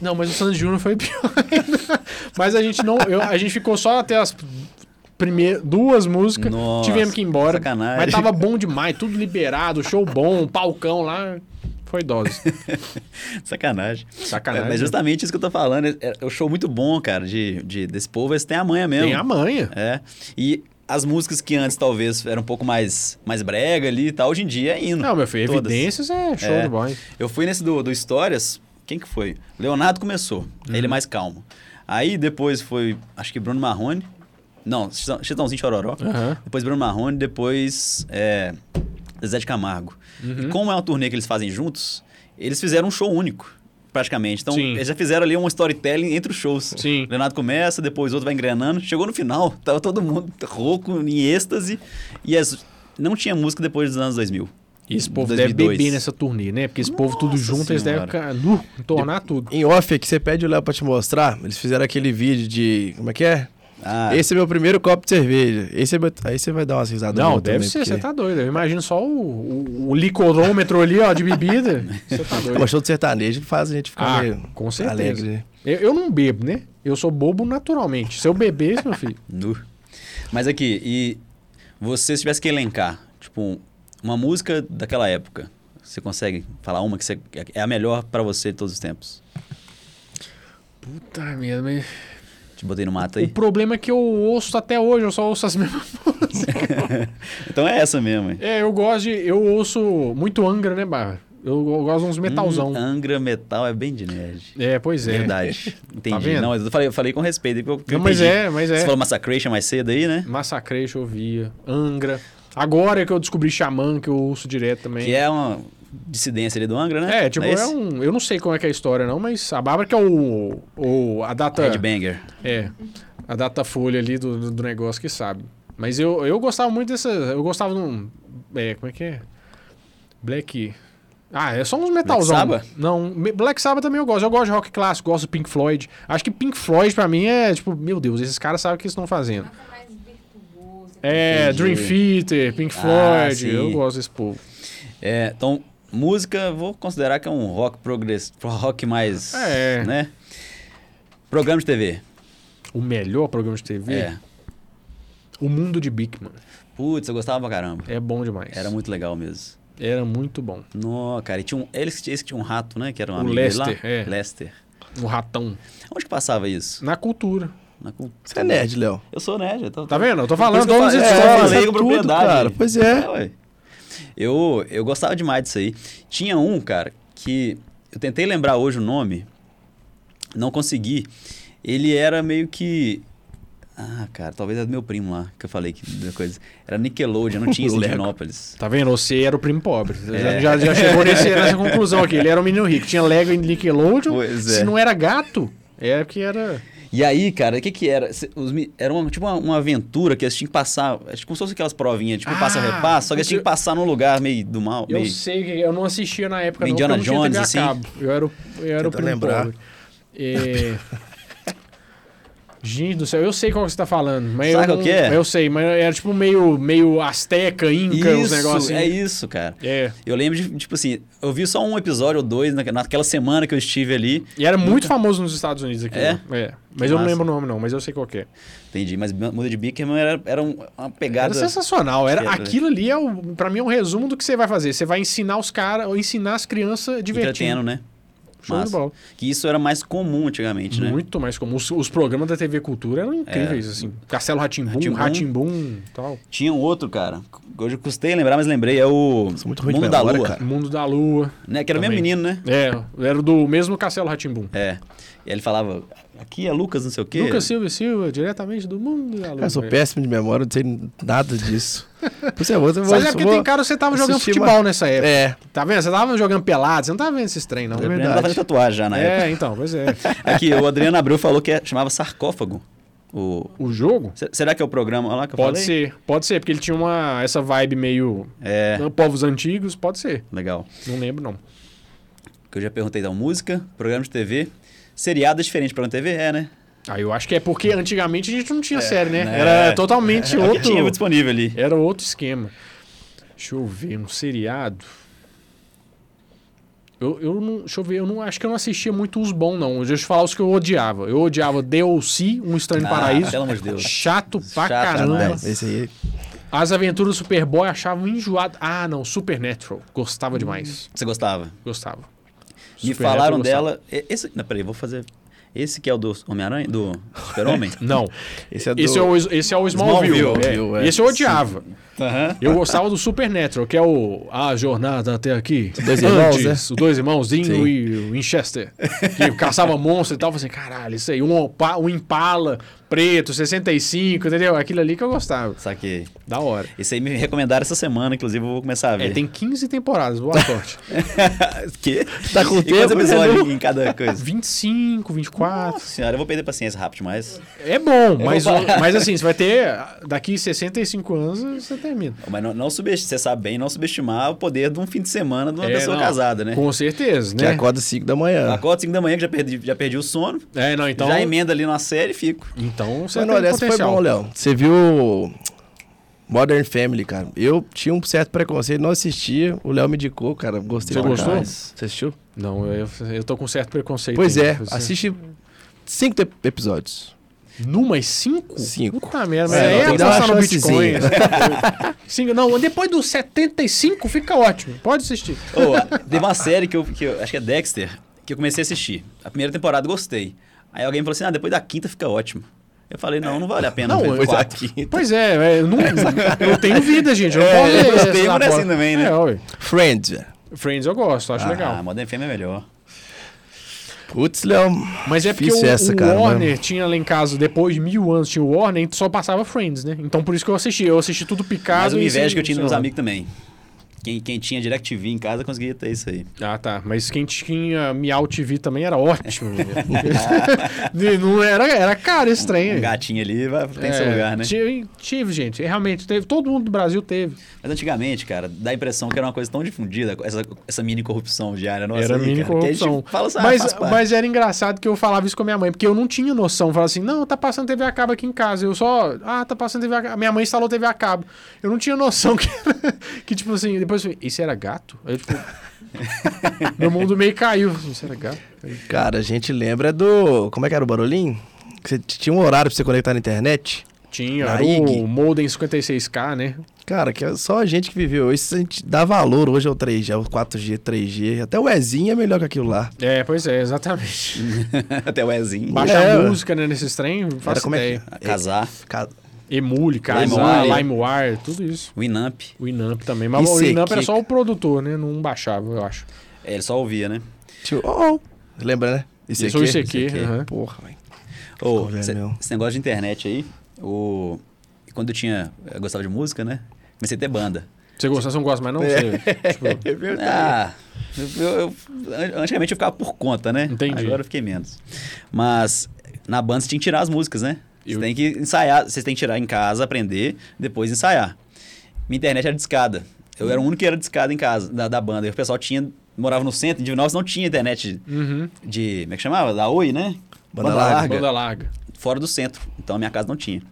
Não, mas o Santos Júnior foi pior ainda. Mas a gente não. eu- a gente ficou só até as primeiras duas músicas. Nossa, tivemos que ir embora. sacanagem. Mas tava bom demais, tudo liberado, show bom, palcão lá. Foi dose. Sacanagem. Sacanagem. É, mas justamente isso que eu tô falando. É, é um show muito bom, cara, de, de, desse povo. Eles têm a manha mesmo. Tem a manha. É. E as músicas que antes talvez eram um pouco mais, mais brega ali e tal, hoje em dia é hino. Não, meu filho, Todas. evidências é show É. de bola. Eu fui nesse do, do Histórias. Quem que foi? Leonardo começou. Uhum. Ele mais calmo. Aí depois foi, acho que Bruno Marrone. Não, Chitão- Chitãozinho Chororó. Aham. Depois Bruno Marrone, depois é, Zé de Camargo. Uhum. E como é uma turnê que eles fazem juntos, eles fizeram um show único, praticamente. Então, Sim. eles já fizeram ali um storytelling entre os shows. Sim. O Leonardo começa, depois o outro vai engrenando. Chegou no final, tava todo mundo rouco, em êxtase. E as- não tinha música depois dos anos 2000. E esse povo 2002. deve beber nessa turnê, né? Porque esse povo tudo Nossa junto, eles devem nu, tornar tudo. Em off aqui, você pede o Léo pra te mostrar. Eles fizeram aquele vídeo de. Como é que é? Ah, Esse é meu primeiro copo de cerveja. Esse é meu... Aí você vai dar umas risadas. Não, deve também, ser, porque- você tá doido. Eu imagino só o, o, o licorômetro ali, ó, de bebida. Você tá doido. show de sertanejo que faz a gente ficar Ah, meio com certeza. alegre. Eu, eu não bebo, né? Eu sou bobo naturalmente. Se eu bebesse, meu filho. nu. Mas aqui, e você se tivesse que elencar, tipo, uma música daquela época, você consegue falar uma que você- é a melhor pra você de todos os tempos? Puta merda, mas... Te botei no mato O aí. problema é que eu ouço até hoje, eu só ouço as mesmas músicas. Então é essa mesmo. hein? É, eu gosto de... Eu ouço muito Angra, né, Barra? Eu, eu gosto de uns metalzão. Hum, Angra Metal é bem de nerd. É, pois é. Verdade. Entendi. vendo? Não, eu falei, eu falei com respeito. Eu, eu Não, mas é, mas Você é. falou Massacration mais cedo aí, né? Massacration eu ouvia. Angra. Agora é que eu descobri Xamã, que eu ouço direto também. Que é uma dissidência ali do Angra, né? É, tipo, é, esse? um. Eu não sei como é que é a história, não, mas a Bárbara que é o. o a data. Headbanger. É. A data folha ali do, do- negócio que sabe. Mas eu, eu gostava muito dessa. Eu gostava de um. É, como é que é? Black. Ah, é só uns metalzão. Sabbath? Não, Black Sabbath também eu gosto. Eu gosto de rock clássico, gosto de Pink Floyd. Acho que Pink Floyd pra mim é tipo, meu Deus, esses caras sabem o que eles estão fazendo. É. Dream Theater, Pink Ah, Floyd. sim. eu gosto desse povo. É, então, música, vou considerar que é um rock progress, rock mais, É. né? Programa de TV. O melhor programa de TV? É. O Mundo de Bickman. Putz, eu gostava pra caramba. É bom demais. Era muito legal mesmo. Era muito bom. No, cara, e tinha um, eles, esse que tinha um rato, né? Que era um O amigo dele lá. Lester, é. Lester. Um ratão. Onde que passava isso? Na cultura. Na cult- Você é nerd, Léo. Eu sou nerd. Eu tô, Tá vendo? Eu tô falando eu todas as falei- é, eu histórias. falei com tudo, propriedade. cara. Pois é. ué. Eu, eu gostava demais disso aí. Tinha um, cara, que eu tentei lembrar hoje o nome, não consegui. Ele era meio que. Ah, cara, talvez era do meu primo lá, que eu falei que coisa. Era Nickelodeon, não tinha em. Divinópolis. Tá vendo? Você era o primo pobre. É. Já, já chegou nesse- nessa conclusão aqui. Ele era um menino rico. Tinha Lego e Nickelodeon. Pois é. Se não era gato, era que era... E aí, cara, o que que era? Os, era uma, tipo uma, uma aventura que eles tinham que passar, acho que como se fosse aquelas provinhas, tipo Ah, passa-repasso, só que eles tinham que passar num lugar meio do mal, Eu meio... sei que eu não assistia na época, Indiana não tinha Jones, assim? cabo. Eu era o, eu era o primo lembrar. pobre. É... Gente do céu, eu sei qual que você tá falando. Mas Sabe não- que é? Eu sei, mas era tipo meio, meio asteca, inca, os negócios. é assim. isso, cara. É. Eu lembro de, tipo assim, eu vi só um episódio ou dois na- naquela semana que eu estive ali. E era muito famoso nos Estados Unidos aqui. É? né? É. Mas eu não lembro o nome, não, mas eu sei qual que é. Entendi, mas Muda de Bickerman era, era um- uma Era pegada. sensacional. Era, Era. aquilo ali, é o, pra mim, é um resumo do que você vai fazer. Você vai ensinar os caras, ou ensinar as crianças divertindo. Entretendo, né? Show de bola. Que isso era mais comum antigamente, né? Muito mais comum. Os, os programas da TV Cultura eram incríveis, assim. Castelo Ratimbum. Ratimbum e tal. Tinha um outro, cara. Hoje eu custei lembrar, mas lembrei. É o Mundo da memória, Lua. cara. Mundo da Lua. Né? Que era o mesmo menino, né? É, era do mesmo Castelo Ratimbum. É. E aí ele falava, aqui é Lucas, não sei o quê. Lucas Silva e Silva, diretamente do Mundo da Lua. Eu sou É. péssimo de memória, não sei nada disso. Vou, eu vou, Mas é porque tem cara que você tava jogando futebol uma- nessa época. É, Tá vendo? Você tava jogando pelado, você não tava vendo esses trem, não. Eu É tava verdade. fazendo tatuagem já na época. É, então, pois é. Aqui, o Adriano Abreu falou que é- chamava sarcófago. O... O jogo? Se- Será que é o programa lá que eu Pode falei? ser, pode ser, porque ele tinha uma, essa vibe meio É, povos antigos, pode ser. legal. Não lembro, não. Que eu já perguntei, então, música, programa de TV. Seriado é diferente de programa de TV? É, né? Ah, eu acho que é porque antigamente a gente não tinha série, né? né? Era totalmente É o que outro. tinha disponível ali. Era outro esquema. Deixa eu ver, um seriado. Eu, eu não. Deixa eu ver, eu não acho que eu não assistia muito os bons, não. Deixa eu te falar os que eu odiava. Eu odiava DLC, Um Estranho Ah, Paraíso. pelo amor de Deus. Chato pra Chato caramba. esse aí. As aventuras do Superboy achava enjoado. Ah, não, Supernatural. Gostava demais. Você gostava? Gostava. Me falaram dela. Esse, não, peraí, vou fazer. Esse que é o do Homem-Aranha? Do Super-Homem? Não. Esse é do... Esse é o, esse é o Smallville. Smallville, é. é. Esse eu odiava. Aham. Eu gostava do Supernatural, que é o A Jornada até aqui. Dois irmãos, Antes, né? Os dois irmãos, Dinho Sim. e o Winchester. Que caçava monstro e tal. Eu falei assim, caralho, isso aí. Um, opa- um Impala preto, 65, entendeu? Aquilo ali que eu gostava. Saquei. Da hora. Esse aí me recomendaram essa semana, inclusive eu vou começar a ver. É, tem 15 temporadas, boa sorte. que? Tá com e tempo, quantos episódios né? em cada coisa? 25, 24. Nossa senhora, eu vou perder paciência rápido demais. É bom, mas, mas assim, você vai ter. Daqui 65 anos você termina. Mas não, não subestimar, você sabe bem, não subestimar o poder de um fim de semana de uma É, pessoa não, casada, né? Com certeza, Que né? acorda 5 da manhã. Acordo 5 da manhã, que já perdi, já perdi o sono, É, não, então. já emenda ali numa série e fico. Então você olha, essa foi bom, Léo. Você viu Modern Family, cara. Eu tinha um certo preconceito, não assistia. O Léo me indicou, cara. Gostei Você gostou? caralho. Você assistiu? Não, eu, eu tô com certo preconceito. Pois ainda. é, assiste cinco episódios. Numas cinco? Cinco. Puta merda, mas É, aí não, é tem dar uma apostar no Bitcoin. chancezinha. Cinco, não, depois dos 75 fica ótimo. Pode assistir. A- teve uma série que eu, que eu- acho que é Dexter, que eu comecei a assistir. A primeira temporada gostei. Aí alguém falou assim: ah, depois da quinta fica ótimo. Eu falei: não, não vale a pena Não, ver depois quatro. Pois é, é, eu, não, eu tenho vida, gente. Eu não É, posso eu ver mas não é assim também, né? É. Friends. Friends eu gosto, acho Ah, legal. Modern Family é melhor. Putz, Léo. Mas é porque o, essa, o cara, Warner tinha lá em casa, depois de mil anos, tinha o Warner e só passava Friends, né? Então por isso que eu assisti. Eu assisti tudo picado. Mas e inveja que eu tinha dos amigos também. Quem, quem tinha DirecTV em casa conseguia ter isso aí. Ah, tá. Mas quem tinha Miau TV também era ótimo. não era, era caro esse trem. Um aí. gatinho ali vai, tem É, seu lugar, né? Tive, tive, gente. Realmente, teve. Todo mundo do Brasil teve. Mas antigamente, cara, dá a impressão que era uma coisa tão difundida, essa, essa mini corrupção diária nossa era aí, mini cara, corrupção. Fala assim, ah, mas, mas era engraçado que eu falava isso com a minha mãe, porque eu não tinha noção. Falava assim, não, tá passando TV a cabo aqui em casa. Eu só, ah, tá passando TV a cabo. Minha mãe instalou TV a cabo. Eu não tinha noção que, que tipo assim, depois falei, isso era gato? Aí, tipo, meu mundo meio caiu. Isso era gato? Aí, Cara, a gente lembra do. Como é que era o barulhinho? Que você tinha um horário pra você conectar na internet. Tinha, Na era IG. o modem 56K, né? Cara, que é só a gente que viveu isso, a gente dá valor hoje ao 3G, ao 4G, 3G. Até o Ezinho é melhor que aquilo lá. É, pois é, exatamente. Até o Ezinho. Baixar É, música, né, nesses trem, faço como é ideia. que- Casar. Ca- Emule, Casar, LimeWire. Tudo isso. Winamp. O Inamp também. Mas o Inamp era só o produtor, né? Não baixava, eu acho. É, ele só ouvia, né? Tipo, oh, oh. Lembra, né? Isso aqui. isso aqui. aham. Porra, velho. Cê- velhão. esse negócio de internet aí, o... quando eu tinha. Eu gostava de música, né? Comecei a ter banda. Você gosta, você não gosta mais não? Você, tipo, É verdade. Ah, eu, eu- an- antigamente eu ficava por conta, né? Entendi. Agora eu fiquei menos. Mas na banda você tinha que tirar as músicas, né? Você Eu- tem que ensaiar, você tem que tirar em casa, aprender, depois ensaiar. Minha internet era discada. Eu era o único que era discada em casa, da, da banda. E o pessoal tinha, morava no centro, em Divinópolis não tinha internet uhum, de, como é que chamava? Da Oi, né? Banda larga. banda larga. fora do centro, então a minha casa não tinha.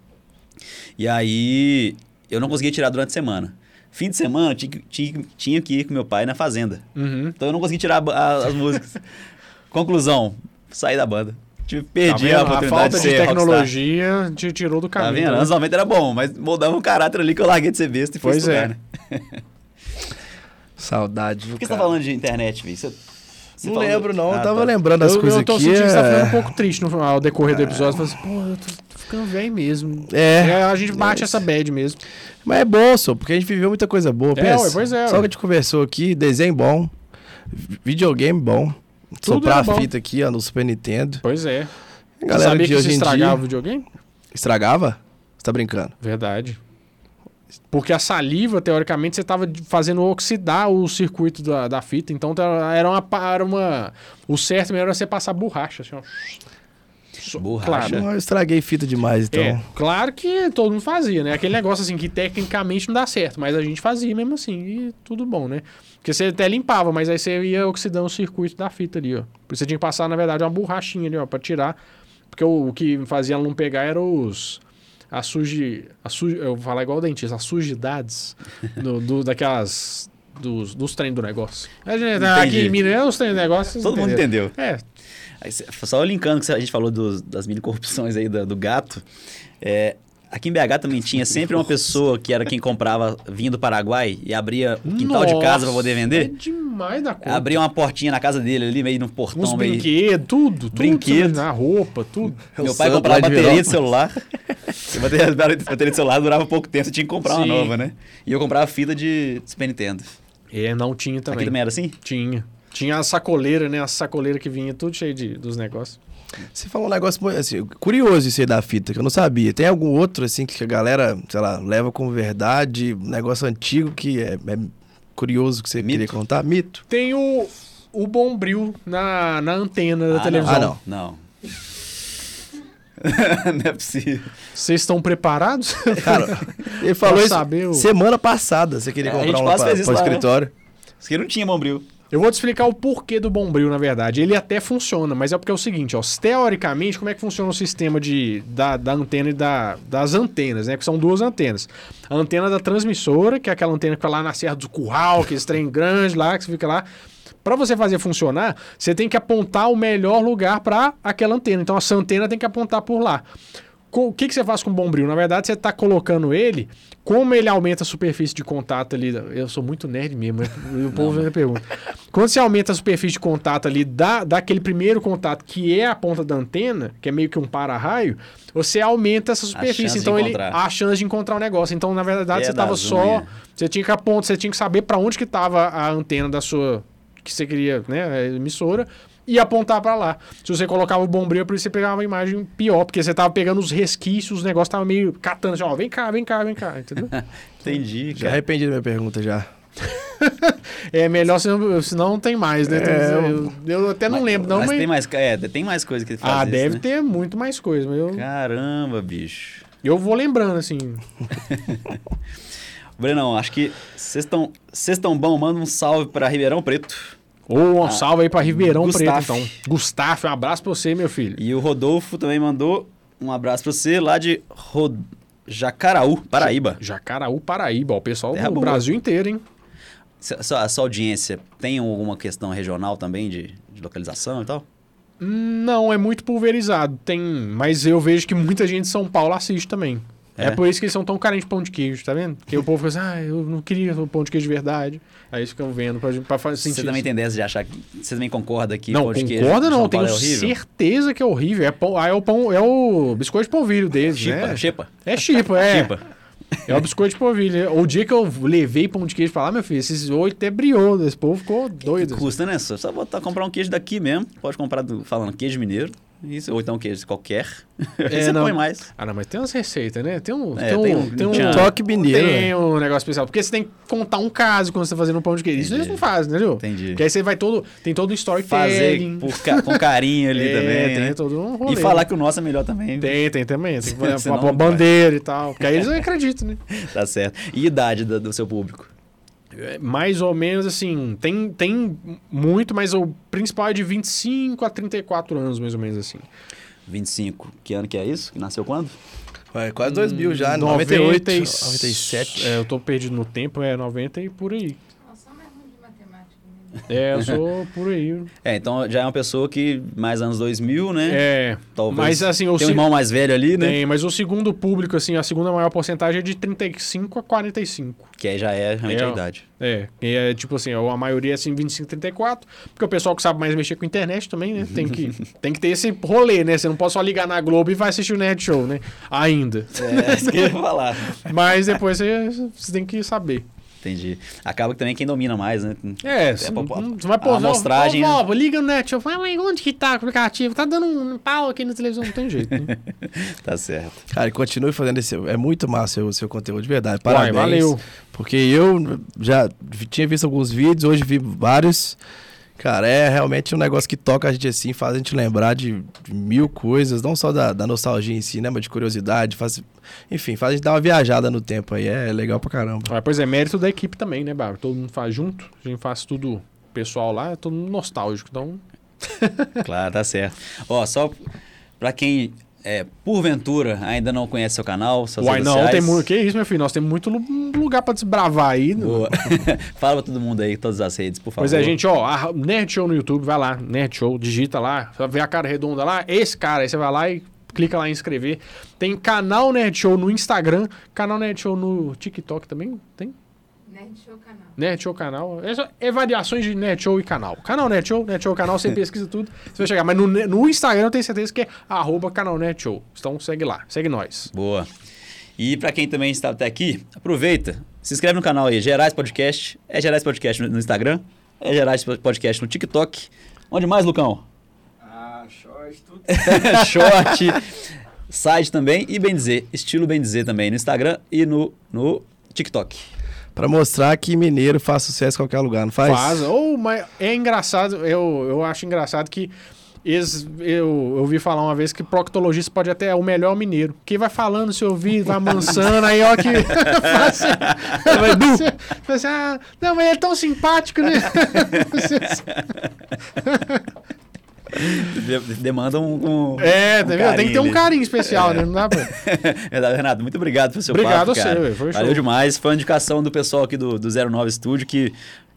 E aí eu não conseguia tirar durante a semana. Fim de semana, eu tinha, que- tinha, tinha que ir com meu pai na fazenda. Uhum. Então eu não consegui tirar a a- as músicas. Conclusão, saí da banda. Tive, perdi Tá a oportunidade falta de de ser rockstar. tecnologia te tirou do Tá caminho. vendo? né? Anos 90 era bom, mas moldava um caráter ali que eu larguei de ser besta e fui Pois estudar, é. né? Saudade, Por que você tá cara? falando de internet, Vi? Você, você Não lembro, não. Ah, eu tava tá. lembrando Eu, coisas eu tô aqui. sentindo que você tá é- ficando um pouco triste no, ao decorrer do episódio. Você fala assim, pô, eu tô, tô ficando velho mesmo. É. a gente bate essa bad mesmo. Mas é bom, só, porque a gente viveu muita coisa boa. É, pensa. ué, pois é, Só ué. que a gente conversou aqui, desenho bom, videogame bom. Tudo Soprar a fita aqui, ó, no Super Nintendo. Pois é. A galera Sabia de que hoje isso estragava o dia... videogame? Estragava? Você tá brincando? Verdade. Porque a saliva, teoricamente, você estava fazendo oxidar o circuito da, da fita. Então era uma, era uma. O certo mesmo era você passar borracha. Assim, ó. So- Borracha. Claro. Eu estraguei fita demais, então. É, claro que todo mundo fazia, né? Aquele negócio assim que tecnicamente não dá certo, mas a gente fazia mesmo assim e tudo bom, né? Porque você até limpava, mas aí você ia oxidando o circuito da fita ali, ó. Você tinha que passar, na verdade, uma borrachinha ali, ó, pra tirar. Porque o, o que fazia ela não pegar era os. A suji. A suji eu vou falar igual o dentista, as sujidades do, do- daquelas. Dos, dos trem do negócio. Gente, aqui em Minas, é os trem do negócio. Todo mundo entendeu. É, Aí, só linkando que a gente falou dos- das mini corrupções aí do, do gato. é, aqui em BH também tinha sempre uma pessoa que era quem comprava vinho do Paraguai e abria o quintal de casa para poder É vender. demais da conta. Abria uma portinha na casa dele ali, meio no Uns portão. Meio... brinquedos, tudo, tudo. Brinquedo. Na roupa, tudo. Meu É o pai santo comprava de bateria de celular. E a bateria, a bateria de celular durava pouco tempo, você tinha que comprar uma Sim. nova, né? E eu comprava fita de Super Nintendo. É, não tinha também. Aqui também era assim? Tinha. Tinha a sacoleira, né? A sacoleira que vinha tudo cheio de, dos negócios. Você falou um negócio assim, curioso isso aí da fita, que eu não sabia. Tem algum outro, assim, que a galera, sei lá, leva como verdade, um negócio antigo que é, é curioso que você Mito? queria contar? Mito. Tem o, o bombril na, na antena da Ah, televisão. Ah, não. Não. não é possível. Vocês estão preparados? Cara, ele falou isso saber o- semana passada, você queria É, comprar um isso pra lá, né? escritório. Isso aqui não tinha bombril. Eu vou te explicar o porquê do bombril, na verdade. Ele até funciona, mas é porque é o seguinte, ó. Teoricamente, como é que funciona o sistema de, da, da antena e da, das antenas, né? Que são duas antenas. A antena da transmissora, que é aquela antena que fica lá na Serra do Curral, aquele trem grande lá, que você fica lá. Para você fazer funcionar, você tem que apontar o melhor lugar para aquela antena. Então, essa antena tem que apontar por lá. O que, que você faz com o bombril? Na verdade, você está colocando ele, como ele aumenta a superfície de contato ali. Eu sou muito nerd mesmo, né? o povo me pergunta. Quando você aumenta a superfície de contato ali da, daquele primeiro contato, que é a ponta da antena, que é meio que um para-raio, você aumenta essa superfície. Então, ele a chance de encontrar o negócio. Então, na verdade, É você estava só. Você tinha que apontar, você tinha que saber para onde que estava a antena da sua. que você queria, né? A emissora. E apontar para lá. Se você colocava o bombril, por isso você pegava uma imagem pior, porque você tava pegando os resquícios, os negócios tava meio catando assim, ó, vem cá, vem cá, vem cá, entendeu? Entendi, Já cara. arrependi da minha pergunta já. é melhor, senão, senão não tem mais, né? É, eu, eu até não lembro, não, mas, mas. tem mais, é, tem mais coisa que ele faz ah, isso, deve né? ter muito mais coisa, mas eu, Caramba, bicho. eu vou lembrando, assim. Brenão, acho que vocês estão vocês estão bom, manda um salve pra Ribeirão Preto. Ô, um salve aí pra Ribeirão Gustavo. Preto, então. Gustavo, um abraço pra você, meu filho. E o Rodolfo também mandou um abraço pra você lá de Ro... Jacaraú, Paraíba. Jacaraú, Paraíba, o pessoal Terra do boa. Brasil inteiro, hein? A sua audiência tem alguma questão regional também de, de localização e tal? Não, é muito pulverizado. Tem, mas eu vejo que muita gente de São Paulo assiste também. É, É? por isso que eles são tão carentes de pão de queijo, tá vendo? Porque o povo fica assim, ah, eu não queria pão de queijo de verdade. Aí eles ficam vendo pra, pra fazer Você sentido. também tem dessa de achar que. Você também concorda que Não, pão de queijo concorda não, tenho é certeza que é horrível. É, pão, é, o pão, é o biscoito de polvilho deles, Chipa, né? chipa. É chipa, é. Chipa. É o biscoito de polvilho. O dia que eu levei pão de queijo pra lá, meu filho, esses oito até briou. Esse povo ficou doido. Custa, né? Só, só botar, comprar um queijo daqui mesmo. Pode comprar, do- falando queijo mineiro. Isso, ou então queijo qualquer. Aí você não. põe mais. Ah, não, mas tem umas receitas, né? Tem um, É, tem um, tem um- tem um, Toque mineiro, Tem né? um negócio especial. Porque você tem que contar um caso quando você tá fazendo um pão de queijo. Isso eles Entendi. não fazem, entendeu? Entendi. Porque aí você vai todo. Tem todo um Fazer storytelling. por com carinho ali É, também. tem né? todo um rolê. E falar que o nosso é melhor também. Tem, tem também. Tem que pôr uma bandeira e tal. Porque aí eles não acreditam, né? Tá certo. E idade do, do seu público? É, Mais ou menos assim. Tem, tem muito, mas o principal é de 25 a 34 anos, mais ou menos assim. 25. Que ano que é isso? Nasceu quando? Vai, quase 2 mil já, 90 98, e- 97. É, eu tô perdido no tempo, é 90 e por aí. Nossa, mais ruim de matemática mesmo. É, eu sou por aí. É, então já é uma pessoa que mais anos 2000, né? É, Talvez. mas assim, o Tem um irmão mais velho ali, né? tem, mas o segundo público, assim, a segunda maior porcentagem é de 35 a 45. Que aí já é realmente É, a idade. É, e é tipo assim, a maioria é assim 25, 34, porque o pessoal que sabe mais mexer com internet também, né? Tem que, tem que ter esse rolê, né? Você não pode só ligar na Globo e vai assistir o Nerd Show, né? Ainda. É, isso que eu ia falar. Mas depois você, você tem que saber. Entendi. Acaba que também quem domina mais, né? É, É, você vai a pôr. amostragem, Ó, né? liga no Net Show. Fala, mas onde que tá o aplicativo? Tá dando um pau aqui na televisão, não tem jeito, né? Tá certo. Cara, e continue fazendo esse. É muito massa o seu conteúdo, de verdade. Uai, Parabéns. valeu. Porque eu já tinha visto alguns vídeos, hoje vi vários. Cara, é realmente um negócio que toca a gente assim, faz a gente lembrar de, de mil coisas, não só da, da nostalgia em si, né? Mas de curiosidade, faz, enfim, faz a gente dar uma viajada no tempo aí. É legal pra caramba. Ah, pois é, mérito da equipe também, né, Bárbara? Todo mundo faz junto, a gente faz tudo pessoal lá, é todo mundo nostálgico. Então, Claro, tá certo. Ó, só pra quem, é, porventura, ainda não conhece seu canal, suas uai, redes não, sociais... tem muito. Que isso, meu filho? Nós temos muito lu- lugar pra desbravar aí. né? Boa. Fala pra todo mundo aí, todas as redes, por favor. Pois é, gente, ó, Nerd Show no YouTube, vai lá, Nerd Show, digita lá, ver a cara redonda lá, esse cara, aí você vai lá e clica lá em inscrever. Tem canal Nerd Show no Instagram, canal Nerd Show no TikTok também, tem? Nerd Show canal. Nerd Show canal. É, é variações de Nerd Show e canal. Canal Nerd Show, Nerd Show canal, você pesquisa tudo, você vai chegar. Mas no, no Instagram eu tenho certeza que é arroba canal Nerd Show. Então segue lá, segue nós. Boa. E pra quem também está até aqui, aproveita, se inscreve no canal aí, Gerais Podcast. É Gerais Podcast no no Instagram, é Gerais Podcast no TikTok. Onde mais, Lucão? Ah, short, tudo. Short, site também e bem dizer, estilo bem dizer também no Instagram e no, no TikTok. Pra mostrar que mineiro faz sucesso em qualquer lugar, não faz? Faz. Ou, mas é engraçado, eu, eu acho engraçado que eles, eu, eu ouvi falar uma vez que proctologista pode até é o melhor mineiro. Quem vai falando, se ouvir, vai amansando, aí ó que. du. Fala assim, ah, não, mas ele é tão simpático, né? De- Demanda um, um- é, um tá vendo? Tem que ter um carinho especial, né? Não dá pra. Verdade, Renato, muito obrigado pelo seu Obrigado papo, a você, foi Valeu show. demais. Foi uma indicação do pessoal aqui do, do 09 Studio que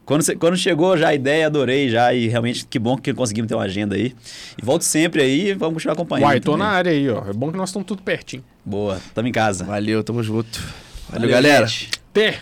quando, cê- quando chegou já a ideia, adorei já e realmente que bom que conseguimos ter uma agenda aí. E volto sempre aí e vamos continuar acompanhando. Uai, tô também. na área aí, ó. É bom que nós estamos tudo pertinho. Boa, tamo em casa. Valeu, tamo junto. Valeu, galera. gente. Até!